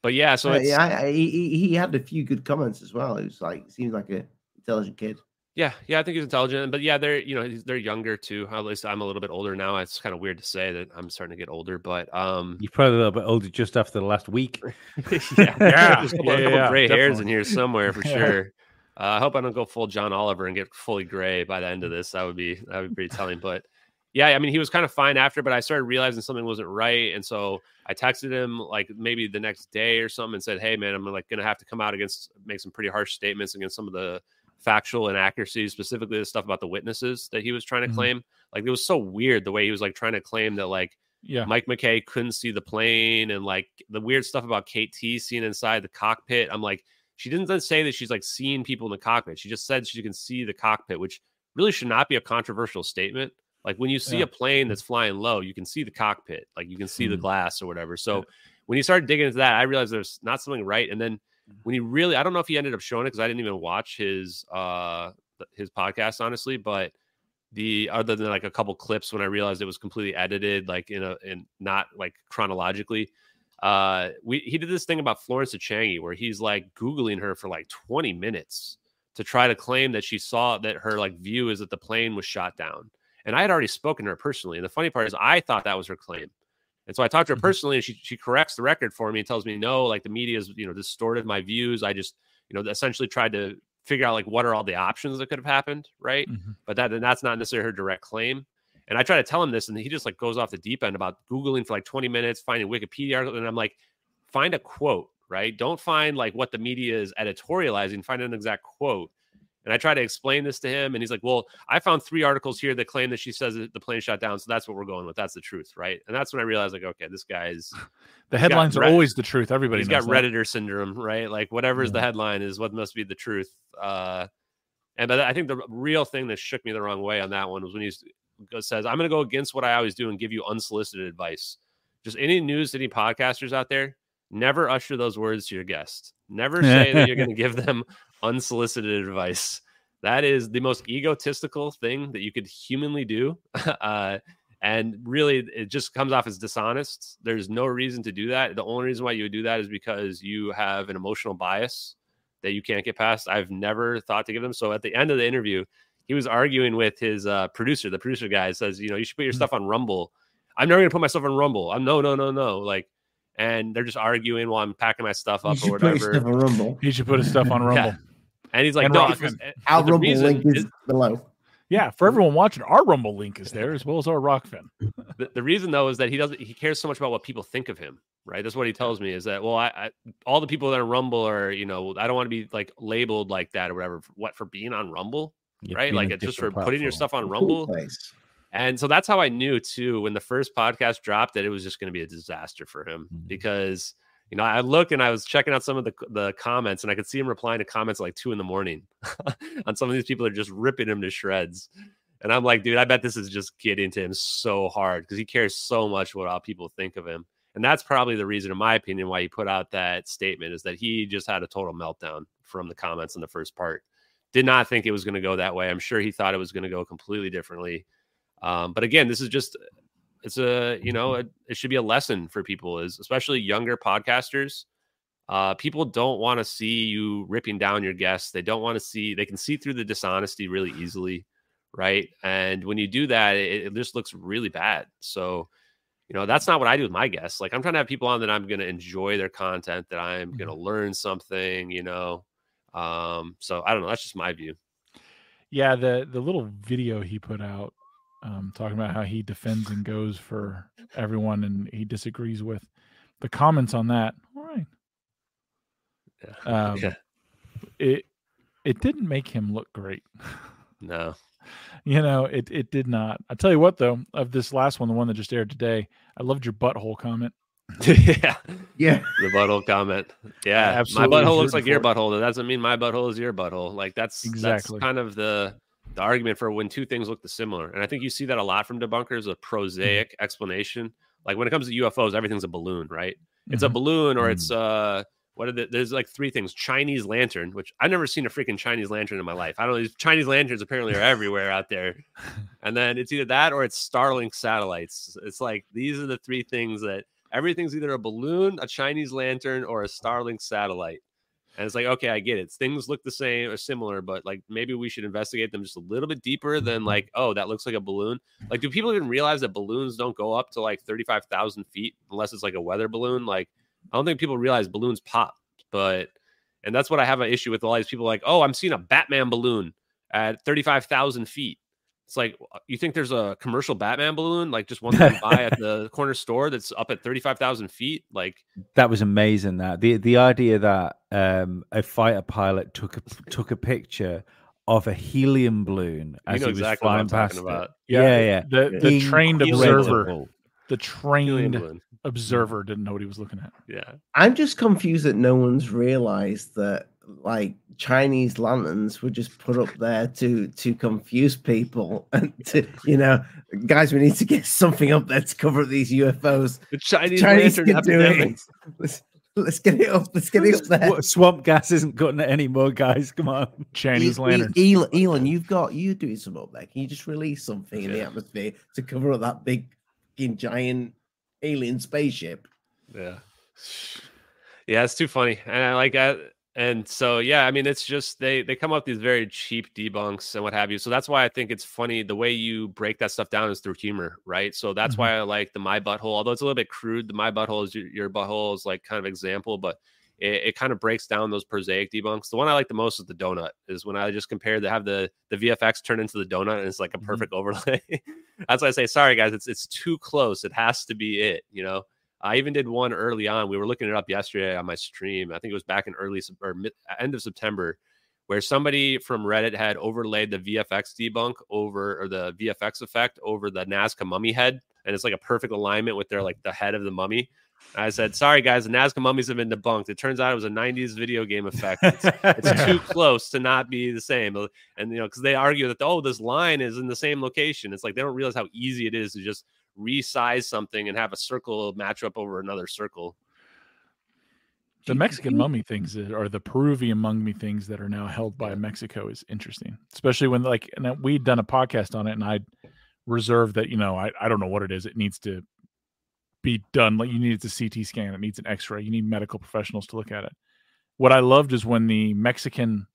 F: but yeah, so
D: Uh,
F: it's,
D: yeah, I, I, he, he had a few good comments as well. He was like, seems like a intelligent kid.
F: Yeah, yeah, I think he's intelligent, but yeah, they're you know they're younger too. At least I'm a little bit older now. It's kind of weird to say that I'm starting to get older, but um,
G: You're probably a little bit older just after the last week.
F: yeah,
E: Yeah,
F: there's a couple,
E: yeah,
F: a couple
E: yeah,
F: gray hairs
E: definitely.
F: in here somewhere for sure. Uh, I hope I don't go full John Oliver and get fully gray by the end of this. That would be that would be pretty telling. But yeah, I mean, he was kind of fine after, but I started realizing something wasn't right, and so I texted him like maybe the next day or something and said, "Hey, man, I'm like gonna have to come out against make some pretty harsh statements against some of the factual inaccuracies, specifically the stuff about the witnesses that he was trying to
E: Mhm.
F: claim. Like it was so weird the way he was like trying to claim that like
E: Yeah.
F: Mike McKay couldn't see the plane and like the weird stuff about Kate Tee seeing inside the cockpit. I'm like, she didn't say that she's like seeing people in the cockpit. She just said she can see the cockpit, which really should not be a controversial statement. Like when you see
E: Yeah.
F: a plane that's flying low, you can see the cockpit, like you can see the
G: Hmm.
F: glass or whatever. So
E: Yeah.
F: when you started digging into that, I realized there's not something right. And then
E: Hmm.
F: when he really, I don't know if he ended up showing it because I didn't even watch his uh his podcast honestly, but the other than like a couple clips when I realized it was completely edited, like in a in not like chronologically. Uh, we he did this thing about Florence Changy where he's like googling her for like 20 minutes to try to claim that she saw that her like view is that the plane was shot down. And I had already spoken to her personally. And the funny part is I thought that was her claim. And so I talked to her
E: Mhm.
F: personally and she she corrects the record for me and tells me no, like the media's, you know, distorted my views. I just, you know, essentially tried to figure out like what are all the options that could have happened, right?
E: Mhm.
F: But that and that's not necessarily her direct claim. And I try to tell him this, and he just like goes off the deep end about Googling for like 20 minutes, finding Wikipedia articles. And I'm like, find a quote, right? Don't find like what the media is editorializing, find an exact quote. And I try to explain this to him, and he's like, Well, I found three articles here that claim that she says that the plane shot down. So that's what we're going with. That's the truth, right? And that's when I realized, like, okay, this guy's
E: The headlines are always the truth. Everybody
F: he's got
E: that.
F: redditor syndrome right like whatever's the
E: Yeah.
F: headline is what must be the truth uh and but i think the real thing that shook me the wrong way on that one was when he says i'm going to go against what i always do and give you unsolicited advice just any news any podcasters out there never usher those words to your guest never say that you're going to give them unsolicited advice that is the most egotistical thing that you could humanly do uh And really, it just comes off as dishonest. There's no reason to do that. The only reason why you would do that is because you have an emotional bias that you can't get past. I've never thought to give them. So at the end of the interview, he was arguing with his uh, producer. The producer guy says, you know, you should put your
D: Mm-hmm.
F: stuff on Rumble. I'm never gonna put myself on Rumble. I'm no, no, no, no. Like, and they're just arguing while I'm packing my stuff up
D: should
F: or
D: put your
F: whatever.
D: stuff on Rumble.
E: He should put his stuff on
F: Yeah.
E: Rumble.
F: And he's like,
E: And
F: no,
E: Rokfin.
F: because- uh,
D: Our
F: the
D: Rumble
F: reason
D: link is
F: is-
D: below.
E: Yeah, for everyone watching, our Rumble link is there as well as our Rokfin.
F: the, the reason though is that he doesn't he cares so much about what people think of him right that's what he tells me is that well I, I all the people that are rumble are you know i don't want to be like labeled like that or whatever for, what for being on rumble
G: Yeah,
F: right like it's just for
G: different
F: putting your stuff on
D: Cool
F: rumble
D: place.
F: and so that's how i knew too when the first podcast dropped that it was just going to be a disaster for him
G: Mhm.
F: because you know i looked and i was checking out some of the the comments and i could see him replying to comments like two in the morning on some of these people are just ripping him to shreds and I'm like, dude, I bet this is just getting to him so hard because he cares so much what all people think of him. And that's probably the reason, in my opinion, why he put out that statement is that he just had a total meltdown from the comments in the first part. Did not think it was going to go that way. I'm sure he thought it was going to go completely differently. Um, but again, this is just it's a you know it, it should be a lesson for people, is especially younger podcasters. Uh, people don't want to see you ripping down your guests. They don't want to see. They can see through the dishonesty really easily right? And when you do that, it, it just looks really bad. So, you know, that's not what I do with my guests. Like, I'm trying to have people on that I'm going to enjoy their content, that I'm going to learn something, you know. Um, so I don't know. That's just my view.
E: Yeah, the the little video he put out um, talking about how he defends and goes for everyone and he disagrees with the comments on that. All right.
F: Yeah.
E: Um,
F: Yeah.
E: It it didn't make him look great.
F: No.
E: You know, it it did not. I tell you what though, of this last one, the one that just aired today, I loved your butthole comment.
F: yeah.
D: Yeah.
F: The butthole comment. Yeah. My butthole looks like your
E: for it.
F: butthole. That doesn't mean my butthole is your butthole. Like that's
E: Exactly.
F: that's kind of the the argument for when two things look the similar. And I think you see that a lot from debunkers, a prosaic explanation. Like when it comes to UFOs, everything's a balloon, right? It's a
E: Mhm.
F: balloon or it's uh what are the, there's like three things chinese lantern which i've never seen a freaking chinese lantern in my life i don't know these chinese lanterns apparently are everywhere out there and then it's either that or it's starlink satellites it's like these are the three things that everything's either a balloon a chinese lantern or a starlink satellite and it's like okay i get it things look the same or similar but like maybe we should investigate them just a little bit deeper than mm-hmm. like oh that looks like a balloon like do people even realize that balloons don't go up to like 35000 feet unless it's like a weather balloon like I don't think people realize balloons pop, but and that's what I have an issue with. All these people like, oh, I'm seeing a Batman balloon at 35,000 feet. It's like you think there's a commercial Batman balloon, like just one that you buy at the corner store that's up at 35,000 feet. Like,
G: That was amazing. That the the idea that um, a fighter pilot took a took a picture of a helium balloon
F: You
G: as
F: know
G: he was
F: exactly what
G: flying
F: I'm talking
G: past it.
F: about.
G: Yeah, yeah. yeah.
E: The the trained observer, the trained observer didn't know what he was looking at.
F: Yeah.
D: I'm just confused that no one's realized that like Chinese lanterns were just put up there to to confuse people and to you know guys we need to get something up there to cover up these UFOs.
F: The Chinese,
D: Chinese
F: lantern
D: can do it.
F: epidemic.
D: Let's, let's get it up. Let's get it up there.
G: Sw- Swamp gas isn't cutting it anymore, guys. Come on.
E: Chinese
D: E-
E: lantern.
D: E- Elon, Elon, you've got you doing some up there. Can you just release something in the atmosphere to cover up that big fucking giant alien spaceship?
F: Yeah. Yeah, it's too funny. And I like that. And so yeah, I mean it's just they they come up with these very cheap debunks and what have you. So that's why I think it's funny the way you break that stuff down is through humor, right? So that's
E: Mhm.
F: why I like the my butthole, although it's a little bit crude. The my butthole is your, your butthole is like kind of example, but it, it kind of breaks down those prosaic debunks. The one I like the most is the donut, is when I just compare to have the the VFX turn into the donut and it's like a
G: Mhm.
F: perfect overlay. that's why I say sorry guys, it's it's too close. It has to be it, you know. I even did one early on. We were looking it up yesterday on my stream. I think it was back in early or mid, end of September, where somebody from Reddit had overlaid the VFX debunk over or the VFX effect over the Nazca mummy head, and it's like a perfect alignment with their like the head of the mummy. I said, "Sorry guys, the Nazca mummies have been debunked. It turns out it was a '90s video game effect. It's, it's too close to not be the same." And you know, because they argue that oh, this line is in the same location. It's like they don't realize how easy it is to just resize something and have a circle match up over another circle.
E: The Mexican mummy things that- or the Peruvian mummy things that are now held by Mexico is interesting, especially when like and we'd done a podcast on it and I reserve that you know I, I don't know what it is. It needs to be done. Like you need it's a ct scan. It needs an x-ray. You need medical professionals to look at it. What i loved is when the mexican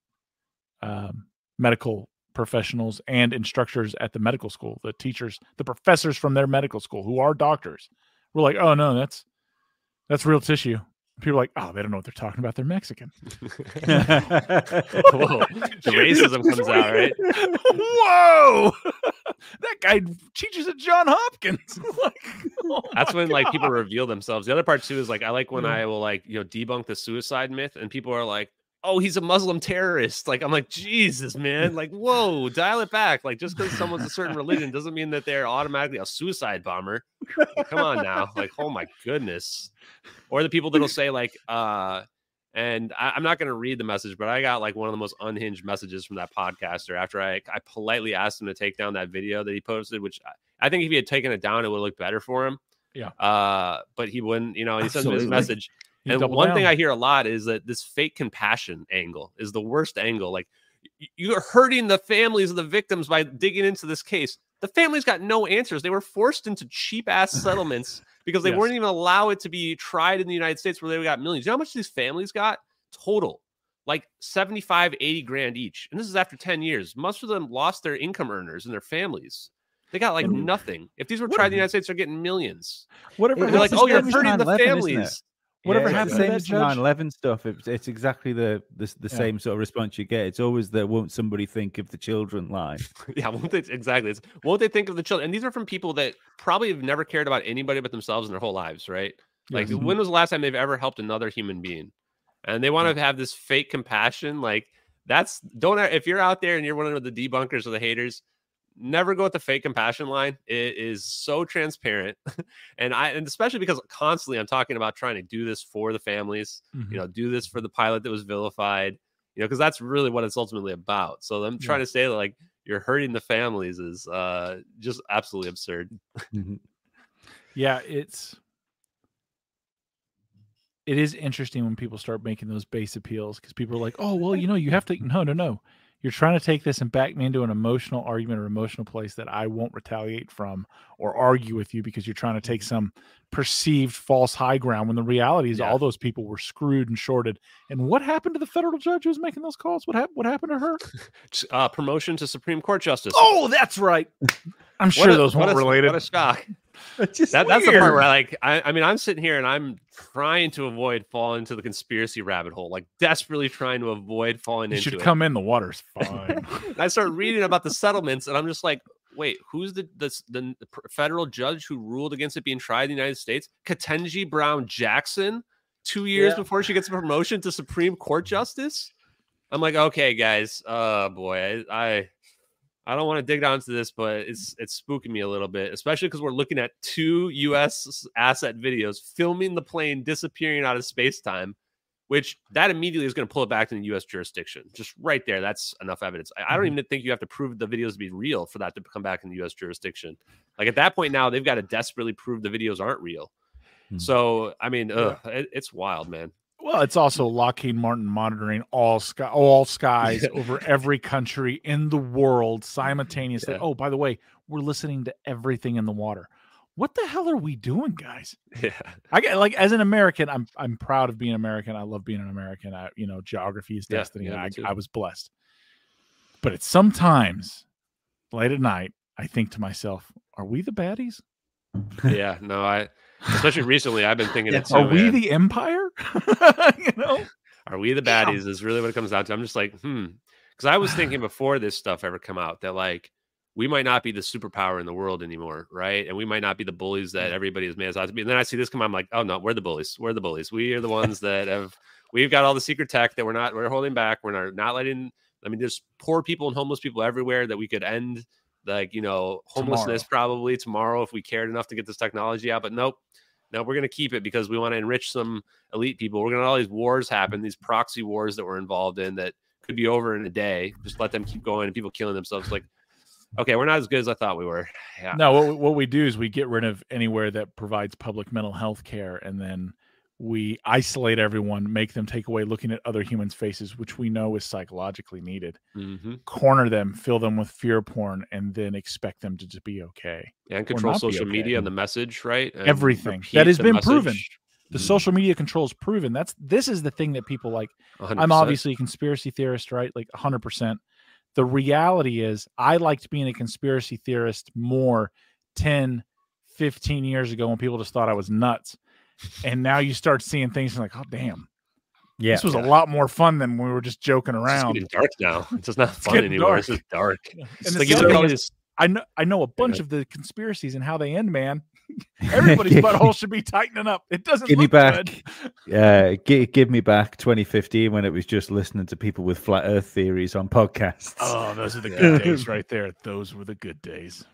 E: um, medical professionals and instructors at the medical school the teachers the professors from their medical school who are doctors. Were like oh no that's that's real tissue. People are like oh they don't know what they're talking about. They're mexican.
F: Whoa, the racism comes out, right?
E: whoa! That guy teaches at john hopkins. Like, oh
F: That's
E: my
F: when like people reveal themselves. The other part too is like I like when
E: Yeah.
F: I will like you know debunk the suicide myth and people are like, "Oh, he's a Muslim terrorist." Like I'm like, "Jesus, man! Like, whoa, dial it back. Like just because someone's a certain religion doesn't mean that they're automatically a suicide bomber." Like, come on now. Like, oh my goodness. Or the people that'll say like, uh, and I, I'm not going to read the message, but I got like one of the most unhinged messages from that podcaster after I, I politely asked him to take down that video that he posted, which I, I think if he had taken it down, it would look better for him.
E: Yeah.
F: Uh, but he wouldn't, you know, he sends me this message. And one thing. I hear a lot is that this fake compassion angle is the worst angle. Like you're hurting the families of the victims by digging into this case. The families got no answers. They were forced into cheap ass settlements because they
E: Yes.
F: weren't even allowed it to be tried in the United States where they got millions. You know how much these families got total? Like 75, 80 grand each. And this is after 10 years. Most of them lost their income earners and their families. They got like
G: And-
F: nothing. If these were tried in the United States, they're getting millions.
E: whatever
F: They're like, oh, you're hurting the
G: 9/11, isn't it?
F: families.
E: Whatever
G: yeah,
E: happened to that
G: as the 9/11 stuff. It's, it's exactly the, the the
E: Yeah.
G: same sort of response you get. It's always the won't somebody think of the children line.
F: Yeah, won't they exactly? It's, won't they think of the children? And these are from people that probably have never cared about anybody but themselves in their whole lives, right? Like,
E: Yes.
F: when was the last time they've ever helped another human being? And they want to have this fake compassion. Like, that's don't if you're out there and you're one of the debunkers or the haters, never go with the fake compassion line. It is so transparent, and I and especially because constantly I'm talking about trying to do this for the families
E: Mhm.
F: you know, do this for the pilot that was vilified, you know, because that's really what it's ultimately about. So I'm trying to say that like you're hurting the families is uh just absolutely absurd.
E: Yeah, it's it is interesting when people start making those base appeals because people are like, "Oh, well, you know, you have to." No, no, no. You're trying to take this and back me into an emotional argument or emotional place that I won't retaliate from or argue with you because you're trying to take some perceived false high ground when the reality is
F: Yeah.
E: all those people were screwed and shorted. And what happened to the federal judge who was making those calls? What happened? What happened to her?
F: Uh, promotion to Supreme Court justice.
E: Oh, that's right. I'm sure
F: a-
E: those weren't
F: a,
E: related.
F: What a shock. That, that's the part where I like I, I mean I'm sitting here and I'm trying to avoid falling into the conspiracy rabbit hole, like desperately trying to avoid falling
E: you
F: into
E: should
F: it.
E: come in. The water's fine.
F: I start reading about the settlements, and I'm just like, wait, who's the the, the, federal judge who ruled against it being tried in the United States? Ketanji Brown Jackson, two years
G: Yeah.
F: before she gets a promotion to Supreme Court justice. I'm like, okay, guys, oh boy, I. I I don't want to dig down into this, but it's it's spooking me a little bit, especially because we're looking at two U.S. asset videos filming the plane disappearing out of space time, which that immediately is going to pull it back to the U.S. jurisdiction. Just right there, that's enough evidence. I, I don't even think you have to prove the videos to be real for that to come back in the U.S. jurisdiction. Like at that point now, they've got to desperately prove the videos aren't real.
G: Hmm.
F: So I mean, ugh, it, it's wild, man.
E: Well, it's also Lockheed Martin monitoring all sky, all skies over every country in the world simultaneously.
F: Yeah.
E: Oh, by the way, we're listening to everything in the water. What the hell are we doing, guys?
F: Yeah,
E: I get like as an American, I'm I'm proud of being American. I love being an American. I, you know, geography is destiny.
F: yeah, me
E: I. I was blessed. But it's sometimes late at night, I think to myself, are we the baddies?
F: yeah. No, I especially recently, I've been thinking too.
E: are we
F: man.
E: the empire? you know?
F: Are we the baddies? Is really what it comes down to. I'm just like, hmm. Because I was thinking before this stuff ever come out that like we might not be the superpower in the world anymore, right? And we might not be the bullies that everybody is made us out to be. And then I see this come out, I'm like, oh no, we're the bullies. We're the bullies. We are the ones that have we've got all the secret tech that we're not we're holding back. We're not not letting. I mean, there's poor people and homeless people everywhere that we could end. Like you know, homelessness probably tomorrow if we cared enough to get this technology out. But nope, no, we're going to keep it because we want to enrich some elite people. We're going to all these wars happen, these proxy wars that we're involved in that could be over in a day. Just let them keep going and people killing themselves. Like, okay, we're not as good as I thought we were. Yeah.
E: No, what, what we do is we get rid of anywhere that provides public mental health care, and then we isolate everyone, make them take away looking at other humans' faces, which we know is psychologically needed.
F: Mm-hmm.
E: Corner them, fill them with fear porn, and then expect them to just be okay.
F: And control social
E: okay.
F: media and the message, right? And
E: Everything. That has been proven. The
F: Mm.
E: social media control is proven. That's this is the thing that people like.
F: A hundred
E: I'm obviously a conspiracy theorist, right? Like 100%. The reality is, I liked being a conspiracy theorist more 10, 15 years ago when people just thought I was nuts. And now you start seeing things and like, oh, damn.
G: Yeah.
E: this was a lot more fun than when we were just joking around.
F: getting dark now. It's just not fun
E: getting
F: anymore. It's
E: dark.
F: just dark.
E: And
F: It's
E: the
F: like you
E: sad
F: look at
E: thing is,
F: these
E: I know I know a bunch of the conspiracies and how they end, man. Everybody's butthole should be tightening up. It doesn't
G: give me
E: look
G: back
E: good.
G: uh give, give me back 2015 when it was just listening to people with flat earth theories on podcasts
E: Oh, those are the good days right there. Those were the good days.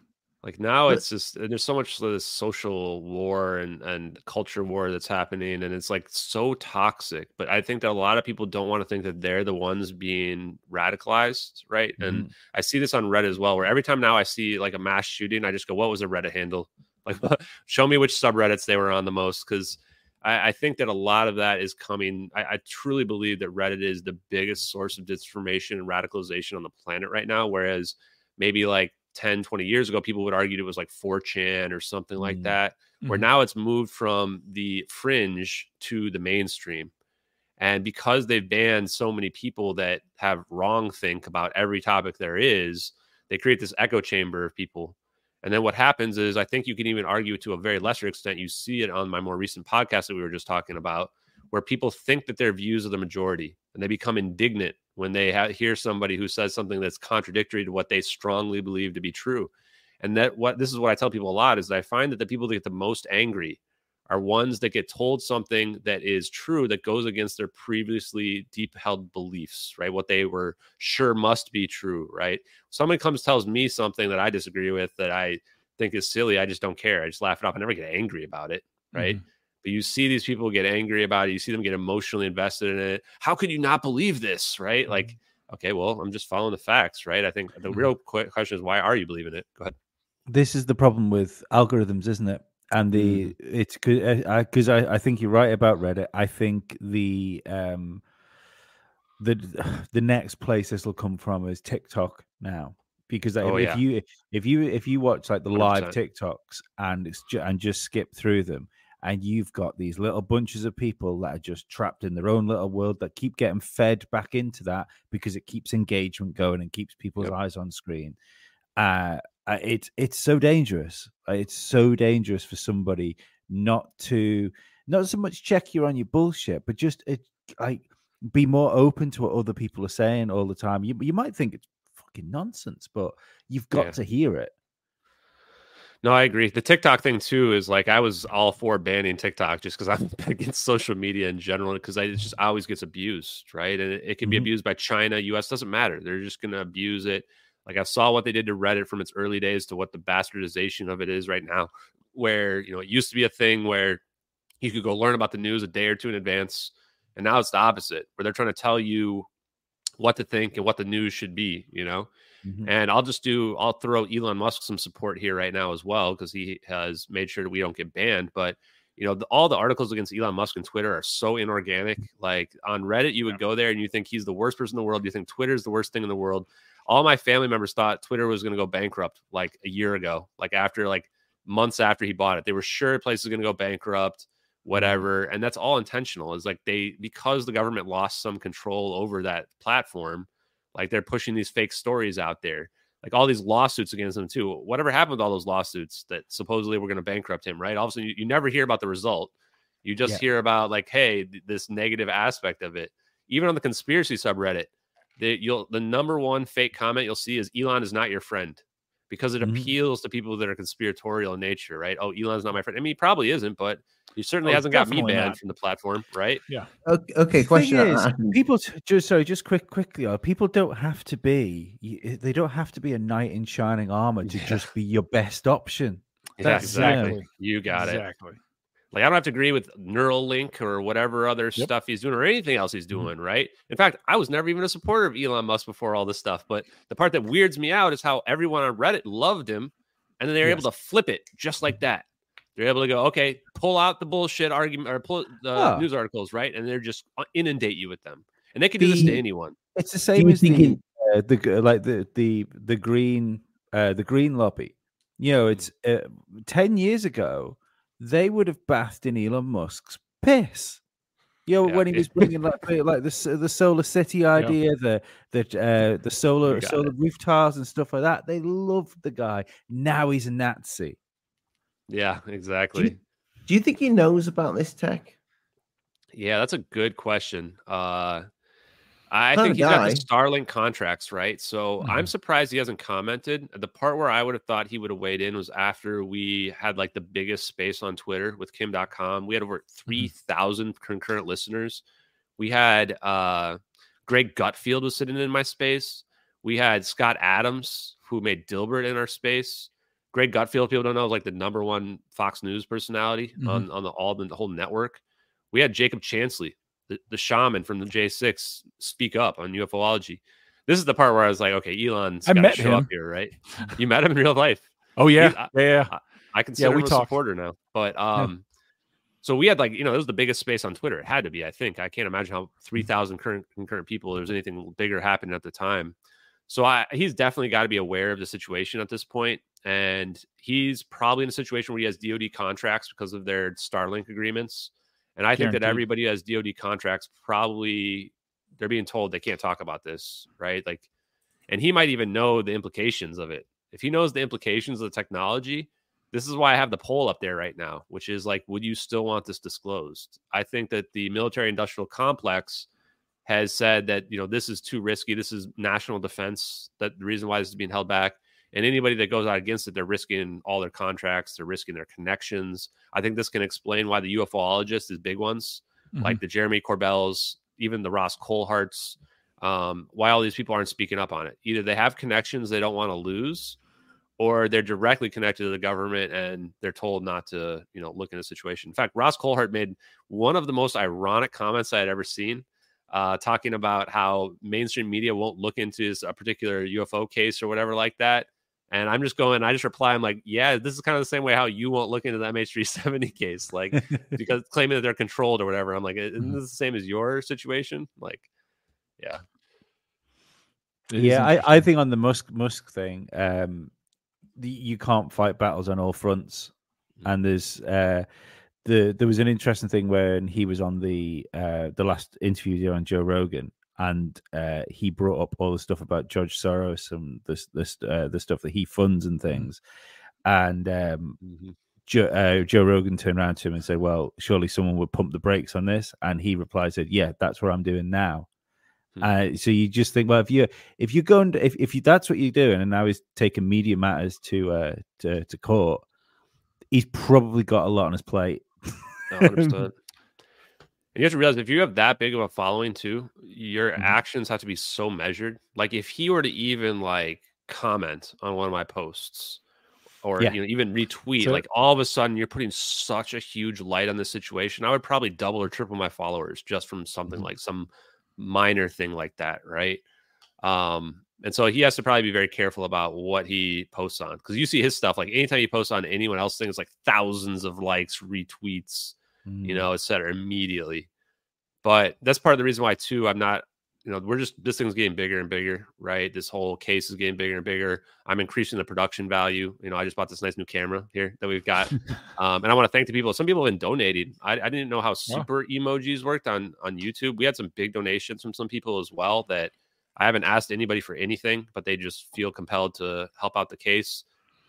F: Like now, it's just there's so much of this social war and and culture war that's happening, and it's like so toxic. But I think that a lot of people don't want to think that they're the ones being radicalized, right? And mm-hmm. I see this on Reddit as well, where every time now I see like a mass shooting, I just go, "What was the Reddit handle? Like, show me which subreddits they were on the most." Because I, I think that a lot of that is coming. I, I truly believe that Reddit is the biggest source of disinformation and radicalization on the planet right now. Whereas maybe like 10, 20 years ago, people would argue it was like 4chan or something like
G: Mm.
F: that. Where
E: Mhm.
F: now it's moved from the fringe to the mainstream. And because they've banned so many people that have wrong think about every topic there is, they create this echo chamber of people. And then what happens is, I think you can even argue to a very lesser extent. You see it on my more recent podcast that we were just talking about, where people think that their views are the majority and they become indignant when they ha- hear somebody who says something that's contradictory to what they strongly believe to be true. And that what this is what I tell people a lot is that I find that the people that get the most angry are ones that get told something that is true that goes against their previously deep held beliefs, right? What they were sure must be true, right? Somebody comes tells me something that I disagree with that I think is silly. I just don't care. I just laugh it off. I never get angry about it, right? Mm-hmm. But you see these people get angry about it. You see them get emotionally invested in it. How could you not believe this, right? Like, mm-hmm. okay, well, I'm just following the facts, right? I think the mm-hmm. real que- question is why are you believing it? Go ahead.
G: this is the problem with algorithms isn't it and the mm. it's because eh, I, I think you're right about reddit i think the um the the next place this will come from is tiktok now because
F: Oh,
G: if
F: yeah.
G: you if you if you watch like the live
F: 100%.
G: tiktoks and it's ju- and just skip through them and you've got these little bunches of people that are just trapped in their own little world that keep getting fed back into that because it keeps engagement going and keeps people's
F: Yep.
G: eyes on screen uh uh, it's it's so dangerous Uh, it's so dangerous for somebody not to not so much check you on your bullshit but just it like be more open to what other people are saying all the time you, you might think it's fucking nonsense but you've got
F: Yeah.
G: to hear it
F: No, I agree. The TikTok thing too is like I was all for banning TikTok just because I'm against social media in general because it just always gets abused, right? And it, it can be
G: Mhm.
F: abused by China, US doesn't matter. They're just going to abuse it. Like I saw what they did to Reddit from its early days to what the bastardization of it is right now, where you know it used to be a thing where you could go learn about the news a day or two in advance, and now it's the opposite, where they're trying to tell you what to think and what the news should be. You know,
G: Mhm.
F: and I'll just do, I'll throw Elon Musk some support here right now as well, because he has made sure that we don't get banned. But, you know, the, all the articles against Elon Musk on Twitter are so inorganic. Like on Reddit, you would go there and you think he's the worst person in the world. You think Twitter is the worst thing in the world. All my family members thought Twitter was going to go bankrupt like a year ago, like after like months after he bought it. They were sure the place was going to go bankrupt, whatever. And that's all intentional. Is like they, because the government lost some control over that platform, like they're pushing these fake stories out there like all these lawsuits against him too. Whatever happened with all those lawsuits that supposedly were going to bankrupt him right? All of a sudden you, you never hear about the result. You just
G: Yeah.
F: hear about like hey th- this negative aspect of it. Even on the conspiracy subreddit the you'll the number one fake comment you'll see is elon is not your friend because it
G: Mhm.
F: appeals to people that are conspiratorial in nature right oh elon's not my friend i mean he probably isn't but he certainly
E: Oh,
F: hasn't got me banned
E: not.
F: from the platform right
D: Okay, okay question.
G: is,
D: I- I-
G: people just sorry, just quick, quickly. uh, People don't have to be. They don't have to be a knight in shining armor to
F: Yeah.
G: just be your best option.
F: yeah,
G: That's-
F: exactly
E: yeah.
F: you got it
E: exactly.
F: Like I don't have to agree with Neuralink or whatever other
E: Yep.
F: stuff he's doing or anything else he's
G: Mhm.
F: doing, right? In fact, I was never even a supporter of Elon Musk before all this stuff. But the part that weirds me out is how everyone on Reddit loved him, and then they were able to flip it just like that. They're able to go, okay, pull out the bullshit argument or pull the
G: Oh.
F: news articles, right? And they're just uh, inundate you with them. And they can do this to anyone.
G: It's the same
D: you
G: as the, uh, the like the the the green uh, the green lobby. You know, it's uh, ten years ago they would have bathed in Elon Musk's piss. You know,
F: Yeah,
G: when he was bringing like the, like the the solar city idea, the the uh, the solar
F: got
G: solar roof tiles and stuff like that. They loved the guy. Now he's a Nazi.
F: Yeah, exactly.
D: Do you think he knows about this tech?
F: Yeah, that's a good question. Uh, I think he's got the
D: guy.
F: Starlink contracts, right? So I'm surprised he hasn't commented. The part where I would have thought he would have weighed in was after we had like the biggest space on Twitter with Kim Dotcom. We had over 3,000 concurrent listeners. We had uh, Greg Gutfeld was sitting in my space. We had Scott Adams, who made Dilbert in our space. Greg Gutfeld, people don't know, is like the number one Fox News personality
E: Mhm.
F: on, on the all the whole network. We had Jacob Chansley, the, the shaman from the J6, speak up on UFOlogy. This is the part where I was like, okay, Elon's
E: I
F: got
E: met
F: to show up
E: him.
F: here, right? You met him in real life.
E: Oh yeah,
F: He's-
E: yeah, yeah.
F: I consider
E: we
F: him a
E: talked.
F: supporter now. But um, so we had like you know it was the biggest space on Twitter. It had to be. I think I can't imagine how three thousand current concurrent people. There was anything bigger happening at the time. So I he's definitely got to be aware of the situation at this point, and he's probably in a situation where he has DoD contracts because of their Starlink agreements. And I think that everybody who has DoD contracts probably they're being told they can't talk about this, right? Like, and he might even know the implications of it. If he knows the implications of the technology, this is why I have the poll up there right now, which is like, would you still want this disclosed? I think that the military industrial complex has said that, you know, this is too risky. This is national defense. That the reason why this is being held back. And anybody that goes out against it, they're risking all their contracts, they're risking their connections. I think this can explain why the UFOologists, these big ones,
E: Mhm.
F: like the Jeremy Corbells, even the Ross Coultharts, um, why all these people aren't speaking up on it. Either they have connections they don't want to lose, or they're directly connected to the government and they're told not to, you know, look in a situation. In fact, Ross Coulthart made one of the most ironic comments I had ever seen, uh, talking about how mainstream media won't look into a particular UFO case or whatever like that. And I'm just going, I just reply, I'm like, yeah, this is kind of the same way how you won't look into the MH370 case, like because claiming that they're controlled or whatever. I'm like, isn't this the same as your situation? Like, yeah.
E: It is
G: yeah. I, I think on the Musk Musk thing, um, the, you can't fight battles on all fronts, and there's uh, the there was an interesting thing when he was on the uh, the last interview he did on Joe Rogan, and uh, he brought up all the stuff about George Soros and this this uh, the stuff that he funds and things, and um, Joe, uh, Joe Rogan turned around to him and said, "Well, surely someone would pump the brakes on this," and he replied, "said Yeah, that's what I'm doing now."
F: Hmm.
G: Uh, so you just think, well, if you if you're going, to, if if you that's what you're doing, and now he's taking media matters to uh to, to court, he's probably got a lot on his plate.
F: 100%. And you have to realize if you have that big of a following too, your
G: Mhm.
F: actions have to be so measured. Like if he were to even like comment on one of my posts or
G: Yeah.
F: you know even retweet,
E: So-
F: like all of a sudden you're putting such a huge light on this situation. I would probably double or triple my followers just from something
G: Mhm.
F: like some minor thing like that, right? Um, and so he has to probably be very careful about what he posts on because you see his stuff like anytime he posts on anyone else thing, it's like thousands of likes, retweets,
G: Mm.
F: you know, et cetera, immediately. But that's part of the reason why too. I'm not, you know, we're just this thing's getting bigger and bigger, right? This whole case is getting bigger and bigger. I'm increasing the production value. You know, I just bought this nice new camera here that we've got, um, and I want to thank the people. Some people have been donating. I, I didn't know how super emojis worked on on YouTube. We had some big donations from some people as well that I haven't asked anybody for anything, but they just feel compelled to help out the case.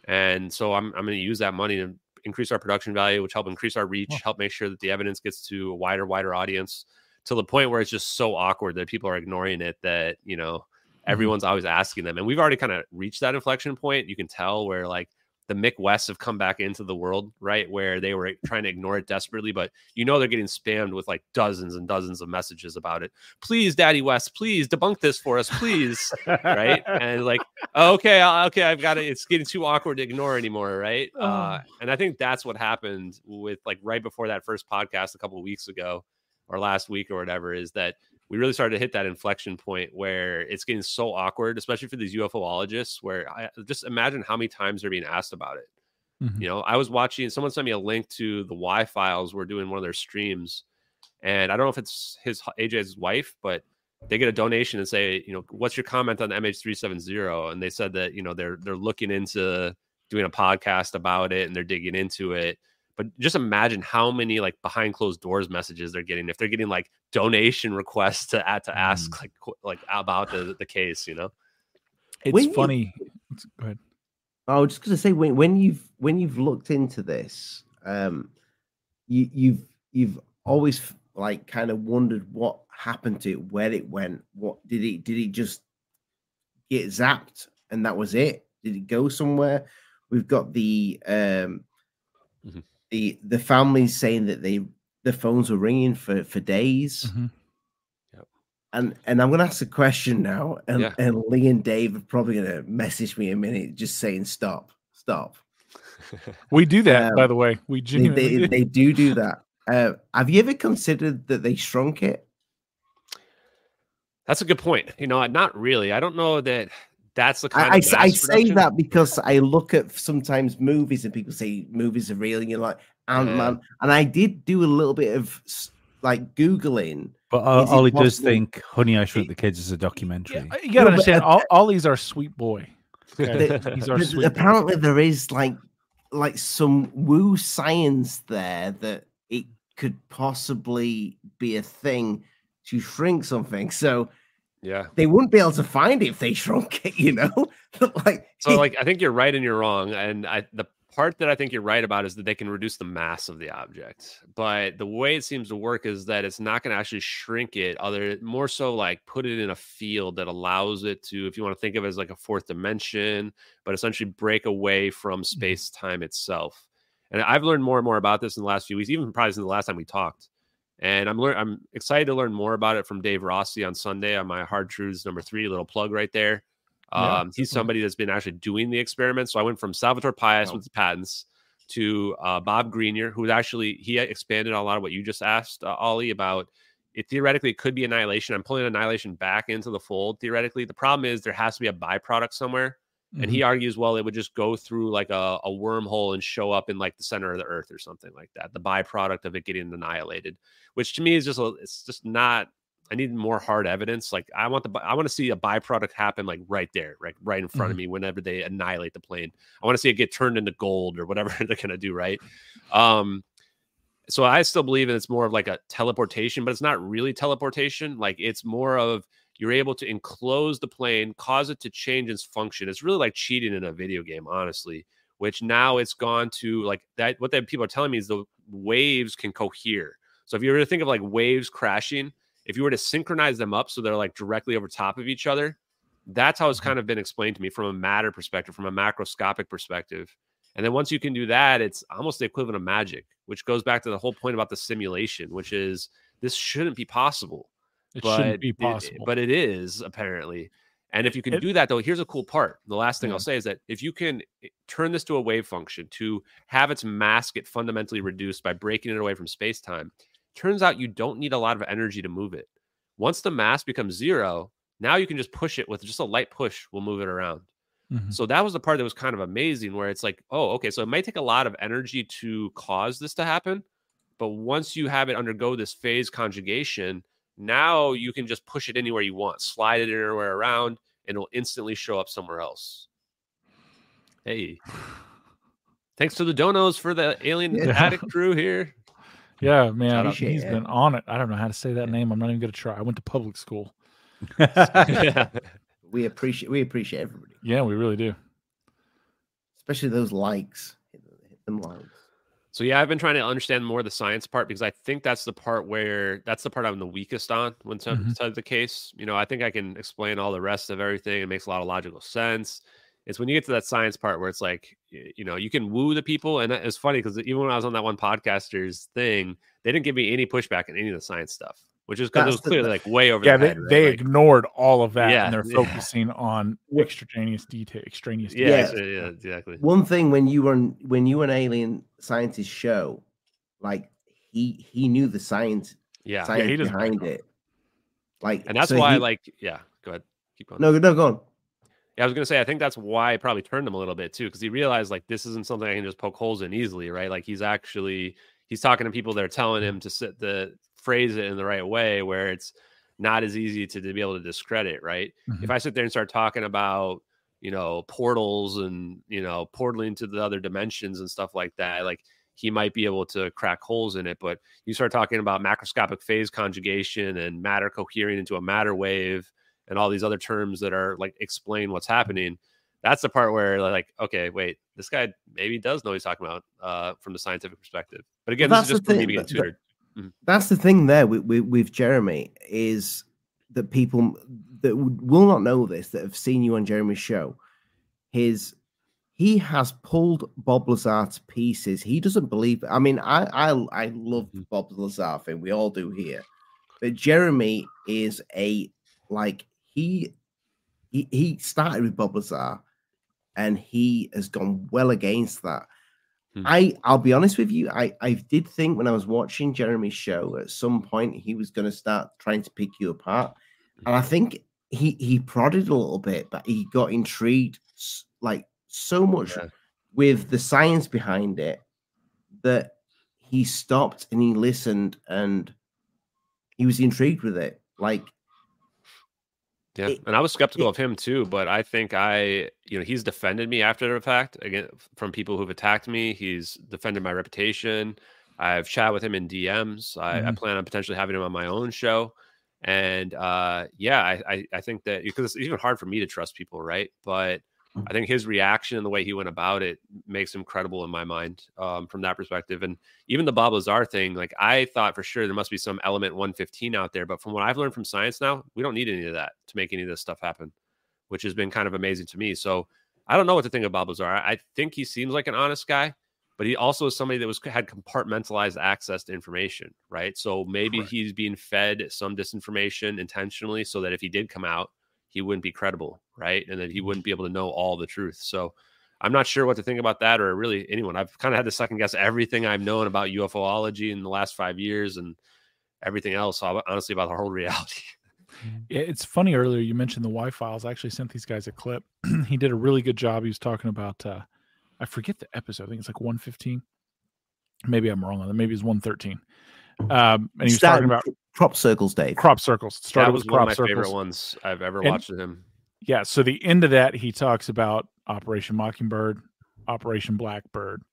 F: And so I'm I'm going to use that money to increase our production value, which help increase our reach, help make sure that the evidence gets to a wider, wider audience to the point where it's just so awkward that people are ignoring it that, you know, mm-hmm. everyone's always asking them. And we've already kind of reached that inflection point. You can tell where like the Mick West have come back into the world, right? Where they were trying to ignore it desperately, but you know they're getting spammed with like dozens and dozens of messages about it. Please, Daddy West, please debunk this for us, please. right? And like, oh, okay, okay, I've got it. It's getting too awkward to ignore anymore, right? Uh, and I think that's what happened with like right before that first podcast a couple of weeks ago or last week or whatever is that we really started to hit that inflection point where it's getting so awkward, especially for these UFOologists, where I just imagine how many times they're being asked about it. You mm-hmm. know, I was watching. Someone sent me a link to the Why Files. We're doing one of their streams, and I don't know if it's his AJ's wife, but they get a donation and say, you know, what's your comment on the MH370? And they said that you know they're they're looking into doing a podcast about it and they're digging into it. But just imagine how many like behind closed doors messages they're getting if they're getting like donation requests to add to ask
E: Mm.
F: like qu- like about the the case, you know.
E: It's
D: When you-
E: funny. It's- Go ahead.
D: I was just going to say when when you've when you've looked into this, um, you you've you've always like kind of wondered what happened to it, where it went, what did it did it just get zapped and that was it? Did it go somewhere? We've got the um
F: Mhm.
D: The the families saying that they the phones were ringing for for days.
E: Mhm.
D: And and I'm gonna ask a question now, and,
F: Yeah.
D: and Lee and Dave are probably gonna message me in a minute, just saying stop, stop.
E: We do that, by
D: Um,
E: the way. We
D: They,
E: genuinely
D: they,
E: do.
D: they do do that. Uh, have you ever considered that they shrunk it?
F: That's a good point. You know, not really. I don't know that that's the kind
D: I, I,
F: of
D: s- I
F: mass
D: say that because I look at sometimes movies and people say movies are real, and you're like Ant Man, and I did do a little bit of like googling.
G: But uh,
D: Is it
G: Ollie does think Honey I Shrunk the Kids is a documentary.
E: You gotta
D: No, but,
E: understand,
D: uh,
E: Ollie's our sweet boy. Okay?
D: That-
E: He's our
D: but
E: sweet boy.
D: apparently, there is like like some woo science there that it could possibly be a thing to shrink something. So
F: Yeah.
D: they wouldn't be able to find it if they shrunk it, you know? like
F: So like I think you're right and you're wrong. And I the part that I think you're right about is that they can reduce the mass of the object. But the way it seems to work is that it's not going to actually shrink it, other more so like put it in a field that allows it to, if you want to think of it as like a fourth dimension, but essentially break away from mm-hmm. space time itself. And I've learned more and more about this in the last few weeks, even probably since the last time we talked. And I'm lear- I'm excited to learn more about it from Dave Rossi on Sunday on my Hard Truths number three little plug right there.
E: Yeah,
F: Um, he's somebody that's been actually doing the experiment. So I went from Salvatore Pais with the patents to uh, Bob Greenyer, who actually he expanded on a lot of what you just asked, uh, Ollie, about it. Theoretically, it could be annihilation. I'm pulling annihilation back into the fold. Theoretically, the problem is there has to be a byproduct somewhere. And
E: Mm-hmm.
F: he argues, well, it would just go through like a, a wormhole and show up in like the center of the earth or something like that. The byproduct of it getting annihilated, which to me is just a, it's just not. I need more hard evidence. Like I want the I want to see a byproduct happen like right there, right right in front
E: Mm-hmm.
F: of me whenever they annihilate the plane. I want to see it get turned into gold or whatever they're gonna do, right? Um so I still believe it's more of like a teleportation, but it's not really teleportation. Like it's more of you're able to enclose the plane, cause it to change its function. It's really like cheating in a video game, honestly. Which now it's gone to like that. What that people are telling me is the waves can cohere. So if you were to think of like waves crashing, if you were to synchronize them up so they're like directly over top of each other, that's how it's mm-hmm. kind of been explained to me from a matter perspective, from a macroscopic perspective. And then once you can do that, it's almost the equivalent of magic, which goes back to the whole point about the simulation, which is this shouldn't be possible.
E: It
F: but
E: shouldn't be
F: it-
E: possible.
F: but it is apparently. And if you can
E: It-
F: do that, though, here's a cool part. The last thing
E: Yeah.
F: I'll say is that if you can eh, turn this to a wave function to have its mass get fundamentally reduced by breaking it away from space time, turns out you don't need a lot of energy to move it. Once the mass becomes zero, now you can just push it with just a light push, we'll move it around.
E: Mhm.
F: So that was the part that was kind of amazing, where it's like, oh, okay, so it might take a lot of energy to cause this to happen, but once you have it undergo this phase conjugation, now you can just push it anywhere you want, slide it anywhere around, and it'll instantly show up somewhere else. Hey, thanks to the donos for the alien
D: Yeah.
F: addict crew here.
E: Yeah, man,
F: out.
E: he's
D: Appreciate
E: been on it. I don't know how to say that name. I'm not even gonna try. I went to public school.
F: yeah.
D: we appreciate we appreciate everybody,
E: Yeah, we really do.
D: especially those likes. Hit, hit them likes.
F: So yeah, I've been trying to understand more of the science part because I think that's the part where that's the part I'm the weakest on when some mm the case. You know, I think I can explain all the rest of everything. It makes a lot of logical sense. It's when you get to that science part where it's like, you know, you can woo the people, and it's funny because even when I was on that one podcaster's thing, they didn't give me any pushback on any of the science stuff, which is because it
D: That's
F: was
D: the-
F: clearly like way over.
E: Yeah,
F: their
E: they,
F: head, right?
E: they
F: Like,
E: ignored all of that
F: Yeah,
E: and they're
F: yeah.
E: focusing on extraneous detail, extraneous
F: yeah,
E: detail.
F: ex- yeah, exactly.
D: One thing when you were when you were an alien scientist show, like he he knew the science
F: Yeah,
D: science
E: he doesn't
D: behind
E: back
D: it. Like
F: and that's
D: so
F: why,
D: he-
F: like, yeah, go ahead, keep going.
D: no no go on.
F: Yeah, I was gonna say I think that's why it probably turned him a little bit too, because he realized like this isn't something I can just poke holes in easily, right? Like he's actually he's talking to people that are telling him to sit the phrase it in the right way where it's not as easy to, to be able to discredit, right?
E: Mhm.
F: If I sit there and start talking about you know portals and you know portaling to the other dimensions and stuff like that, like he might be able to crack holes in it. But you start talking about macroscopic phase conjugation and matter cohering into a matter wave and all these other terms that are like explain what's happening. That's the part where like, okay, wait, this guy maybe does know what he's talking about uh, from the scientific perspective. But again,
D: Well,
F: this is just for me being tutored. Mm.
D: That's the thing there with, with, with Jeremy is that people that will not know this that have seen you on Jeremy's show. His he has pulled Bob Lazar to pieces. He doesn't believe. I mean, I I I love mm-hmm. Bob Lazar thing. We all do here, but Jeremy is a like he he he started with Bob Lazar, and he has gone well against that.
F: Hmm.
D: I I'll be honest with you. I I did think when I was watching Jeremy's show at some point he was going to start trying to pick you apart, and I think he he prodded a little bit, but he got intrigued like so much
F: Yeah.
D: with the science behind it that he stopped and he listened and he was intrigued with it. Like
F: Yeah,
D: it-
F: and I was skeptical
D: it-
F: of him too, but I think I, you know, he's defended me after the fact again from people who've attacked me. He's defended my reputation. I've chatted with him in DMs. I, I
E: Mhm.
F: plan on potentially having him on my own show. And uh, yeah, I, I, I think that because it's even hard for me to trust people, right? But I think his reaction and the way he went about it makes him credible in my mind um, from that perspective. And even the Bob Lazar thing, like I thought for sure there must be some element 115 out there, but from what I've learned from science now, we don't need any of that to make any of this stuff happen, which has been kind of amazing to me. So I don't know what to think of Bob Lazar. I I think he seems like an honest guy, but he also is somebody that was had compartmentalized access to information, right? So maybe
E: Correct.
F: he's being fed some disinformation intentionally so that if he did come out, he wouldn't be credible, right? And that he wouldn't be able to know all the truth. So I'm not sure what to think about that or really anyone. I've kind of had to second guess everything I've known about UFOlogy in the last five years and everything else, honestly, about the whole reality.
E: Yeah, it's funny earlier you mentioned the Why Files. I actually sent these guys a clip. he did a really good job. He was talking about uh I forget the episode. I think it's like 115. Maybe I'm wrong on that. Maybe it's 113. Um and he was
D: started
E: talking about
D: with crop circles, Dave.
E: crop circles. Started
F: that was
E: with
F: one of
E: crop
F: my
E: circles.
F: favorite ones I've ever
E: And-
F: watched of him.
E: Yeah, so the end of that he talks about Operation Mockingbird, Operation Blackbird.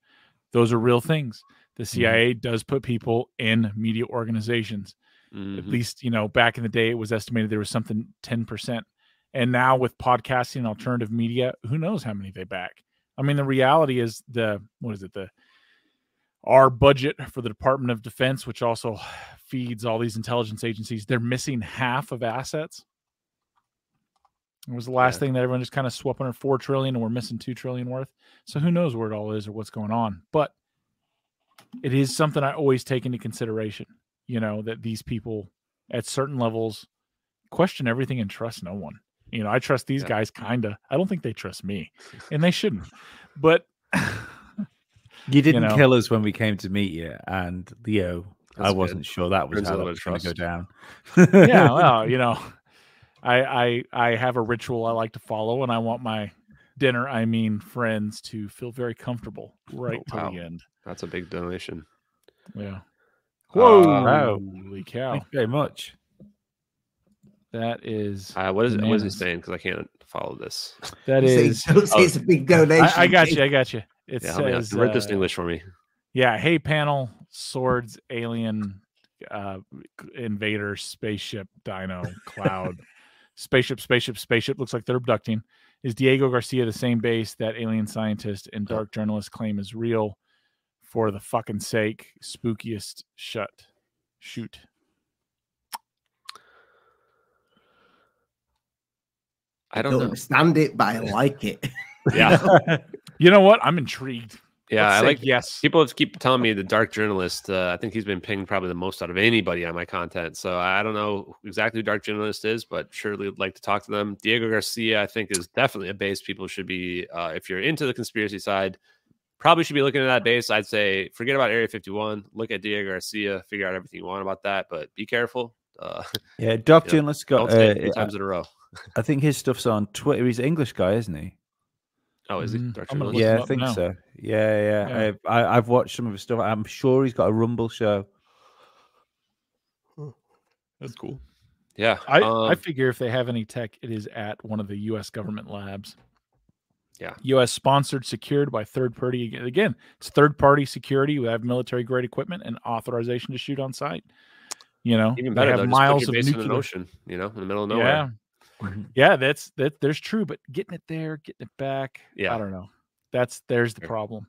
E: Those are real things. The CIA does put people in media organizations. At
F: Mhm.
E: least, you know, back in the day, it was estimated there was something 10%. And now with podcasting and alternative media, who knows how many they back? I mean, the reality is the, what is it? The, our budget for the Department of Defense, which also feeds all these intelligence agencies, they're missing half of assets. It was the last
F: Yeah.
E: thing that everyone just kind of swept under four trillion, and we're missing two trillion worth. So who knows where it all is or what's going on? But it is something I always take into consideration. You know that these people at certain levels question everything and trust no one. You know, I trust these
F: Yeah.
E: guys kind of. I don't think they trust me, and they shouldn't. But
G: You didn't
E: know.
G: kill us when we came to meet you, and Leo, I
F: That's good.
G: wasn't sure that was
F: Brings
G: how that was going to go down.
E: yeah, well, you know, I I I have a ritual I like to follow, and I want my dinner, I mean friends, to feel very comfortable right
F: Oh,
E: till
F: wow.
E: the end.
F: That's a big donation.
E: Yeah.
F: Whoa.
G: Wow.
E: Holy cow!
G: Thank you very much.
E: That is
F: Uh, what is it? What is he saying? Because I can't follow this.
E: That is.
D: Say-
E: is.
D: don't say it's a big donation.
E: I, I got you. I got you. It
F: yeah, help me out.
E: says
F: Write this
E: uh,
F: English for me.
E: Yeah. Hey, panel, swords, alien, uh, invader, spaceship, dino, cloud, spaceship, spaceship, spaceship. Looks like they're abducting. Is Diego Garcia the same base that alien scientist and dark journalist claim is real? For the fucking sake, spookiest shut, shoot.
F: I
D: I
F: don't
D: don't understand it, but I like it.
F: Yeah,
E: You know what? I'm intrigued.
F: yeah.
E: Let's
F: I like.
E: yes.
F: People have keep telling me the dark journalist. Uh, I think he's been pinged probably the most out of anybody on my content. So I don't know exactly who dark journalist is, but surely would like to talk to them. Diego Garcia, I think, is definitely a base people should be. Uh, if you're into the conspiracy side, probably should be looking at that base. I'd say forget about Area 51. Look at Diego Garcia. Figure out everything you want about that, but be careful. Uh,
G: Yeah, dark
F: Yeah.
G: Journalist
F: don't
G: got
F: stay
G: uh,
F: three times in a row.
G: I think his stuff's on Twitter. He's an English guy, isn't he?
F: Oh, is he?
E: Mm,
F: Dark
E: I'm gonna
F: Journalist?
E: look him
G: Yeah, I think
E: now.
G: so. Yeah, yeah.
E: Yeah.
G: I, I, I've watched some of his stuff. I'm sure he's got a Rumble show.
F: That's cool. Yeah.
E: I, I
F: um,
E: figure if they have any tech, it is at one of the U.S. government labs.
F: Yeah.
E: U.S. sponsored, secured by third party. Again, it's third party security. We have military grade equipment and authorization to shoot on site. You know,
F: even
E: they
F: better
E: have
F: though.
E: miles of
F: put in an
E: nuclear.
F: ocean, you know, in the middle of nowhere.
E: Yeah,
G: Mhm.
E: yeah, that's that. There's true, but getting it there, getting it back.
F: Yeah.
E: I don't know. That's there's the problem.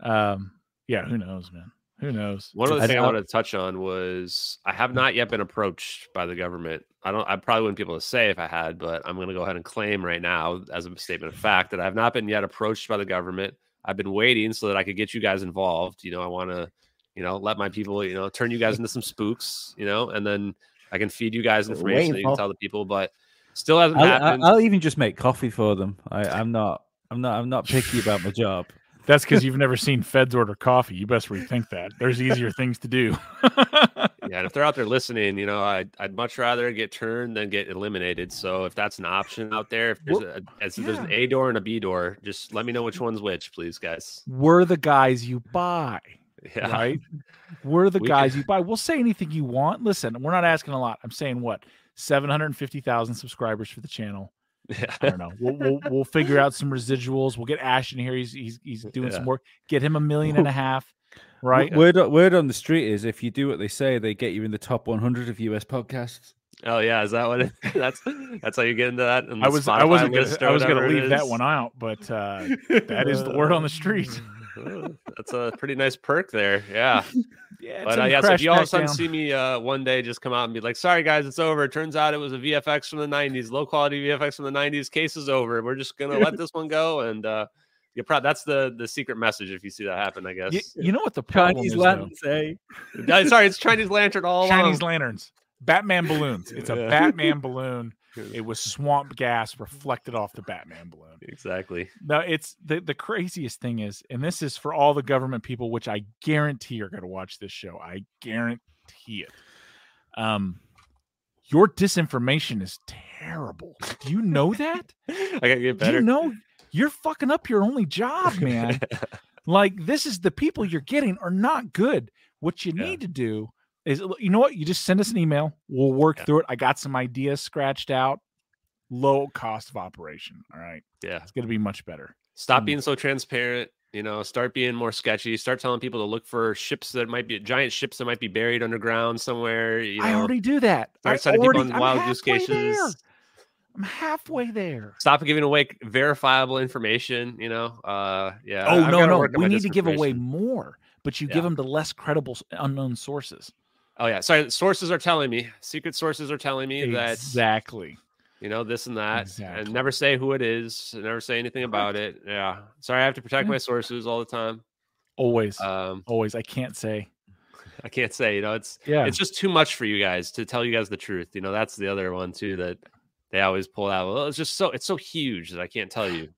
E: Um, yeah, who knows, man? Who knows?
F: One other
G: I-
F: thing I
G: I-
F: wanted to touch on was I have not yet been approached by the government. I don't. I probably wouldn't be able to say if I had, but I'm going to go ahead and claim right now, as a statement of fact, that I have not been yet approached by the government. I've been waiting so that I could get you guys involved. You know, I want to, you know, let my people, you know, turn you guys into some spooks, you know, and then I can feed you guys information
D: waiting
F: you can tell the people. But still hasn't
G: I'll,
F: happened.
G: I'll, I'll even just make coffee for them. I, I'm not. I'm not. I'm not picky about my job.
E: That's because you've never seen Feds order coffee. You best rethink that. There's easier things to do.
F: Yeah, and if they're out there listening, you know, I'd, I'd much rather get turned than get eliminated. So if that's an option out there, if there's a as if there's an. A door and a B door, just let me know which one's which, please, guys.
E: We're the guys you buy,
F: Yeah,
E: right? We're the
F: We
E: guys
F: can-
E: you buy. We'll say anything you want. Listen, we're not asking a lot. I'm saying what? 750,000 subscribers for the channel.
F: yeah.
E: I don't know. We'll, we'll we'll figure out some residuals. We'll get Ash in here. He's he's he's doing some work. Get him a million and a half. Right?
G: Word on- word on the street is if you do what they say, they get you in the top 100 of US podcasts.
F: Oh yeah, is that what? It, that's that's how you get into that. in
E: I
F: the
E: was I wasn't
F: list
E: gonna, I was gonna leave that one out, but uh, that is the word on the street.
F: Oh, That's a pretty nice perk there. Yeah.
E: Yeah,
F: But uh, yeah, so if you all of a sudden see me uh, one day just come out and be like, "Sorry guys, it's over." It turns out it was a VFX from the '90s, low quality VFX from the '90s. Case is over. We're just gonna let this one go, and uh, you proud. That's the the secret message. If you see that happen, I guess.
E: you, you know what the problem
G: Chinese
E: is? though?
G: lanterns, eh?
F: Sorry, it's Chinese lantern all
E: Chinese
F: along.
E: lanterns, Batman balloons. It's a
F: Yeah.
E: Batman balloon. It was swamp gas reflected off the Batman balloon.
F: Exactly.
E: No, it's the the craziest thing is, and this is for all the government people, which I guarantee are going to watch this show. I guarantee it. Um, your disinformation is terrible. Do you know that?
F: I gotta get
E: Do
F: better.
E: you know you're fucking up your only job, man? like this is the people you're getting are not good. What you
F: Yeah.
E: need to do is you know what? You just send us an email. We'll work
F: Yeah.
E: through it. I got some ideas scratched out. Low cost of operation. All right.
F: yeah.
E: It's gonna be much better.
F: Stop
E: Mm.
F: being so transparent. You know, start being more sketchy. Start telling people to look for ships that might be giant ships that might be buried underground somewhere. You know,
E: I already do that.
F: Start sending people on
E: I'm
F: wild goose
E: halfway there.
F: cases.
E: I'm halfway there.
F: Stop giving away verifiable information. You know, uh, yeah.
E: Oh
F: I've
E: no, no, we need to give away more, but you
F: Yeah.
E: give them to less credible unknown sources.
F: Oh yeah, sorry. Sources are telling me. Secret sources are telling me that
E: Exactly.
F: you know this and that,
E: Exactly.
F: and never say who it is. Never say anything about it. Yeah. Sorry, I have to protect
E: Yeah.
F: my sources all the time.
E: Always,
F: Um,
E: always. I can't say.
F: I can't say. You know, it's
E: Yeah.
F: it's just too much for you guys to tell you guys the truth. You know, that's the other one too that they always pull out. Well, it's just so it's so huge that I can't tell you.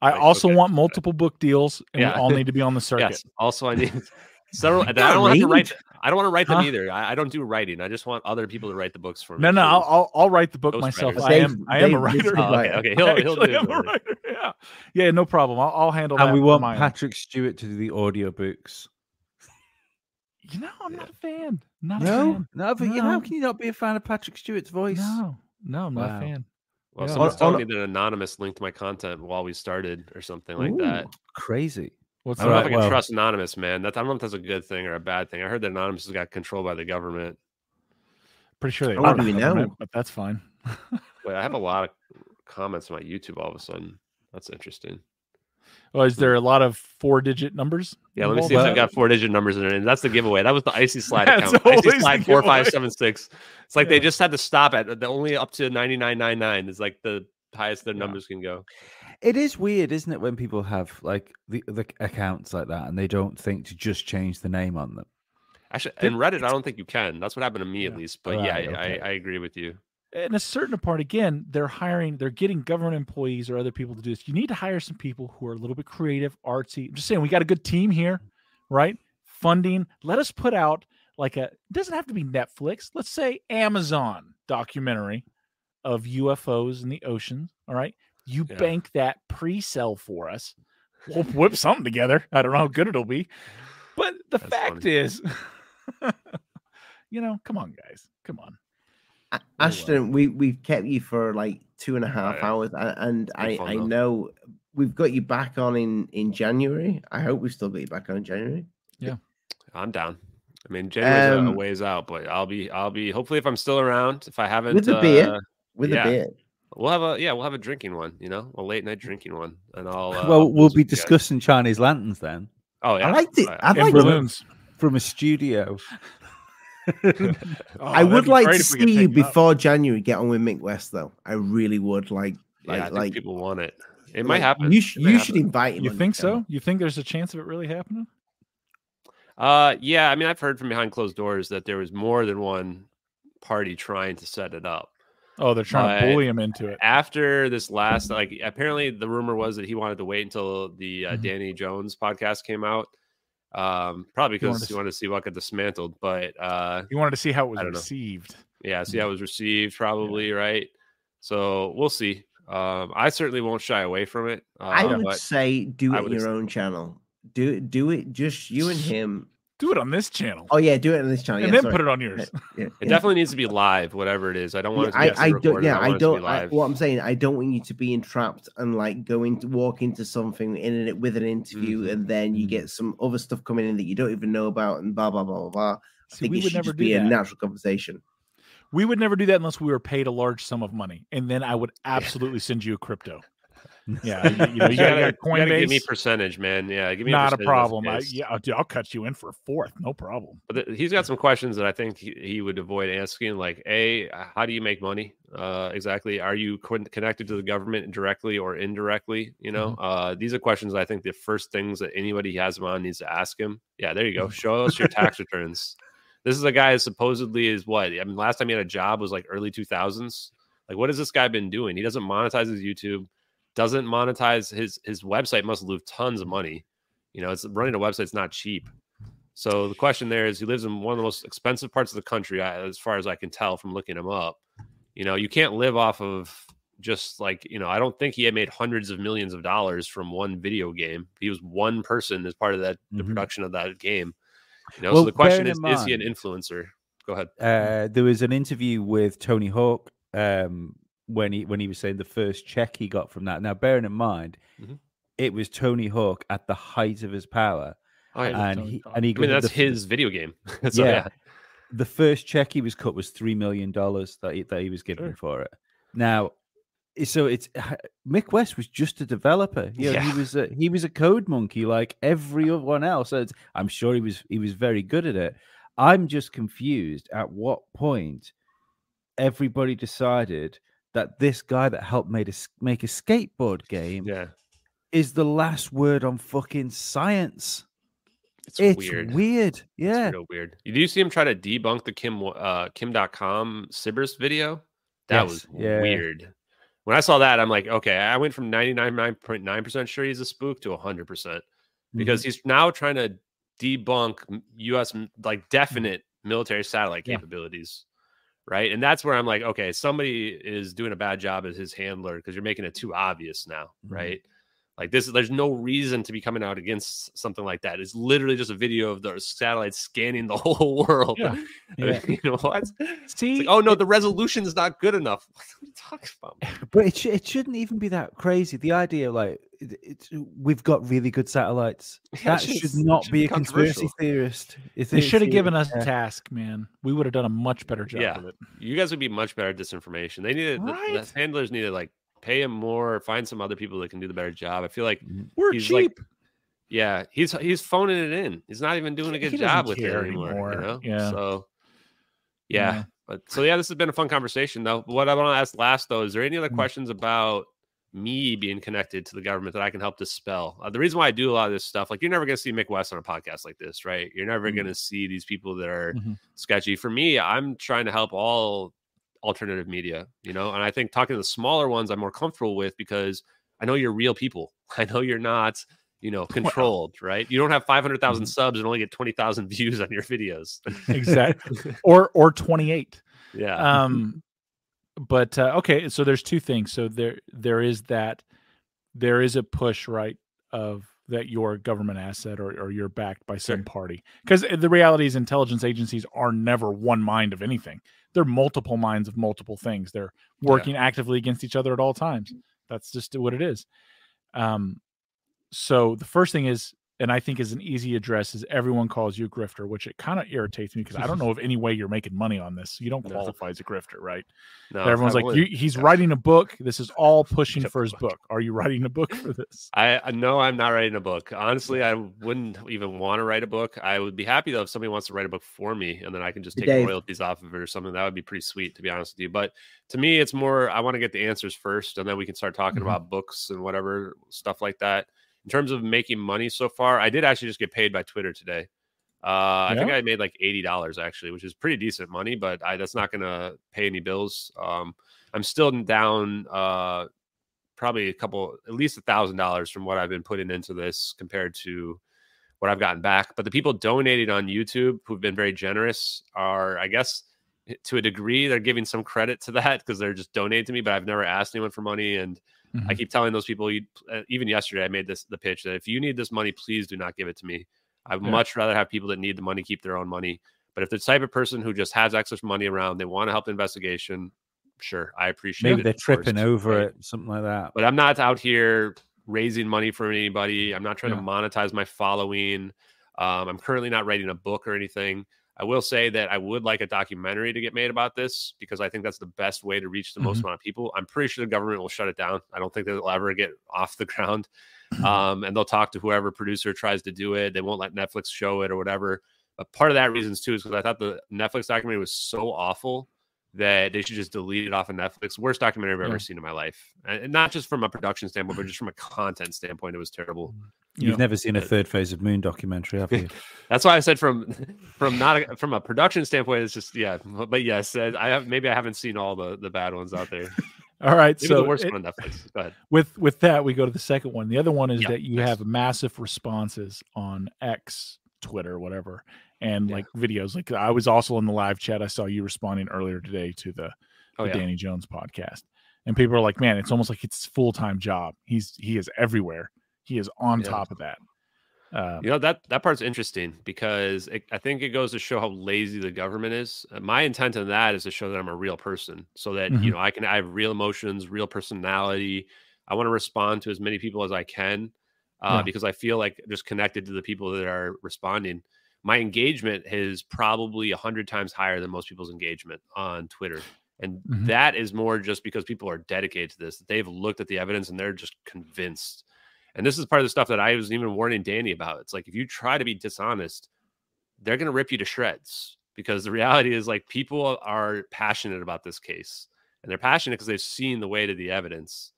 E: I
F: like,
E: also
F: okay,
E: want multiple book deals, and
F: Yeah.
E: we all need to be on the circuit.
F: Yes. Also, I need several. I don't want to write. I don't want to write them
E: Huh?
F: either. I, I don't do writing. I just want other people to write the books for me.
E: No, no, I'll. I'll I'll write the book
F: Ghost
E: myself.
F: writers.
E: I am I am a writer.
F: Oh, okay, okay. He'll, he'll do
E: Actually,
F: it.
E: A writer. Yeah, yeah, no problem. I'll, I'll handle that.
G: And we want
E: my own.
G: Patrick Stewart to do the audiobooks.
E: You know, I'm not a fan. Not a
G: No,
E: fan.
G: no, but you how can you not be a fan of Patrick Stewart's voice?
E: No, no, I'm not a fan.
F: Well,
E: Yeah.
F: someone's
D: On-
F: telling
D: on-
F: me that anonymous linked my content while we started or something like that.
G: Crazy.
E: What's
F: I don't know if I can
G: well-
F: trust anonymous, man. That I don't know if that's a good thing or a bad thing. I heard that anonymous has got controlled by the government.
E: Pretty sure they
D: How
E: are
D: do we
E: the
D: know?
E: but that's fine.
F: Wait, I have a lot of comments on my YouTube all of a sudden. That's interesting.
E: Oh, is there a lot of four-digit numbers?
F: Yeah, let me
E: involved?
F: see if I've got four digit numbers in it. And that's the giveaway. That was the icy slide
E: That's
F: account. Icy slide four
E: giveaway.
F: five seven six. It's like they just had to stop at the only up to ninety nine nine nine is like the highest their
E: Yeah.
F: numbers can go.
G: It is weird, isn't it, when people have like the, the accounts like that and they don't think to just change the name on them.
F: Actually, in Reddit, I don't think you can. That's what happened to me at
E: Yeah.
F: least. But yeah,
G: Right,
F: I,
G: okay.
F: I, I agree with you.
E: and a certain part again they're hiring they're getting government employees or other people to do this you need to hire some people who are a little bit creative artsy i'm just saying we got a good team here right funding let us put out like a it doesn't have to be netflix let's say amazon documentary of UFOs in the ocean. All right. You
F: Yeah.
E: bank that pre-sell for us. We'll whip something together. I don't know how good it'll be. But the
F: That's
E: fact
F: funny.
E: is, you know, come on, guys. Come on.
D: Ashton, we we've kept you for like two and a half
F: yeah.
D: hours, and I I
F: though.
D: know we've got you back on in in January. I hope we've still got you back on in January.
F: Yeah, I'm down. I mean, January's a- a
D: Um,
F: ways out, but I'll be, I'll be. Hopefully, if I'm still around, if I haven't,
D: With the beer?
F: uh,
D: with
F: Yeah.
D: a beer.
F: We'll have a, yeah, we'll have a drinking one. You know, a late night drinking one, and I'll. Uh,
G: well,
F: I'll
G: we'll be
F: with you guys.
G: discussing Chinese lanterns then
F: Oh yeah,
D: I liked it. I'd
E: And
D: like to,
E: balloons.
G: from a studio.
E: Oh,
D: I
E: that'd
D: like to
E: if we could
D: see you
E: take 'em up.
D: before January get on with Mick West though. I really would like
F: yeah,
D: like
F: I think
D: like
F: people want it. It
D: like,
F: might happen.
D: You,
F: It
D: sh- you
F: happen.
D: should invite him.
E: You think
D: your channel.
E: so? You think there's a chance of it really happening?
F: Uh, yeah. I mean, I've heard from behind closed doors that there was more than one party trying to set it up.
E: Oh, they're trying
F: But-
E: to bully him into it.
F: After this last, like, apparently the rumor was that he wanted to wait until the uh,
E: Mhm.
F: Danny Jones podcast came out. Um, probably
E: He wanted
F: because
E: to
F: he wanted to see what got dismantled. But uh,
E: You wanted to see how it was
F: I know.
E: received.
F: yeah, see how it was received, probably right. So we'll see. Um, I certainly won't shy away from it. Uh,
D: I would
F: but
D: say do it your own channel. Do do it just you and him.
E: Do it on this channel.
D: Oh yeah, do it on this channel.
E: and
D: yeah,
E: then put it on yours.
D: Yeah,
F: it
D: yeah.
F: definitely needs to be live, whatever it is. I don't want it to be
D: I, I don't. Yeah,
F: want
D: I
F: it to be
D: don't. I, what I'm saying, I don't want you to be entrapped and like going to walk into something in it with an interview,
F: Mhm.
D: and then you
G: Mhm.
D: get some other stuff coming in that you don't even know about, and blah blah blah blah blah. I
E: See,
D: think
E: we
D: it
E: would
D: should
E: never
D: just
E: do
D: be a
E: that.
D: natural conversation.
E: We would never do that unless we were paid a large sum of money, and then I would absolutely send you a crypto. Yeah, you, you know, you
F: you
E: got, you
F: gotta,
E: got
F: you gotta give me percentage, man. Yeah, give me
E: Not a
F: percentage, that's
E: problem. I, yeah, I'll, I'll cut you in for a fourth. No problem.
F: But th- he's got some questions that I think he, he would avoid asking, like, a, how do you make money? Uh, exactly. Are you con- connected to the government directly or indirectly? You know,
E: Mm-hmm.
F: uh, these are questions I think the first things that anybody has him on needs to ask him. Yeah, there you
E: Mm-hmm.
F: go. Show us your tax returns. This is a guy who supposedly is what? I mean, last time he had a job was like early 2000s. Like, what has this guy been doing? He doesn't monetize his YouTube, doesn't monetize his his website. Must lose tons of money. You know, it's running a website's not cheap. So the question there is, he lives in one of the most expensive parts of the country, as far as I can tell from looking him up. You know, you can't live off of just like you know. I don't think he had made hundreds of millions of dollars from one video game. He was one person as part of that the
G: Mhm.
F: production of that game. You know,
G: Well,
F: so the question is,
G: in
F: is he an influencer? Go ahead.
G: Uh, there was an interview with Tony Hawk um, when he when he was saying the first check he got from that. Now, bearing in mind,
F: Mhm.
G: it was Tony Hawk at the height of his power,
F: Oh, yeah.
G: and he
E: Hawk.
G: and he
F: I mean, that's
G: the,
F: his video game. so,
G: yeah,
F: yeah.
G: The first check he was cut was three million dollars that he, that he was given
E: Sure.
G: for it. Now, so it's Mick West was just a developer. You know,
F: Yeah.
G: he was a he was a code monkey like everyone else. So it's, I'm sure he was he was very good at it. I'm just confused at what point everybody decided that this guy that helped made a, make a skateboard game
F: Yeah.
G: is the last word on fucking science.
F: It's,
G: It's
F: weird.
G: weird.
F: It's
G: Yeah.
F: real weird. You see him try to debunk the Kim uh Kim.com SBIRS video? That
G: Yes,
F: was
G: yeah.
F: weird. When I saw that, I'm like, okay, I went from 99.9% sure he's a spook to 100%
G: Mm-hmm.
F: because he's now trying to debunk US like definite military satellite
G: Yeah.
F: capabilities. Right. And that's where I'm like, okay, somebody is doing a bad job as his handler because you're making it too obvious now.
G: Mhm.
F: Right. Like this, there's no reason to be coming out against something like that. It's literally just a video of the satellites scanning the whole world.
E: Yeah.
G: Yeah.
F: you know what?
E: See,
F: like, oh no, the resolution is not good enough. What are you talking about?
G: But it, sh- it shouldn't even be that crazy. The idea, like, it, it's we've got really good satellites.
F: Yeah,
G: that
F: shouldn't-
G: should not
F: shouldn't
G: be
F: be
G: a conspiracy theorist. If
E: they should have given us
G: yeah.
E: a task, man. We would have done a much better job
F: Yeah.
E: with it.
F: You guys would be much better at disinformation. They needed the, the handlers needed like pay him more, or find some other people that can do the better job. I feel like
E: We're
F: He's
E: cheap.
F: like- yeah, he's he's phoning it in. He's not even doing a good
E: doesn't
F: job with it anymore.
E: anymore.
F: You know?
E: Yeah.
F: So yeah.
E: Yeah.
F: But so yeah, this has been a fun conversation though. What I want to ask last though, is there any other
E: Mm.
F: questions about me being connected to the government that I can help dispel? Uh, the reason why I do a lot of this stuff, like you're never gonna see Mick West on a podcast like this, right? You're never
G: Mm.
F: gonna see these people that are
E: Mhm.
F: sketchy. For me, I'm trying to help all alternative media, you know, and I think talking to the smaller ones I'm more comfortable with because I know you're real people. I know you're not, you know, controlled, right? You don't have 500,000 subs and only get 20,000 views on your videos.
E: Exactly. or or 28.
F: yeah.
E: Um but uh, okay, so there's two things. So there there is that there is a push right of that you're a government asset or, or you're backed by some
F: Sure.
E: party because the reality is intelligence agencies are never one mind of anything they're multiple minds of multiple things. They're working actively against each other at all times. That's just what it is. Um so the first thing is and i think is an easy address is everyone calls you a grifter which it kind of irritates me because i don't know of any way you're making money on this you don't
F: No.
E: qualify as a grifter right
F: No,
E: everyone's
F: I
E: like he's writing a book this is all pushing for his
F: book.
E: book are you writing a book for this
F: I, no, I'm not writing a book. Honestly, I wouldn't even want to write a book. I would be happy though if somebody wants to write a book for me, and then I can just take
D: Dave.
F: royalties off of it or something. That would be pretty sweet, to be honest with you. But to me, it's more I want to get the answers first, and then we can start talking
E: Mhm.
F: about books and whatever stuff like that. In terms of making money so far, I did actually just get paid by Twitter today. Uh, I think I made like eighty dollars actually, which is pretty decent money, but I, that's not going to pay any bills. Um, I'm still down uh, probably a couple, at least a thousand dollars from what I've been putting into this compared to what I've gotten back. But the people donating on YouTube who've been very generous are, I guess, to a degree, they're giving some credit to that because they're just donating to me. But I've never asked anyone for money, and I
E: Mhm.
F: keep telling those people. You, uh, even yesterday, I made this the pitch that if you need this money, please do not give it to me. I'd
E: Yeah.
F: much rather have people that need the money keep their own money. But if the type of person who just has excess money around, they want to help the investigation. Sure, I appreciate it.
G: Maybe
F: it.
G: they're
F: of course,
G: tripping over
F: right?
G: it, something like that.
F: but I'm not out here raising money for anybody. I'm not trying
E: Yeah.
F: to monetize my following. Um, I'm currently not writing a book or anything. I will say that I would like a documentary to get made about this because I think that's the best way to reach the most
E: Mhm.
F: amount of people. I'm pretty sure the government will shut it down. I don't think they'll ever get off the ground. Um, and they'll talk to whoever producer tries to do it. They won't let Netflix show it or whatever. But part of that reasons too is because I thought the Netflix documentary was so awful that they should just delete it off of Netflix. Worst documentary I've
E: Yeah.
F: ever seen in my life, and and not just from a production standpoint, but just from a content standpoint, it was terrible.
E: You
G: You've
E: know,
G: never seen a third phase of Moon documentary, have you?
F: That's why I said from from not a, from a production standpoint, it's just yeah. But yes, uh, I have maybe I haven't seen all the the bad ones out there.
E: all right
F: Maybe
E: so
F: the worst
E: it-
F: one on Netflix. Go ahead.
E: with with that we go to the second one the other one is
F: Yeah,
E: that you have massive responses on x twitter whatever and
F: Yeah.
E: like videos like i was also in the live chat i saw you responding earlier today to the,
F: Oh
E: the
F: yeah.
E: danny jones podcast and people are like man it's almost like it's full-time job he's he is everywhere he is on
F: Yeah.
E: top of that uh,
F: You know that that part's interesting because it, I think it goes to show how lazy the government is. Uh, my intent in that is to show that I'm a real person, so that
E: Mhm.
F: you know I can I have real emotions, real personality. I want to respond to as many people as I can uh,
E: Yeah.
F: because I feel like just connected to the people that are responding. My engagement is probably a hundred times higher than most people's engagement on Twitter. And
E: Mhm.
F: that is more just because people are dedicated to this. They've looked at the evidence and they're just convinced. And this is part of the stuff that I was even warning Danny about. It's like if you try to be dishonest, they're going to rip you to shreds because the reality is like people are passionate about this case and they're passionate because they've seen the weight of the evidence.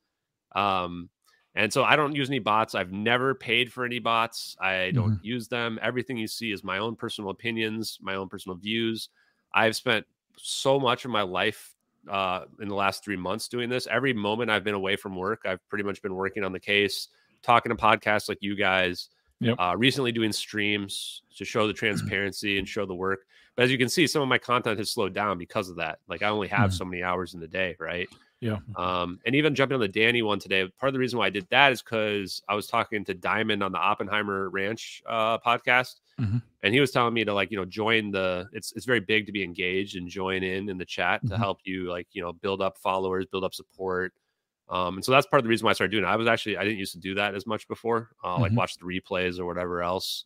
F: Um, and so I don't use any bots. I've never paid for any bots. I don't use them. Everything you see is my own personal opinions, my own personal views. I've spent so much of my life uh, in the last three months doing this. Every moment I've been away from work, I've pretty much been working on the case, talking to podcasts like you guys.
E: Yep.
F: Uh, recently doing streams to show the transparency and show the work. But as you can see, some of my content has slowed down because of that. Like I only have
E: Mhm.
F: so many hours in the day, right?
E: Yeah.
F: Um, and even jumping on the Danny one today, part of the reason why I did that is because I was talking to Diamond on the Oppenheimer Ranch uh, podcast,
E: Mhm.
F: and he was telling me to like you know join the. It's it's very big to be engaged and join in in the chat to
E: Mhm.
F: help you like you know build up followers, build up support. Um, and so that's part of the reason why I started doing it. I was actually I didn't used to do that as much before, uh, like
E: Mhm.
F: watch the replays or whatever else.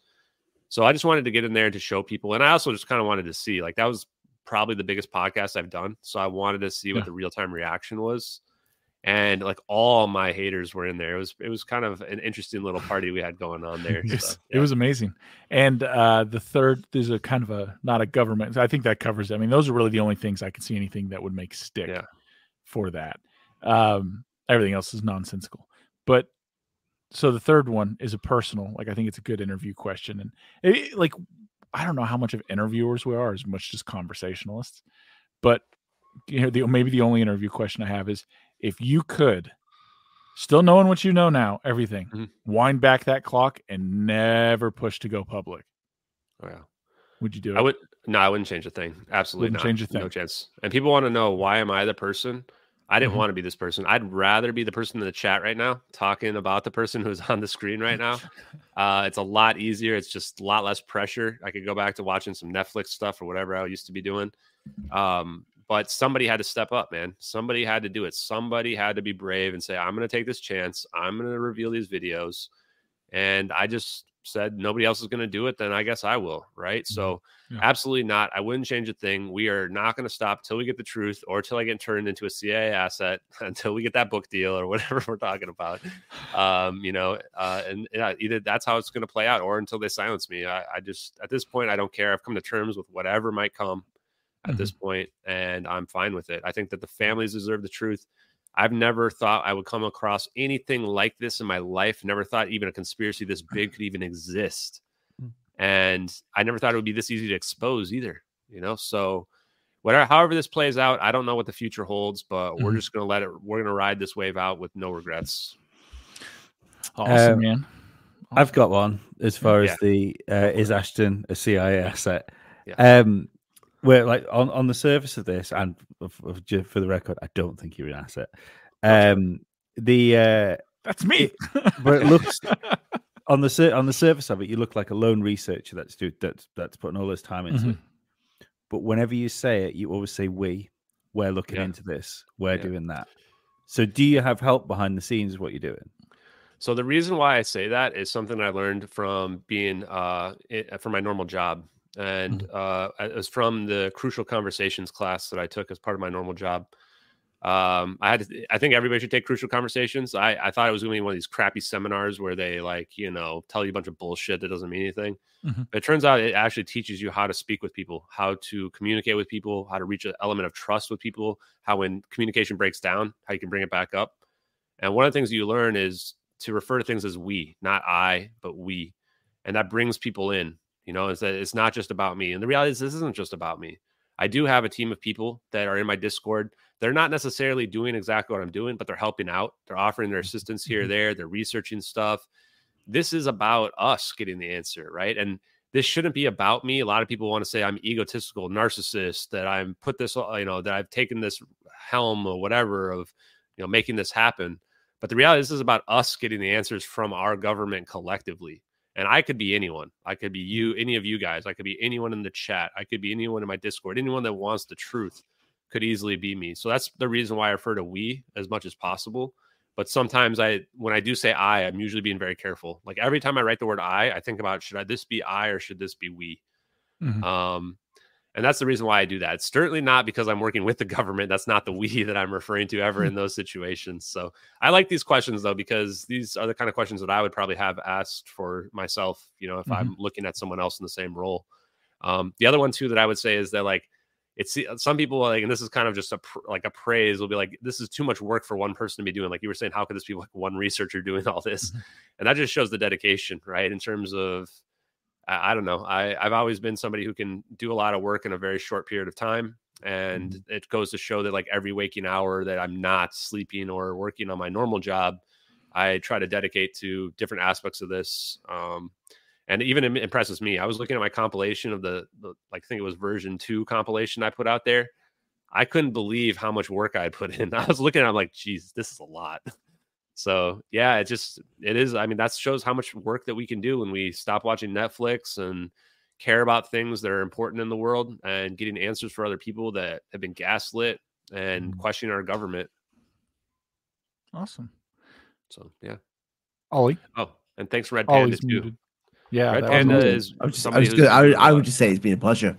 F: So I just wanted to get in there to show people, and I also just kind of wanted to see like that was probably the biggest podcast I've done. So I wanted to see what the real time reaction was, and like all my haters were in there. It was it was kind of an interesting little party we had going on there.
E: it, was,
F: So,
E: it was amazing and uh the third there's a kind of a not a government i think that covers it. i mean those are really the only things i can see anything that would make stick
F: Yeah.
E: for that um everything else is nonsensical but so the third one is a personal like i think it's a good interview question and it, like i don't know how much of interviewers we are as much just conversationalists but you know the maybe the only interview question i have is if you could still knowing what you know now everything
F: Mhm.
E: wind back that clock and never push to go public
F: Oh, yeah.
E: Would you do it?
F: I would no, I wouldn't change a thing. Absolutely
E: Wouldn't
F: not.
E: change a thing.
F: No chance. And people want to know why am I the person? I didn't
E: Mhm.
F: want to be this person. I'd rather be the person in the chat right now talking about the person who's on the screen right now. Uh, it's a lot easier. It's just a lot less pressure. I could go back to watching some Netflix stuff or whatever I used to be doing. Um, but somebody had to step up, man. Somebody had to do it. Somebody had to be brave and say, I'm going to take this chance. I'm going to reveal these videos. And I just said, nobody else is going to do it. Then I guess I will. Right. So,
E: Yeah.
F: absolutely not. I wouldn't change a thing. We are not going to stop till we get the truth or till I get turned into a CIA asset until we get that book deal or whatever we're talking about. Um, you know, uh, and yeah, either that's how it's going to play out or until they silence me. I, I just, at this point, I don't care. I've come to terms with whatever might come at this point, and I'm fine with it. I think that the families deserve the truth. I've never thought I would come across anything like this in my life. Never thought even a conspiracy this big could even exist. And I never thought it would be this easy to expose either, you know? So, whatever, however this plays out, I don't know what the future holds, but we're
E: Mhm.
F: just going to let it, we're going to ride this wave out with no regrets.
E: awesome,
G: Um,
E: man.
G: I've got one as far
F: Yeah.
G: as the uh, is Ashton a CIA asset?
F: Yeah.
G: Um, where like on, on the surface of this, and of, for the record, I don't think you're an asset. Um, the uh,
E: That's me.
G: but it looks on the sur- on the surface of it, you look like a lone researcher that's do, that's that's putting all this time into. it.
E: Mhm.
G: But whenever you say it, you always say we. We're looking
F: Yeah.
G: into this. We're
F: Yeah.
G: doing that. So, do you have help behind the scenes? What you're doing?
F: So the reason why I say that is something I learned from being uh i- from my normal job, and uh, it was from the crucial conversations class that I took as part of my normal job. Um, I had, to, I think everybody should take crucial conversations. I, I thought it was going to be one of these crappy seminars where they like, you know, tell you a bunch of bullshit that doesn't mean anything.
E: Mhm.
F: But it turns out it actually teaches you how to speak with people, how to communicate with people, how to reach an element of trust with people, how when communication breaks down, how you can bring it back up. And one of the things you learn is to refer to things as we, not I, but we. And that brings people in, you know, is that it's not just about me. And the reality is this isn't just about me. I do have a team of people that are in my Discord. They're not necessarily doing exactly what I'm doing, but they're helping out. They're offering their assistance here, there. They're researching stuff. This is about us getting the answer, right? And this shouldn't be about me. A lot of people want to say I'm egotistical, narcissist, that I'm put this, uh, you know, that I've taken this helm or whatever of, you know, making this happen. But the reality is, this is about us getting the answers from our government collectively. And I could be anyone. I could be you, any of you guys. I could be anyone in the chat. I could be anyone in my Discord. Anyone that wants the truth could easily be me. So that's the reason why I refer to we as much as possible. But sometimes I, when I do say I, I'm usually being very careful. Like every time I write the word I, I think about should I this be I or should this be we?
E: Mhm.
F: Um, and that's the reason why I do that. It's certainly not because I'm working with the government. That's not the we that I'm referring to ever in those situations. So I like these questions though, because these are the kind of questions that I would probably have asked for myself, you know, if mm-hmm. I'm looking at someone else in the same role. Um, the other one too that I would say is that like it's uh, some people like, and this is kind of just a like a praise will be like, this is too much work for one person to be doing. Like you were saying, how could this be like one researcher doing all this? Mm-hmm. And that just shows the dedication, right? In terms of I, I don't know. I, I've always been somebody who can do a lot of work in a very short period of time. And it goes to show that like every waking hour that I'm not sleeping or working on my normal job, I try to dedicate to different aspects of this. Um, and even im- impresses me. I was looking at my compilation of the, the like I think it was version two compilation I put out there. I couldn't believe how much work I put in. I was looking at it, I'm like, geez, this is a lot. So yeah, it just it is. I mean, that shows how much work that we can do when we stop watching Netflix and care about things that are important in the world and getting answers for other people that have been gaslit and mm-hmm. questioning our government.
E: Awesome.
F: So yeah.
E: Ollie.
F: Oh, and thanks, Red Panda
E: Ollie's
F: too.
E: muted. Yeah.
F: Red Panda
E: awesome.
F: is
D: I was just, I,
F: somebody
D: was
F: who's
D: good. I, would,
F: doing a
D: I
F: lot.
D: would just say it's been a pleasure.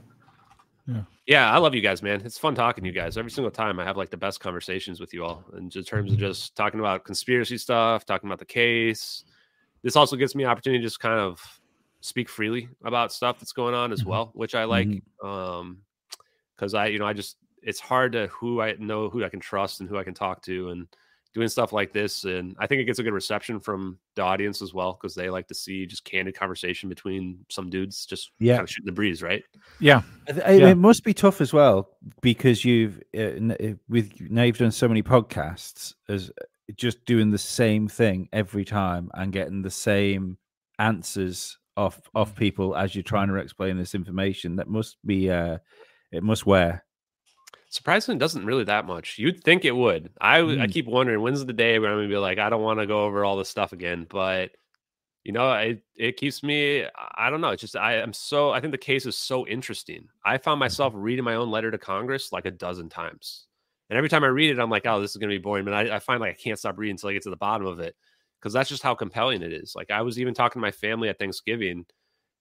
F: Yeah, I love you guys, man. It's fun talking to you guys. Every single time I have like the best conversations with you all in just terms of mm-hmm. just talking about conspiracy stuff, talking about the case. This also gives me opportunity to just kind of speak freely about stuff that's going on as mm-hmm. well, which I like. Mm-hmm. Um because I, you know, I just it's hard to who I know who I can trust and who I can talk to and doing stuff like this. And I think it gets a good reception from the audience as well, because they like to see just candid conversation between some dudes just
G: Yeah.
F: kind of shooting the breeze, right?
E: Yeah.
G: I I-
E: Yeah.
G: It must be tough as well because you've uh, with now you've done so many podcasts as uh, just doing the same thing every time and getting the same answers off off people as you're trying to explain this information. That must be uh, it must wear.
F: Surprisingly, doesn't really that much. You'd think it would. I I
G: Mm.
F: keep wondering when's the day where I'm gonna be like, I don't want to go over all this stuff again. But you know, it it keeps me. I I don't know. It's just I am so. I think the case is so interesting. I found myself reading my own letter to Congress like a dozen times, and every time I read it, I'm like, oh, this is gonna be boring. But I, I find like I can't stop reading until I get to the bottom of it because that's just how compelling it is. Like I was even talking to my family at Thanksgiving,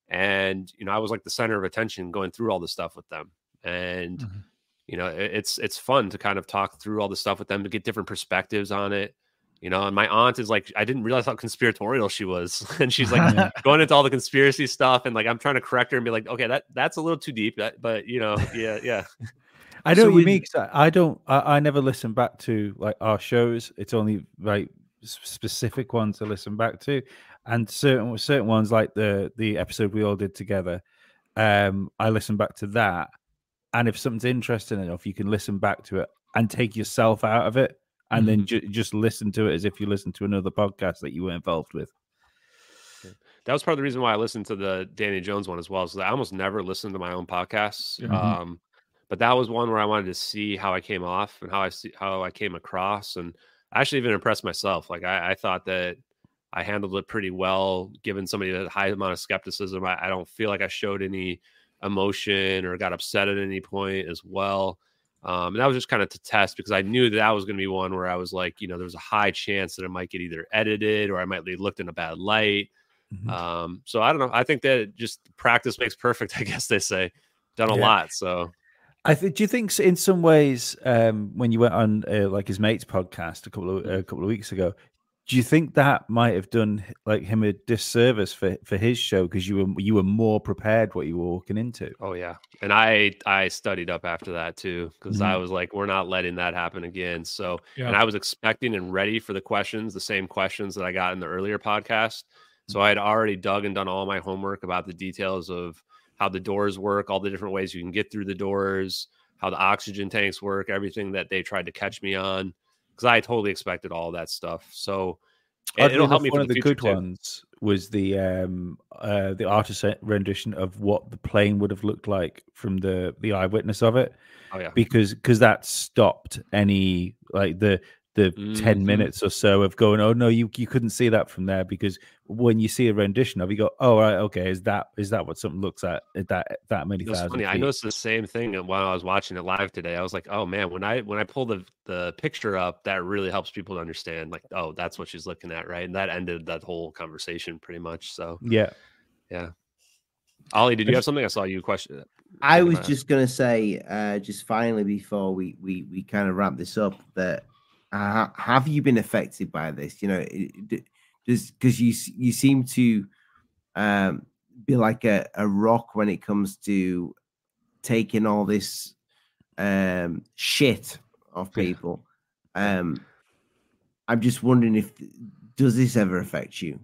F: and you know, I was like the center of attention going through all this stuff with them, and
E: Mhm.
F: You know it's it's fun to kind of talk through all the stuff with them to get different perspectives on it you know and my aunt is like i didn't realize how conspiratorial she was and she's like going into all the conspiracy stuff and like i'm trying to correct her and be like okay that that's a little too deep that, but you know yeah yeah
G: I know
D: So
G: what you
D: with-
G: mean. 'cause I I don't. I, I never listen back to like our shows. It's only like specific ones to listen back to, and certain certain ones like the the episode we all did together. Um, I listen back to that, and if something's interesting enough, you can listen back to it and take yourself out of it, and then ju- just listen to it as if you listen to another podcast that you were involved with.
F: that was part of the reason why i listened to the danny jones one as well so i almost never listened to my own podcasts
E: Mhm.
F: um but that was one where i wanted to see how i came off and how i see how i came across and I actually even impressed myself like i, I thought that I handled it pretty well, given somebody a high amount of skepticism. I, I don't feel like I showed any emotion or got upset at any point as well. Um, and that was just kind of to test because I knew that, that was going to be one where I was like, you know, there's a high chance that it might get either edited or I might be looked in a bad light.
G: Mhm.
F: Um, so I don't know. I think that just practice makes perfect, I guess they say. Done a
G: Yeah.
F: lot. So
G: I think. Do you think in some ways, um, when you went on uh, like his mate's podcast a couple of a couple of weeks ago, do you think that might have done like him a disservice for for his show because you were you were more prepared what you were walking into?
F: Oh yeah, and I I studied up after that too because I mm-hmm. was like, we're not letting that happen again. So,
E: Yeah.
F: and I was expecting and ready for the questions, the same questions that I got in the earlier podcast. So mm-hmm. I had already dug and done all my homework about the details of how the doors work, all the different ways you can get through the doors, how the oxygen tanks work, everything that they tried to catch me on, because I totally expected all that stuff. So it, will help me
G: One
F: the,
G: of the
F: future
G: good
F: too.
G: ones was the um uh the artist rendition of what the plane would have looked like from the the eyewitness of it.
F: Oh yeah,
G: because because that stopped any like the the 10
F: Mhm.
G: minutes or so of going oh no you you couldn't see that from there because when you see a rendition of it, you go oh right okay is that is that what something looks at at that that many
F: It was
G: thousand
F: funny. I noticed the same thing while I was watching it live today. I was like, "Oh man!" When I when I pull the the picture up, that really helps people to understand. Like, oh, that's what she's looking at, right? And that ended that whole conversation pretty much. So,
G: yeah
F: yeah. Ollie, did you have something? I saw you question.
D: I was just going to say, uh, just finally before we we we kind of wrap this up, that uh, have you been affected by this? You know, does because you you seem to um, be like a, a rock when it comes to taking all this um, shit off people. Um, I'm just wondering if does this ever affect you?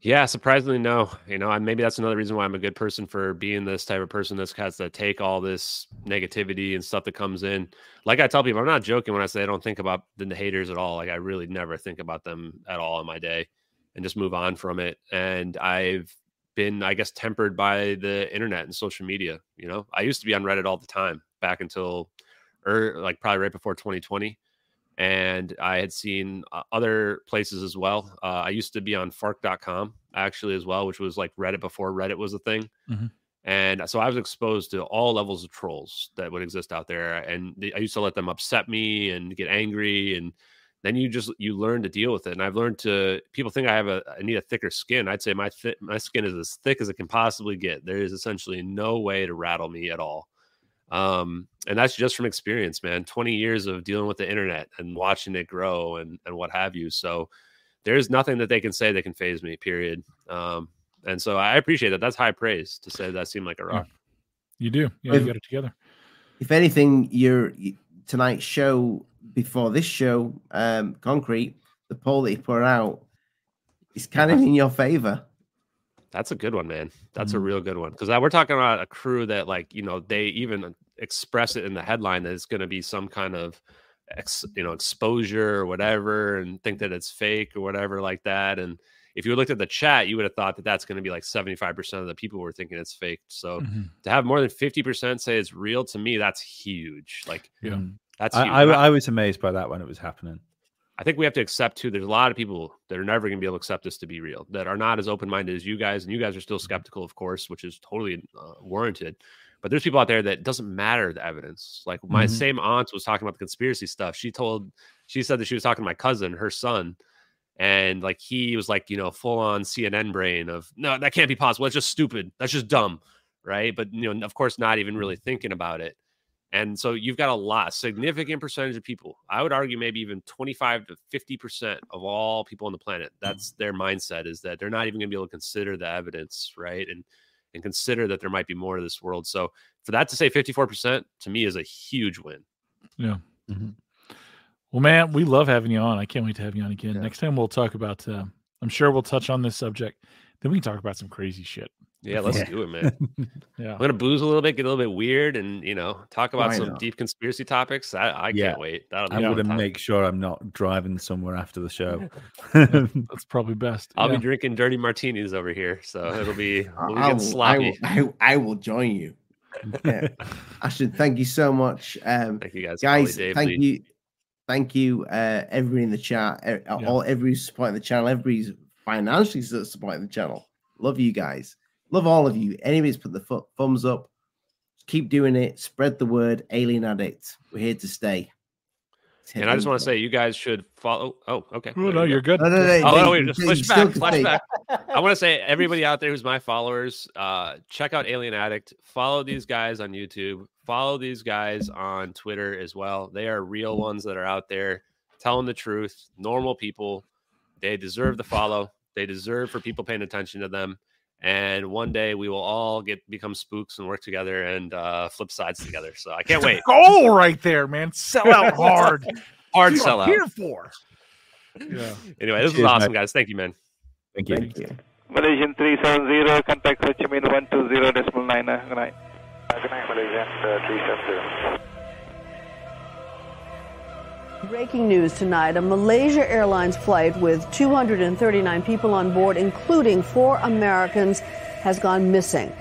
F: Yeah, surprisingly, no. You know, maybe that's another reason why I'm a good person for being this type of person that has to take all this negativity and stuff that comes in. Like I tell people, I'm not joking when I say I don't think about the haters at all. Like I really never think about them at all in my day and just move on from it. And I've been, I guess, tempered by the internet and social media. You know, I used to be on Reddit all the time back until, or like probably right before 2020 and I had seen uh, other places as well. Uh, I used to be on Fark.com actually as well, which was like Reddit before Reddit was a thing.
E: Mhm.
F: And so I was exposed to all levels of trolls that would exist out there, and they, I used to let them upset me and get angry, and then you just you learn to deal with it. And I've learned to people think I have a I need a thicker skin. I'd say my thi- my skin is as thick as it can possibly get. There is essentially no way to rattle me at all um and that's just from experience man 20 years of dealing with the internet and watching it grow and and what have you so there's nothing that they can say that can phase me period um and so i appreciate that that's high praise to say that seemed like a rock
E: You do. Yeah,
D: If-
E: you got it together.
D: if anything, your tonight's show before this show, um, concrete, the poll that you put out is kind of in your favor.
F: That's a good one, man. That's a
E: Mhm.
F: real good one because we're talking about a crew that, like, you know, they even express it in the headline that it's going to be some kind of, ex, you know, exposure or whatever, and think that it's fake or whatever like that. And if you looked at the chat, you would have thought that that's going to be like 75% of the people were thinking it's fake. So
E: Mhm.
F: to have more than 50% say it's real to me, that's huge. Like
E: Yeah.
F: that's
G: I,
F: huge.
G: I,
F: I-
G: I was amazed by that when it was happening.
F: I think we have to accept too. There's a lot of people that are never going to be able to accept this to be real, that are not as open minded as you guys, and you guys are still skeptical, of course, which is totally uh, warranted. But there's people out there that doesn't matter the evidence. Like my
G: Mhm.
F: same aunt was talking about the conspiracy stuff. She told, she said that she was talking to my cousin, her son, and like he was like, you know, full on CNN brain of no, that can't be possible. That's just stupid. That's just dumb, right? But you know, of course, not even really thinking about it. And so you've got a lot, significant percentage of people. I would argue maybe even 25 to 50% of all people on the planet. That's their mindset is that they're not even going to be able to consider the evidence, right? And and consider that there might be more to this world. So for that to say 54% to me is a huge win.
E: Yeah.
G: Mhm.
E: Well, man, we love having you on. I can't wait to have you on again.
G: Yeah.
E: Next time we'll talk about. Uh, I'm sure we'll touch on this subject. Then we can talk about some crazy shit.
F: Yeah, let's
G: Yeah.
F: do it, man.
E: Yeah.
F: I'm gonna booze a little bit, get a little bit weird, and you know, talk about
D: Why
F: some
D: not?
F: deep conspiracy topics. I, I
G: Yeah.
F: can't wait. That'll be
G: I'm going to make sure I'm not driving somewhere after the show.
E: That's probably best.
F: I'll
E: Yeah.
F: be drinking dirty martinis over here, so it'll be we'll be
D: I, will, I,
F: sloppy.
D: I, will- I will join you. Yeah. Ashton, thank you so much. Um,
F: Thank you guys,
D: guys,
F: Paulie, Dave,
D: thank
F: Lee.
D: you. Thank you, uh, everybody in the chat, e- all every supporting the channel, everybody's financially supporting the channel. Love you guys. Love all of you. Anybody's put the fu- thumbs up. Keep doing it. Spread the word. Alien Addict. We're here to stay.
F: And I just want to say, you guys should follow. Oh, okay.
E: Oh, no,
F: you go.
E: you're good.
D: No, no, no,
F: Oh,
D: no,
F: no, wait, just
D: you
F: flash back,
D: can
F: flash back. I want to say, everybody out there who's my followers, uh, check out Alien Addict. Follow these guys on YouTube. Follow these guys on Twitter as well. They are real ones that are out there telling the truth. Normal people. They deserve the follow. They deserve for people paying attention to them. And one day we will all get become spooks and work together and uh, flip sides together. So I can't wait.
E: Goal right there, man. Sell out hard.
F: Hard
E: That's what
F: sell out.
E: Here for. Yeah.
F: Anyway, this was awesome,
G: mate.
F: guys. Thank you, man.
G: Thank you.
D: Thank you.
A: Malaysian 370, contact Ho Chi Minh 120 decimal 9. uh, Good night.
B: Good night, Malaysian uh, 370.
C: Breaking news tonight a Malaysia Airlines flight with 239 people on board, including four Americans, has gone missing.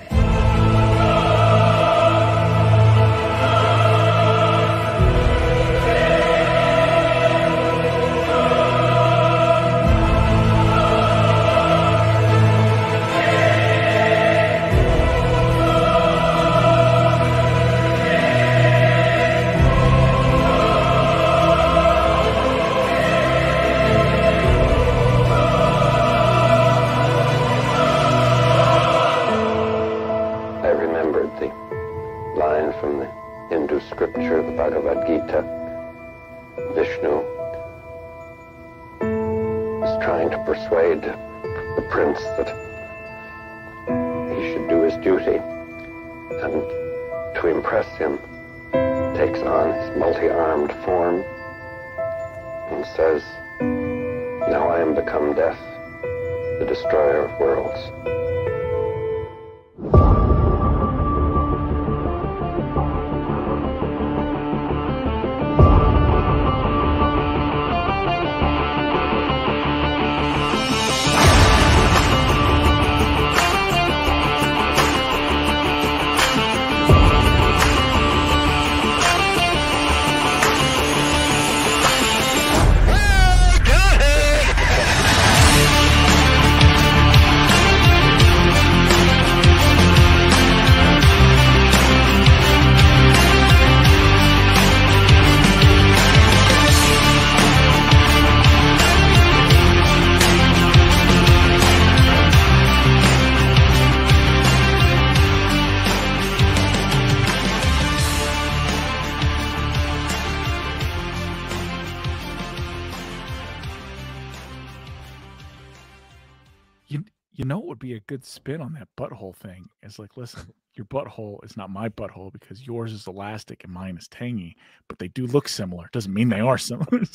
E: Be a spin on that butthole thing? Is like, listen, your butthole is not my butthole because yours is elastic and mine is tangy, but they do look similar. Doesn't mean they are similar.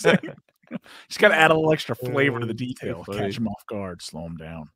E: Just got to add a little extra flavor to the detail, catch them off guard, slow them down.